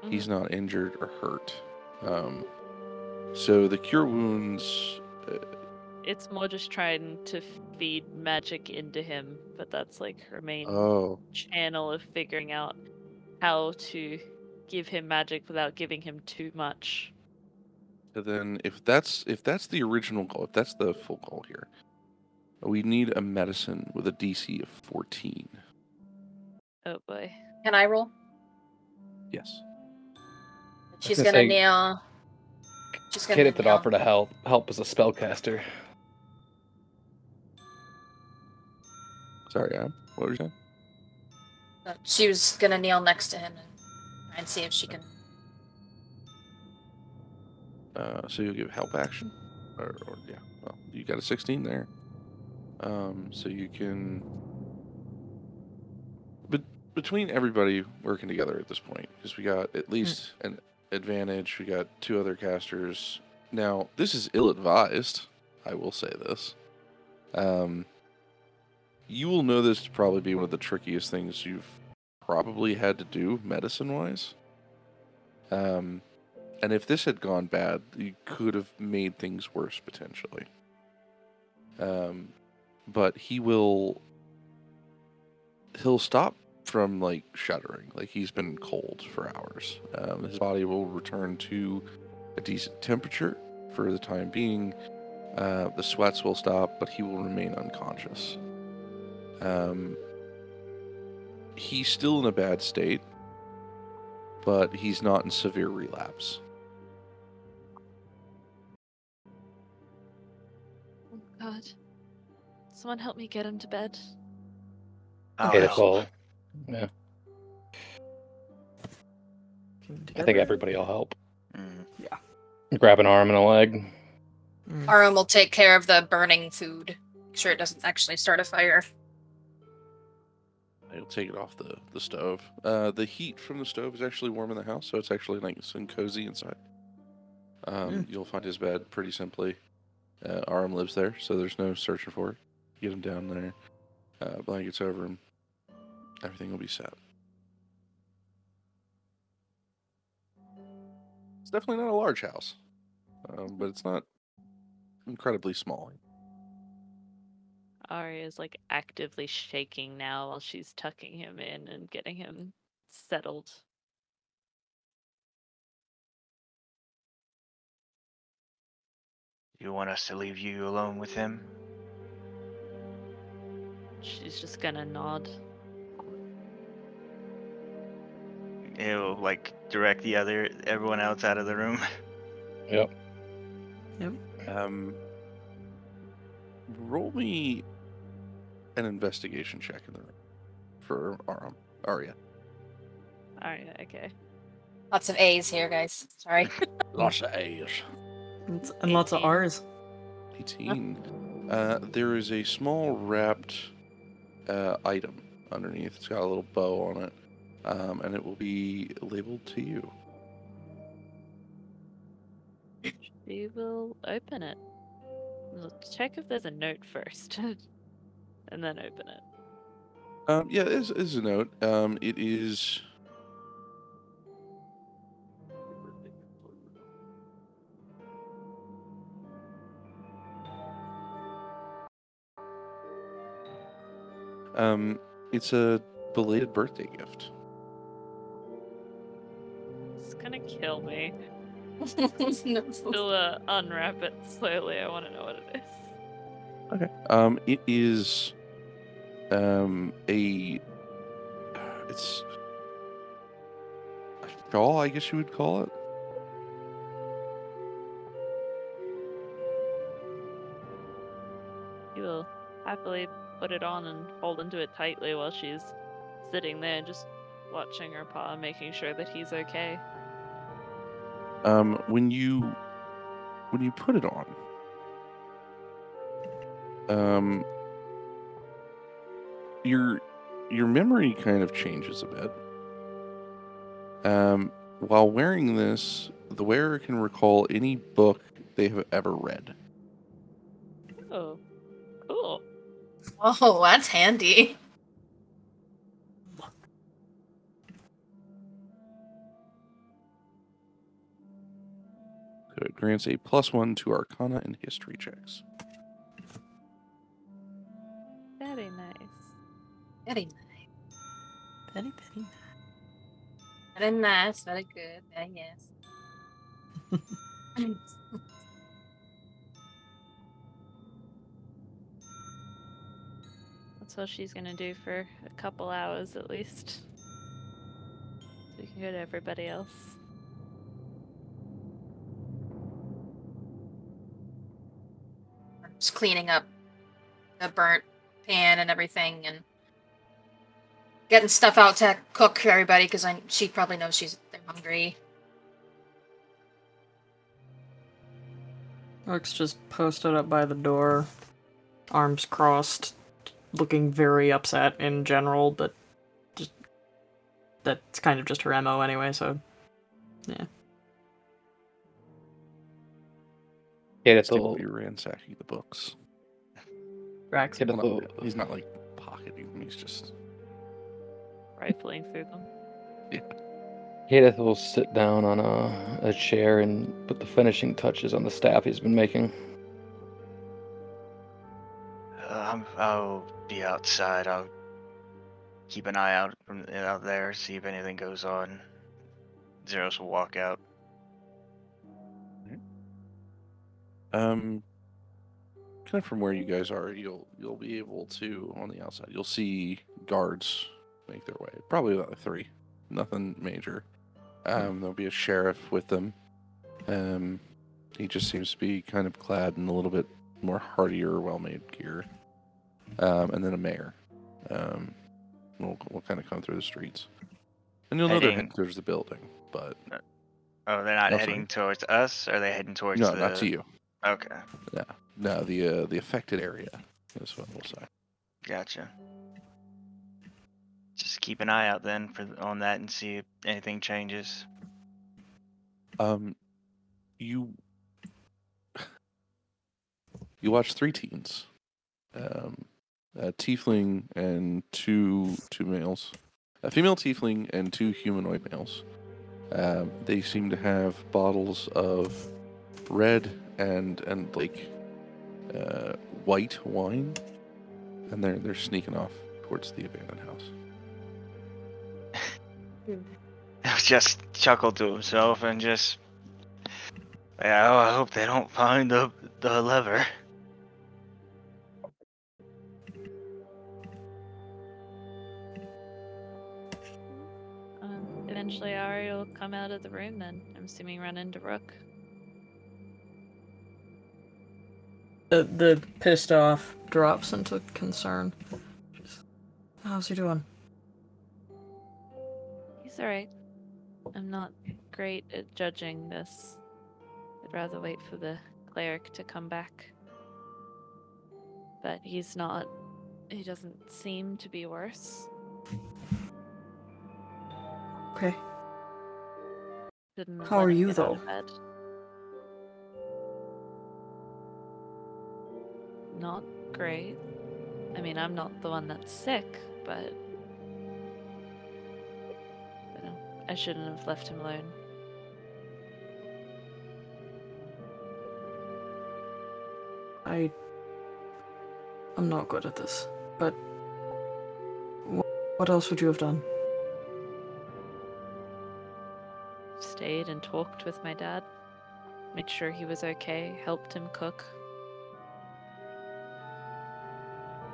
He's not injured or hurt. Um, so the cure wounds. Uh, It's more just trying to feed magic into him, but that's like her main oh, channel of figuring out how to give him magic without giving him too much. so then if that's if that's the original goal, if that's the full goal here, we need a medicine with a DC of fourteen. Oh boy. Can I roll? Yes. She's gonna gonna say- kneel. She's gonna Kate that kneel. offer to help help as a spellcaster. Sorry, Adam. What were you saying? Uh, She was gonna kneel next to him and try and see if she can. Uh, so you'll give help action, or, or yeah. Well, you got a sixteen there. Um, so you can. But between everybody working together at this point, because we got at least an advantage. We got two other casters. Now this is ill-advised. I will say this. Um, you will know this to probably be one of the trickiest things you've probably had to do medicine-wise. Um, and if this had gone bad, you could have made things worse potentially. Um, but he will. He'll stop from like shuddering, like he's been cold for hours. Um, his body will return to a decent temperature for the time being. Uh, the sweats will stop, but he will remain unconscious. Um, he's still in a bad state, but he's not in severe relapse. Oh God. Someone help me get him to bed. I'll Okay, help. that's all. Yeah, I think everybody will help. Mm. Grab an arm and a leg. Mm. Arum will take care of the burning food. Make sure it doesn't actually start a fire. I'll take it off the, the stove. Uh, the heat from the stove is actually warm in the house, so it's actually nice and cozy inside. Um, You'll find his bed pretty simply. Uh, Aram lives there, so there's no searching for it. Get him down there, uh, blankets over him. Everything will be set. It's definitely not a large house, um, but it's not incredibly small. Ari is like actively shaking now while she's tucking him in and getting him settled. You want us to leave you alone with him? She's just gonna nod. He'll like direct the other everyone else out of the room. Yep. Yep. Um, roll me an investigation check in the room for Arum. Aria. Alright, okay. Lots of A's here, guys. Sorry. Lots of A's. And, and lots of R's. 18. Uh, there is a small wrapped uh, item underneath. It's got a little bow on it, um, and it will be labeled to you. We will open it. We'll check if there's a note first. and then open it. Um, yeah, there's, there's a note. Um, it is. Um, it's a belated birthday gift. It's gonna kill me. No. Still uh, unwrap it slowly. I want to know what it is. Okay. Um, it is um a it's a shawl, I guess you would call it. He will happily put it on and hold into it tightly while she's sitting there, just watching her paw, making sure that he's okay. Um, when you when you put it on, um, your your memory kind of changes a bit. Um, while wearing this, the wearer can recall any book they have ever read. Oh, cool. Oh, that's handy. So it grants a plus one to Arcana and History checks. Very nice. Very nice. Very, very nice. Very nice. Very good. Very yes. That's what she's gonna do for a couple hours at least. So we can go to everybody else. Just cleaning up the burnt pan and everything, and getting stuff out to cook for everybody because I she probably knows she's they're hungry. Rook's just posted up by the door, arms crossed, looking very upset in general, but just that's kind of just her MO anyway, so yeah. Get it Still the be ransacking the books. Rax. Get it Well, the not- he's not like pocketing them. He's just Rifling through them. Yeah. Kadath will sit down on a, a chair and put the finishing touches on the staff he's been making. Uh, I'm, I'll be outside. I'll keep an eye out from out there, see if anything goes on. Zeros will walk out. Um, kind of from where you guys are, you'll you'll be able to on the outside. You'll see guards make their way. Probably about three. Nothing major. Um, there'll be a sheriff with them. Um, he just seems to be kind of clad in a little bit more hardier, well-made gear. Um, and then a mayor. Um, we'll we'll kind of come through the streets, and you'll know they're Heading- heading towards the building, but Oh, they're not No, heading sorry. towards us. Or are they heading towards no, the? not to you. Okay, Yeah. No, the uh, the affected area is what we'll say. gotcha. Just keep an eye out then for on that and see if anything changes. Um, you you watch three teens, um, a tiefling and two two males, a female tiefling and two humanoid males. Um, they seem to have bottles of red and and like uh, white wine, and they're they're sneaking off towards the abandoned house. just chuckled to himself and just. Yeah, oh, I hope they don't find the the lever. Um, eventually, Ari will come out of the room. Then I'm assuming run into Rook. The the pissed off drops into concern. How's he doing? He's alright. I'm not great at judging this. I'd rather wait for the cleric to come back. But he's not. He doesn't seem to be worse. Okay. Didn't How are you, though? Not great. I mean, I'm not the one that's sick, but. I shouldn't have left him alone. I. I'm not good at this, but. What else would you have done? Stayed and talked with my dad. Made sure he was okay, helped him cook.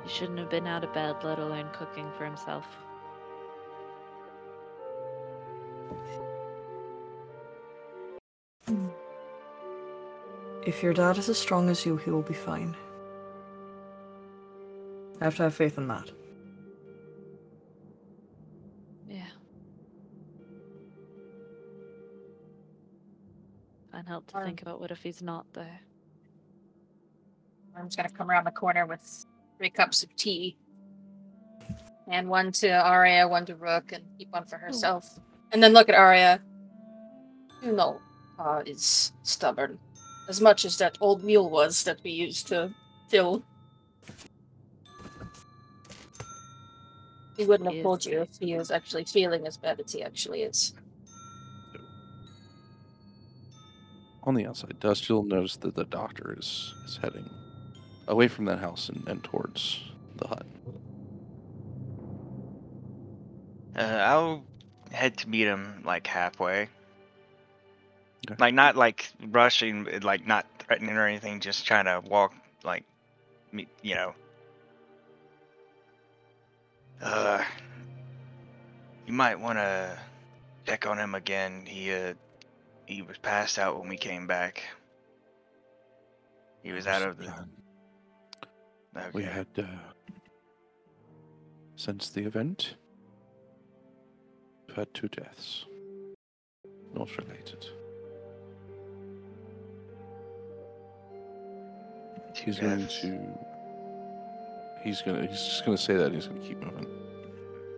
He shouldn't have been out of bed, let alone cooking for himself. If your dad is as strong as you, he will be fine. I have to have faith in that. Yeah. Can't help to Um, think about what if he's not there. I'm just gonna come around the corner with three cups of tea. And one to Aria, one to Rook, and keep one for herself. And then look at Aria. You know, uh, is stubborn. As much as that old mule was that we used to kill. He wouldn't have told you if he was actually feeling as bad as he actually is. On the outside, Dust, you'll notice that the doctor is, is heading away from that house and, and towards the hut. Uh, I'll head to meet him like halfway. Okay. Like not like rushing, uh, like not threatening or anything. Just trying to walk like, me, you know. Uh, you might want to check on him again. He uh, he was passed out when we came back. He was out of the. Uh, We had, uh, since the event, we've had two deaths. Not related. He's going to. He's gonna. He's just gonna say that. and He's gonna keep moving.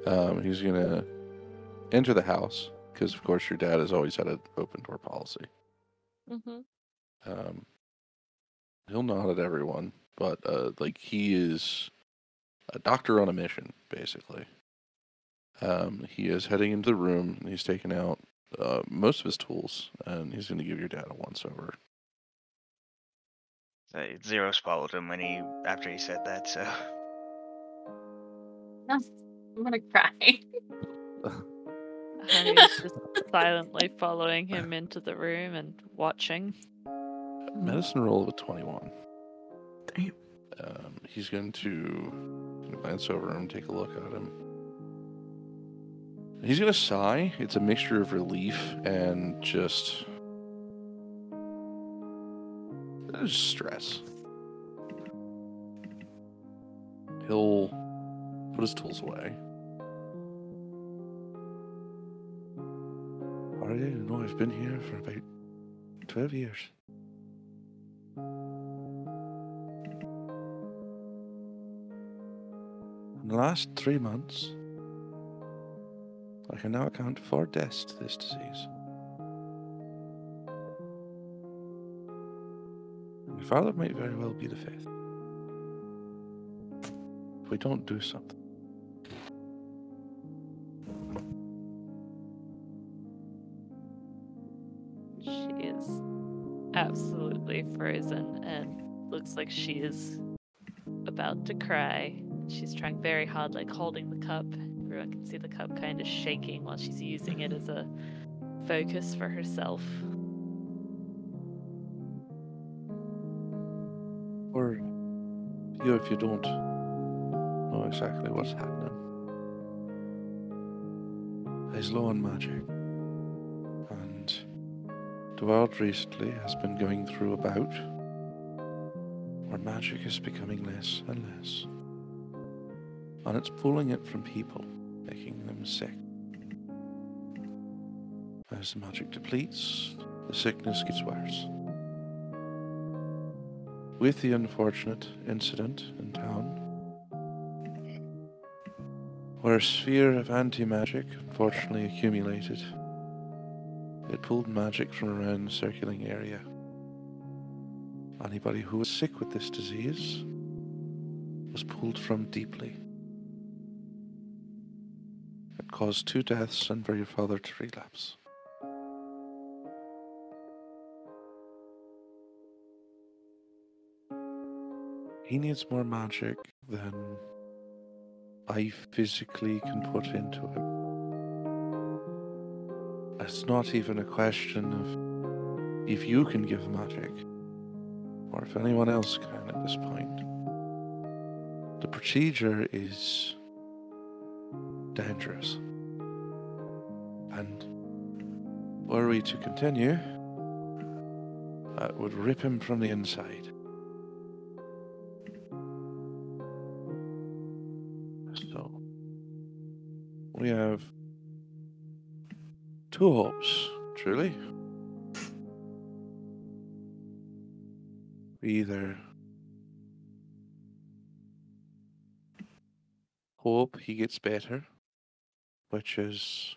Um, he's gonna enter the house because, of course, your dad has always had an open door policy. Mm-hmm. Um, he'll nod at everyone, but uh, like he is a doctor on a mission, basically. Um, he is heading into the room and he's taking out uh, most of his tools, and he's going to give your dad a once over. So Ziros followed him when he after he said that. So I'm gonna cry. Honey's just silently following him into the room and watching. Medicine roll of a 21. Damn. Um, he's going to glance over him, take a look at him. He's going to sigh. It's a mixture of relief and just. Stress. He'll put his tools away. I didn't know I've been here for about 12 years. In the last three months, I can now account for deaths to this disease. Father might very well be the fifth. If we don't do something. She is absolutely frozen and looks like she is about to cry. She's trying very hard, like holding the cup. Everyone can see the cup kind of shaking while she's using it as a focus for herself. Or you, if you don't know exactly what's happening. He's low on magic. And the world recently has been going through a bout where magic is becoming less and less. And it's pulling it from people, making them sick. As the magic depletes, the sickness gets worse. With the unfortunate incident in town, where a sphere of anti magic unfortunately accumulated, it pulled magic from around the circulating area. Anybody who was sick with this disease was pulled from deeply. It caused two deaths and for your father to relapse. He needs more magic than I physically can put into him. It's not even a question of if you can give magic or if anyone else can at this point. The procedure is dangerous. And were we to continue, that would rip him from the inside. We have two hopes, truly. We either hope he gets better, which is,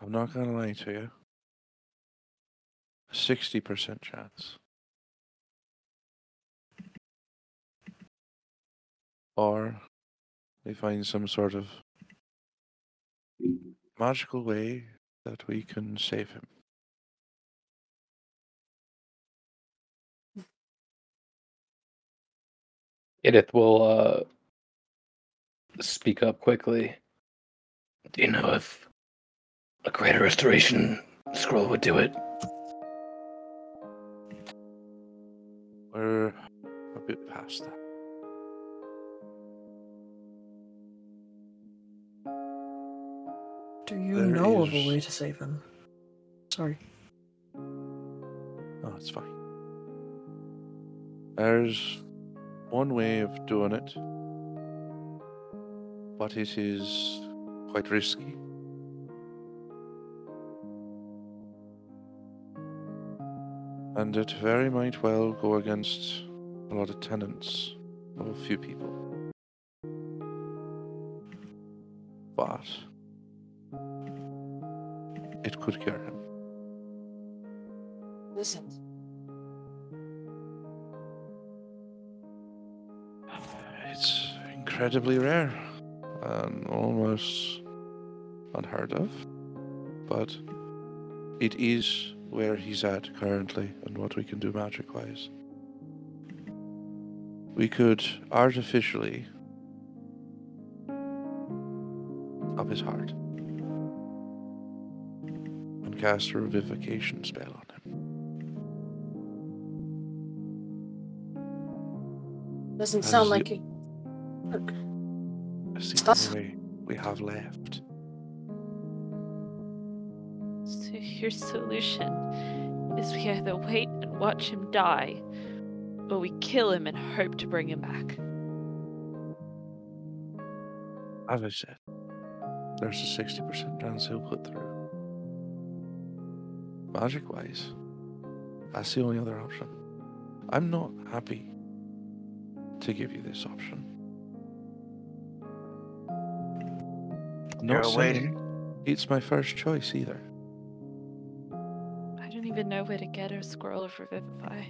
I'm not going to lie to you, a 60% chance. Or we find some sort of magical way that we can save him. Edith will uh, speak up quickly. Do you know if a greater restoration scroll would do it? We're a bit past that. Do you There know of a way to save him? Sorry. No, it's fine. There's one way of doing it, but it is quite risky. And it very might well go against a lot of tenants of a few people. But it could cure him. Listen, It's incredibly rare and almost unheard of. but it is where he's at currently and what we can do magic wise. We could artificially up his heart cast a revivification spell on him. Doesn't As sound you- like he. That's the Stuff. only way we have left. So your solution is we either wait and watch him die, or we kill him and hope to bring him back. As I said, there's a 60% chance he'll put through. Magic wise, that's the only other option. I'm not happy to give you this option. I'm You're not waiting. saying it's my first choice either. I don't even know where to get a scroll of revivify.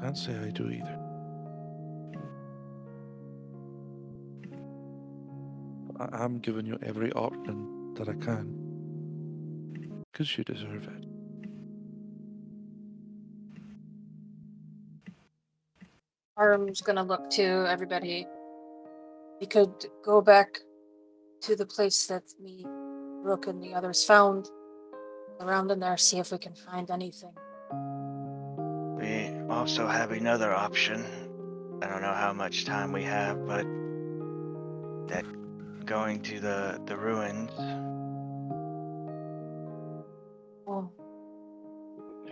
Can't say I do either. I- I'm giving you every option that I can. Because you deserve it. Arum's gonna look to everybody. We could go back to the place that me, Rook, and the others found. Around in there, see if we can find anything. We also have another option. I don't know how much time we have, but that going to the the ruins.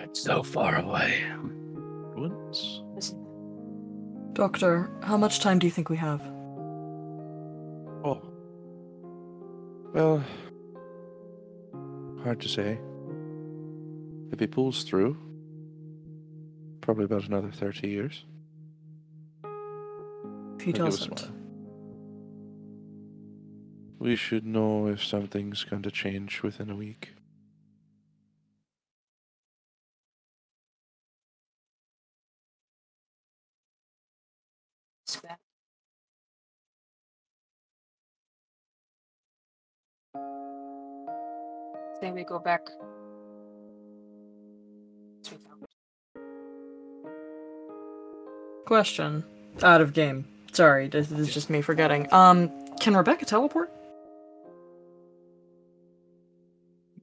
It's so far away. Once. Doctor, how much time do you think we have? Oh. Well, hard to say. If he pulls through, probably about another 30 years. If he I'll give a doesn't. We should know if something's going to change within a week. Say we go back. to we. Question. Out of game. Sorry, this is just me forgetting. Um, can Rebecca teleport?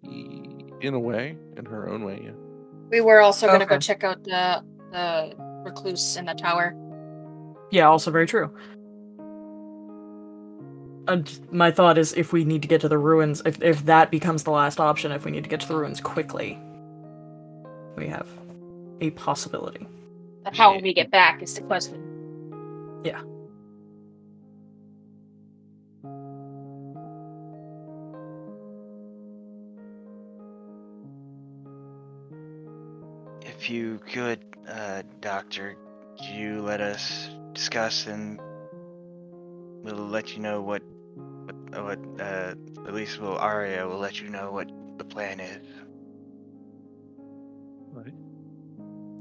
In a way, in her own way, yeah. We were also gonna go check out the the recluse in the tower. Yeah, also very true. And my thought is if we need to get to the ruins, if, if that becomes the last option, if we need to get to the ruins quickly, we have a possibility. But how will we get back is the question. Yeah. If you could, uh, Doctor, you let us discuss and we'll let you know what, what, what uh, at least will Aria will let you know what the plan is. Right.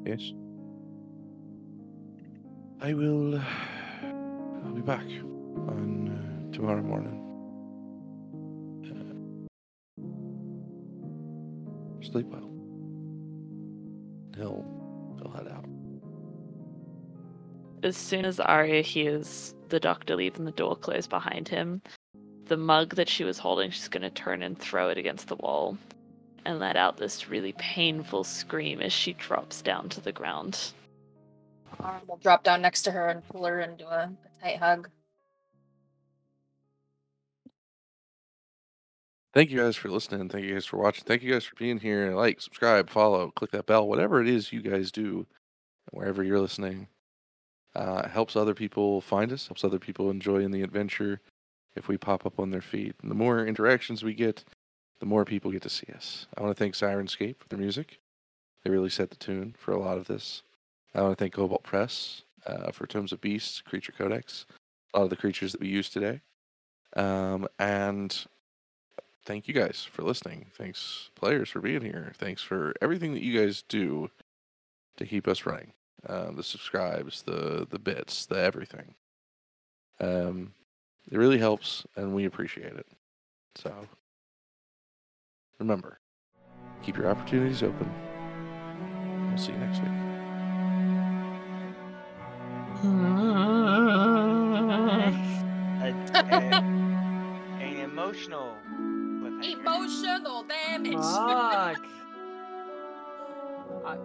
Yes. I will. I'll be back on uh, tomorrow morning. Uh, sleep well. He'll he'll head out. As soon as Aria hears the doctor leave and the door close behind him, the mug that she was holding, she's going to turn and throw it against the wall and let out this really painful scream as she drops down to the ground. Arum will drop down next to her and pull her into a, a tight hug. Thank you guys for listening. Thank you guys for watching. Thank you guys for being here. Like, subscribe, follow, click that bell, whatever it is you guys do, wherever you're listening. Uh, helps other people find us, helps other people enjoy in the adventure if we pop up on their feed. And the more interactions we get, the more people get to see us. I want to thank Syrinscape for their music. They really set the tune for a lot of this. I want to thank Kobold Press uh, for Tomes of Beasts, Creature Codex, a lot of the creatures that we use today. Um, and thank you guys for listening. Thanks, players, for being here. Thanks for everything that you guys do to keep us running. Uh, the subscribes, the the bits, the everything. Um, it really helps, and we appreciate it. So remember, keep your opportunities open. We'll see you next week. A, a- an emotional. Emotional damage. Fuck. I-